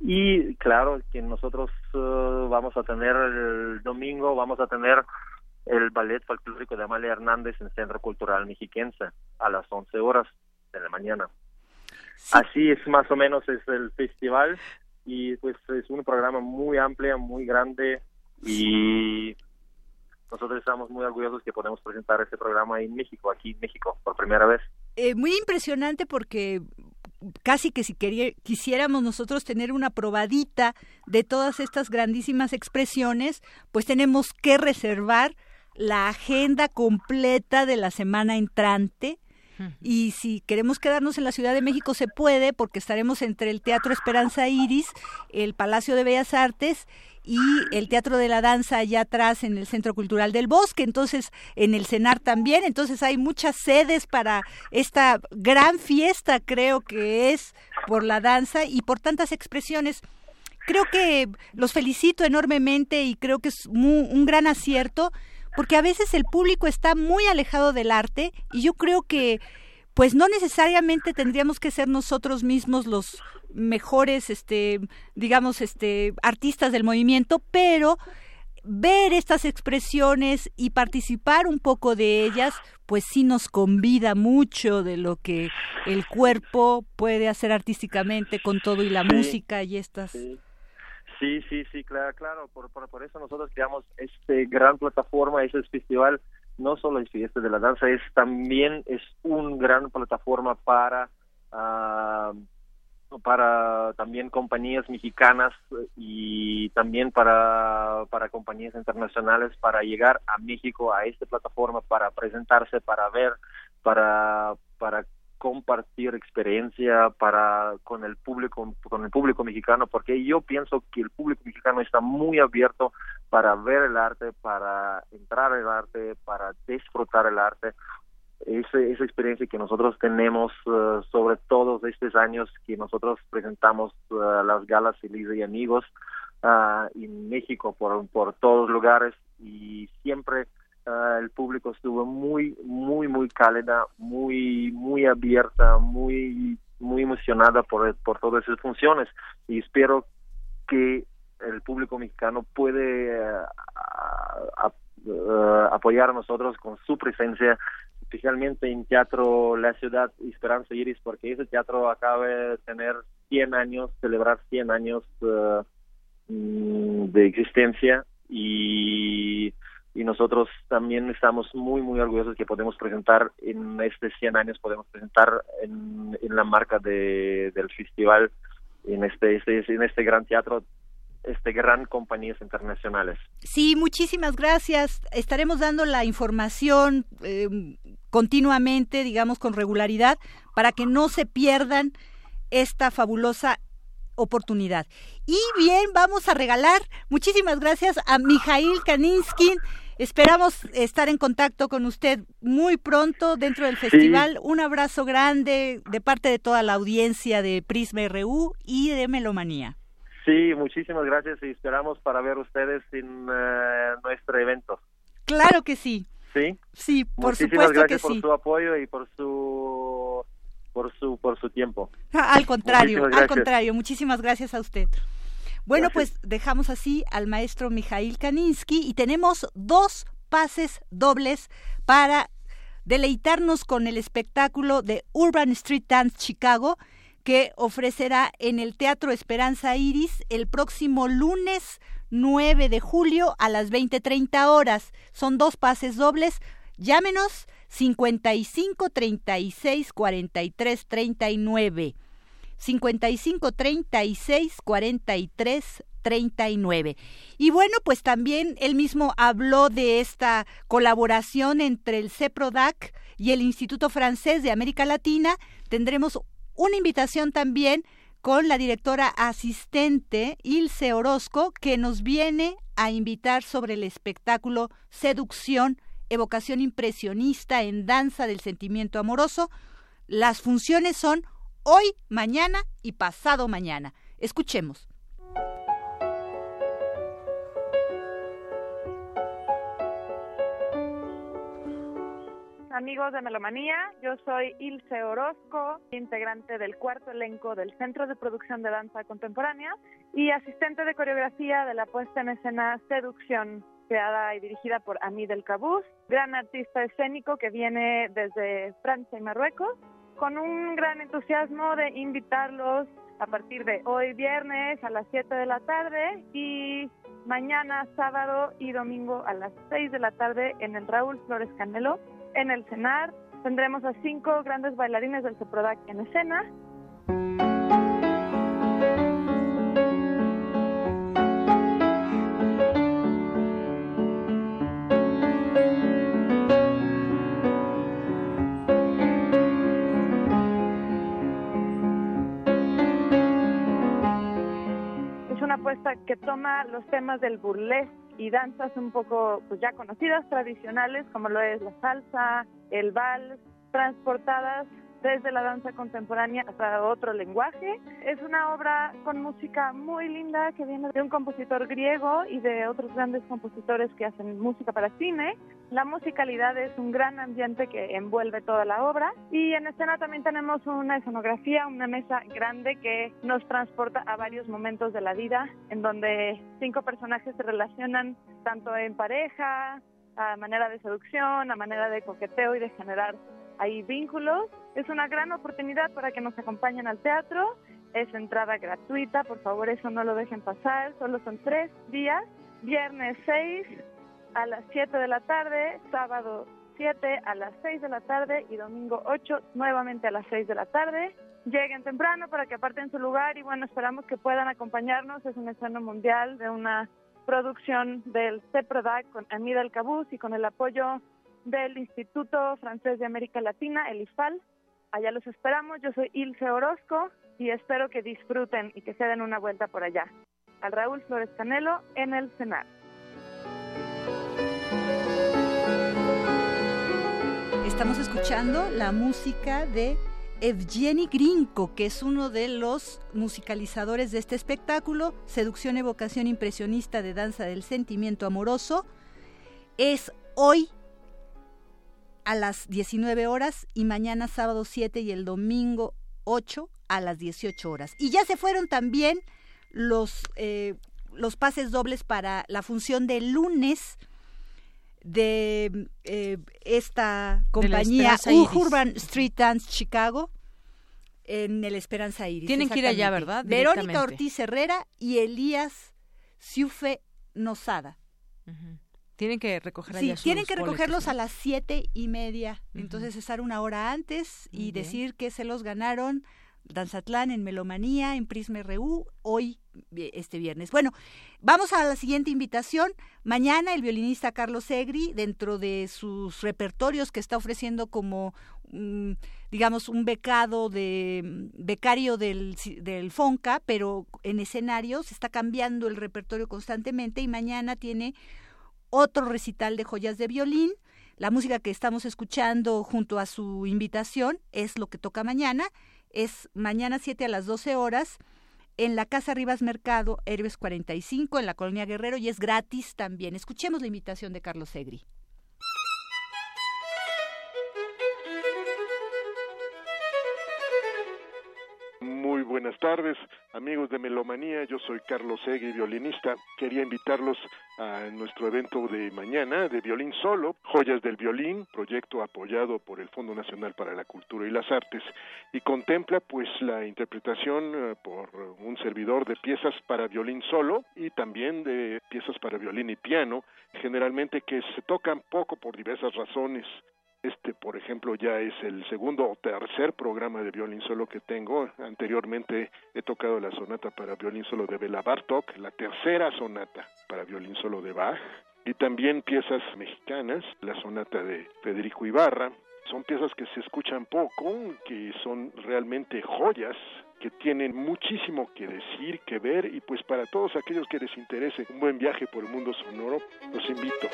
Y claro que nosotros vamos a tener el domingo, vamos a tener el ballet folclórico de Amalia Hernández en Centro Cultural Mexiquense a las 11 horas de la mañana. Así es más o menos es el festival y pues es un programa muy amplio, muy grande y nosotros estamos muy orgullosos que podemos presentar este programa en México, aquí en México, por primera vez. Eh, muy impresionante porque casi que si quería- quisiéramos nosotros tener una probadita de todas estas grandísimas expresiones, pues tenemos que reservar la agenda completa de la semana entrante. Y si queremos quedarnos en la Ciudad de México se puede porque estaremos entre el Teatro Esperanza Iris, el Palacio de Bellas Artes y el Teatro de la Danza allá atrás en el Centro Cultural del Bosque, entonces en el CENAR también, entonces hay muchas sedes para esta gran fiesta creo que es por la danza y por tantas expresiones. Creo que los felicito enormemente y creo que es un gran acierto porque a veces el público está muy alejado del arte y yo creo que pues no necesariamente tendríamos que ser nosotros mismos los mejores este digamos este artistas del movimiento pero ver estas expresiones y participar un poco de ellas pues sí nos convida mucho de lo que el cuerpo puede hacer artísticamente con todo y la Sí, música y estas Sí, sí, sí, claro, claro. Por, por, eso nosotros creamos este gran plataforma, ese festival, no solo es fiesta de la danza, es también es un gran plataforma para ah, para también compañías mexicanas y también para para compañías internacionales para llegar a México a esta plataforma para presentarse, para ver, para para compartir experiencia para con el público con el público mexicano porque yo pienso que el público mexicano está muy abierto para ver el arte para entrar al arte para disfrutar el arte. Esa, esa experiencia que nosotros tenemos uh, sobre todos estos años que nosotros presentamos uh, las galas Feliz y Amigos uh, en México por, por todos lugares y siempre el público estuvo muy, muy, muy cálida, muy, muy abierta, muy, muy emocionada por, por todas esas funciones. Y espero que el público mexicano puede apoyar a nosotros con su presencia especialmente en Teatro La Ciudad Esperanza Iris, porque ese teatro acaba de tener 100 años, celebrar 100 años uh, mm, de existencia. Y, y nosotros también estamos muy, muy orgullosos que podemos presentar en estos 100 años, podemos presentar en, en la marca de, del festival, en este, este, en este gran teatro este gran compañías internacionales. Sí, muchísimas gracias. Estaremos dando la información eh, continuamente, digamos, con regularidad, para que no se pierdan esta fabulosa oportunidad. Y bien, vamos a regalar, muchísimas gracias a Mijail Kaninskin. Esperamos estar en contacto con usted muy pronto dentro del festival. Un abrazo grande de parte de toda la audiencia de Prisma RU y de Melomanía. Sí, muchísimas gracias y esperamos para ver ustedes en eh, nuestro evento. Claro que sí. Sí. Sí, por muchísimas supuesto gracias que por sí. su apoyo y por su por su por su tiempo. Al contrario, al contrario, muchísimas gracias a usted. Bueno, pues dejamos así al maestro Mijail Kaninsky y tenemos dos pases dobles para deleitarnos con el espectáculo de Urban Street Dance Chicago que ofrecerá en el Teatro Esperanza Iris el próximo lunes 9 de julio a las 20:30 horas. Son dos pases dobles. Llámenos 55 36 43 39. 55 36 43 39. Y bueno, pues también él mismo habló de esta colaboración entre el CEPRODAC y el Instituto Francés de América Latina. Tendremos una invitación también con la directora asistente Ilse Orozco, que nos viene a invitar sobre el espectáculo Seducción, evocación impresionista en danza del sentimiento amoroso. Las funciones son hoy, mañana y pasado mañana. Escuchemos. Amigos de Melomanía, yo soy Ilse Orozco, integrante del cuarto elenco del Centro de Producción de Danza Contemporánea y asistente de coreografía de la puesta en escena Seducción, creada y dirigida por Ami del Cabús, gran artista escénico que viene desde Francia y Marruecos, con un gran entusiasmo de invitarlos a partir de hoy viernes a las 7 de la tarde y mañana sábado y domingo a las 6 de la tarde en el Raúl Flores Canelo en el CENAR tendremos a cinco grandes bailarines del CEPRODAC en escena. Que toma los temas del burlesque y danzas un poco pues ya conocidas, tradicionales, como lo es la salsa, el vals, transportadas desde la danza contemporánea hasta otro lenguaje. Es una obra con música muy linda que viene de un compositor griego y de otros grandes compositores que hacen música para cine. La musicalidad es un gran ambiente que envuelve toda la obra y en escena también tenemos una escenografía, una mesa grande que nos transporta a varios momentos de la vida en donde cinco personajes se relacionan tanto en pareja, a manera de seducción, a manera de coqueteo y de generar ahí vínculos. Es una gran oportunidad para que nos acompañen al teatro. Es entrada gratuita, por favor eso no lo dejen pasar. Solo son tres días. Viernes 6 a las 7 de la tarde, sábado 7 a las 6 de la tarde y domingo 8 nuevamente a las 6 de la tarde. Lleguen temprano para que aparten su lugar y bueno, esperamos que puedan acompañarnos. Es un estreno mundial de una producción del CEPRODAC con Amida El Cabús y con el apoyo del Instituto Francés de América Latina, el IFAL. Allá los esperamos. Yo soy Ilse Orozco y espero que disfruten y que se den una vuelta por allá. Al Raúl Flores Canelo en el Senado. Estamos escuchando la música de Evgeny Grinko, que es uno de los musicalizadores de este espectáculo, Seducción, Evocación Impresionista de Danza del Sentimiento Amoroso. Es hoy a las 19 horas y mañana sábado 7 y el domingo 8 a las 18 horas. Y ya se fueron también los, eh, los pases dobles para la función de lunes de eh, esta compañía Urban Street Dance Chicago en el Esperanza Iris. Tienen que ir allá, ¿verdad? Verónica Ortiz Herrera y Elías Siufe Nosada. Tienen que recoger Sí, tienen que recogerlos a las siete y media. Entonces estar una hora antes y decir que se los ganaron Danzatlán en Melomanía, en Prisma RU, hoy, este viernes. Bueno, vamos a la siguiente invitación. Mañana el violinista Carlos Egri, dentro de sus repertorios que está ofreciendo como, mm, digamos, un becado de mm, becario del, del FONCA, pero en escenarios, está cambiando el repertorio constantemente y mañana tiene otro recital de joyas de violín. La música que estamos escuchando junto a su invitación es lo que toca mañana es mañana 7 a las 12 horas en la Casa Rivas Mercado, Héroes 45, en la Colonia Guerrero, y es gratis también. Escuchemos la invitación de Carlos Segri. Buenas tardes, amigos de Melomanía. Yo soy Carlos Segui, violinista. Quería invitarlos a nuestro evento de mañana de violín solo, Joyas del Violín, proyecto apoyado por el Fondo Nacional para la Cultura y las Artes, y contempla pues la interpretación eh, por un servidor de piezas para violín solo y también de piezas para violín y piano, generalmente que se tocan poco por diversas razones este, por ejemplo, ya es el segundo o tercer programa de violín solo que tengo. Anteriormente he tocado la sonata para violín solo de Bela Bartok, la tercera sonata para violín solo de Bach, y también piezas mexicanas, la sonata de Federico Ibarra. Son piezas que se escuchan poco, que son realmente joyas que tienen muchísimo que decir, que ver, y pues para todos aquellos que les interese un buen viaje por el mundo sonoro, los invito.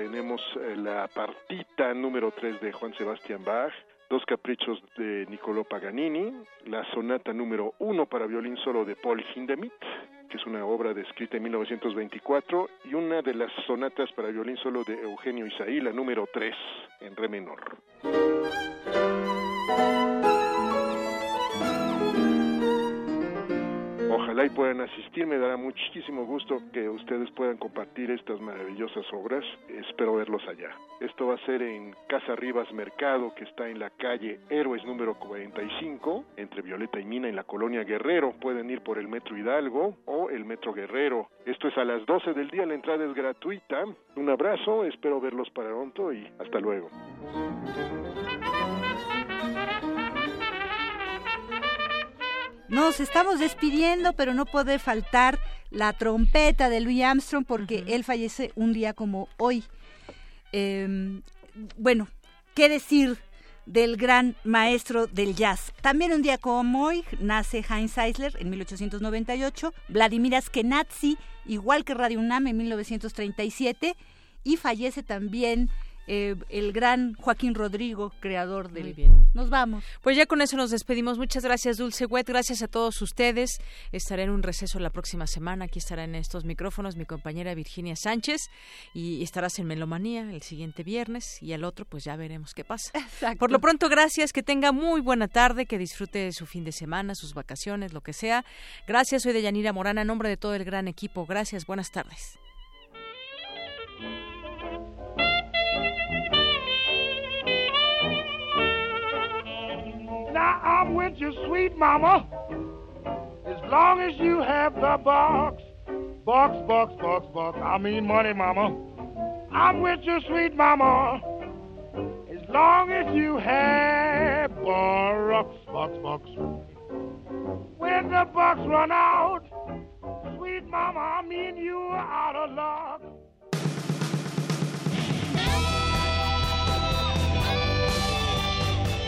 Tenemos eh, la partita número 3 de Juan Sebastián Bach, dos caprichos de Niccolò Paganini, la sonata número 1 para violín solo de Paul Hindemith, que es una obra descrita en 1924, y una de las sonatas para violín solo de Eugenio Isaí, la número 3, en re menor. Ojalá y puedan asistir, me dará muchísimo gusto que ustedes puedan compartir estas maravillosas obras. Espero verlos allá. Esto va a ser en Casa Rivas Mercado, que está en la calle Héroes número 45, entre Violeta y Mina, en la colonia Guerrero. Pueden ir por el Metro Hidalgo o el Metro Guerrero. Esto es a las 12 del día, la entrada es gratuita. Un abrazo, espero verlos para pronto y hasta luego. Nos estamos despidiendo, pero no puede faltar la trompeta de Louis Armstrong porque él fallece un día como hoy. Em, bueno, ¿qué decir del gran maestro del jazz? También un día como hoy nace Heinz Eisler en 1898, Vladimir Askenazi, igual que Radio UNAM en 1937, y fallece también eh, el gran Joaquín Rodrigo, creador del... Muy bien. Nos vamos. Pues ya con eso nos despedimos. Muchas gracias, Dulce Wet. Gracias a todos ustedes. Estaré en un receso la próxima semana. Aquí estará en estos micrófonos mi compañera Virginia Sánchez y estarás en Melomanía el siguiente viernes y el otro pues ya veremos qué pasa. Por lo pronto, gracias. Que tenga muy buena tarde, que disfrute su fin de semana, sus vacaciones, lo que sea. Gracias. Soy de Yanira Morana, en nombre de todo el gran equipo. Gracias. Buenas tardes. Now I'm with you, sweet mama, as long as you have the box. Box, box, box, box. I mean money, mama. I'm with you, sweet mama, as long as you have box, box, box. When the box run out, sweet mama, me and you are out of luck.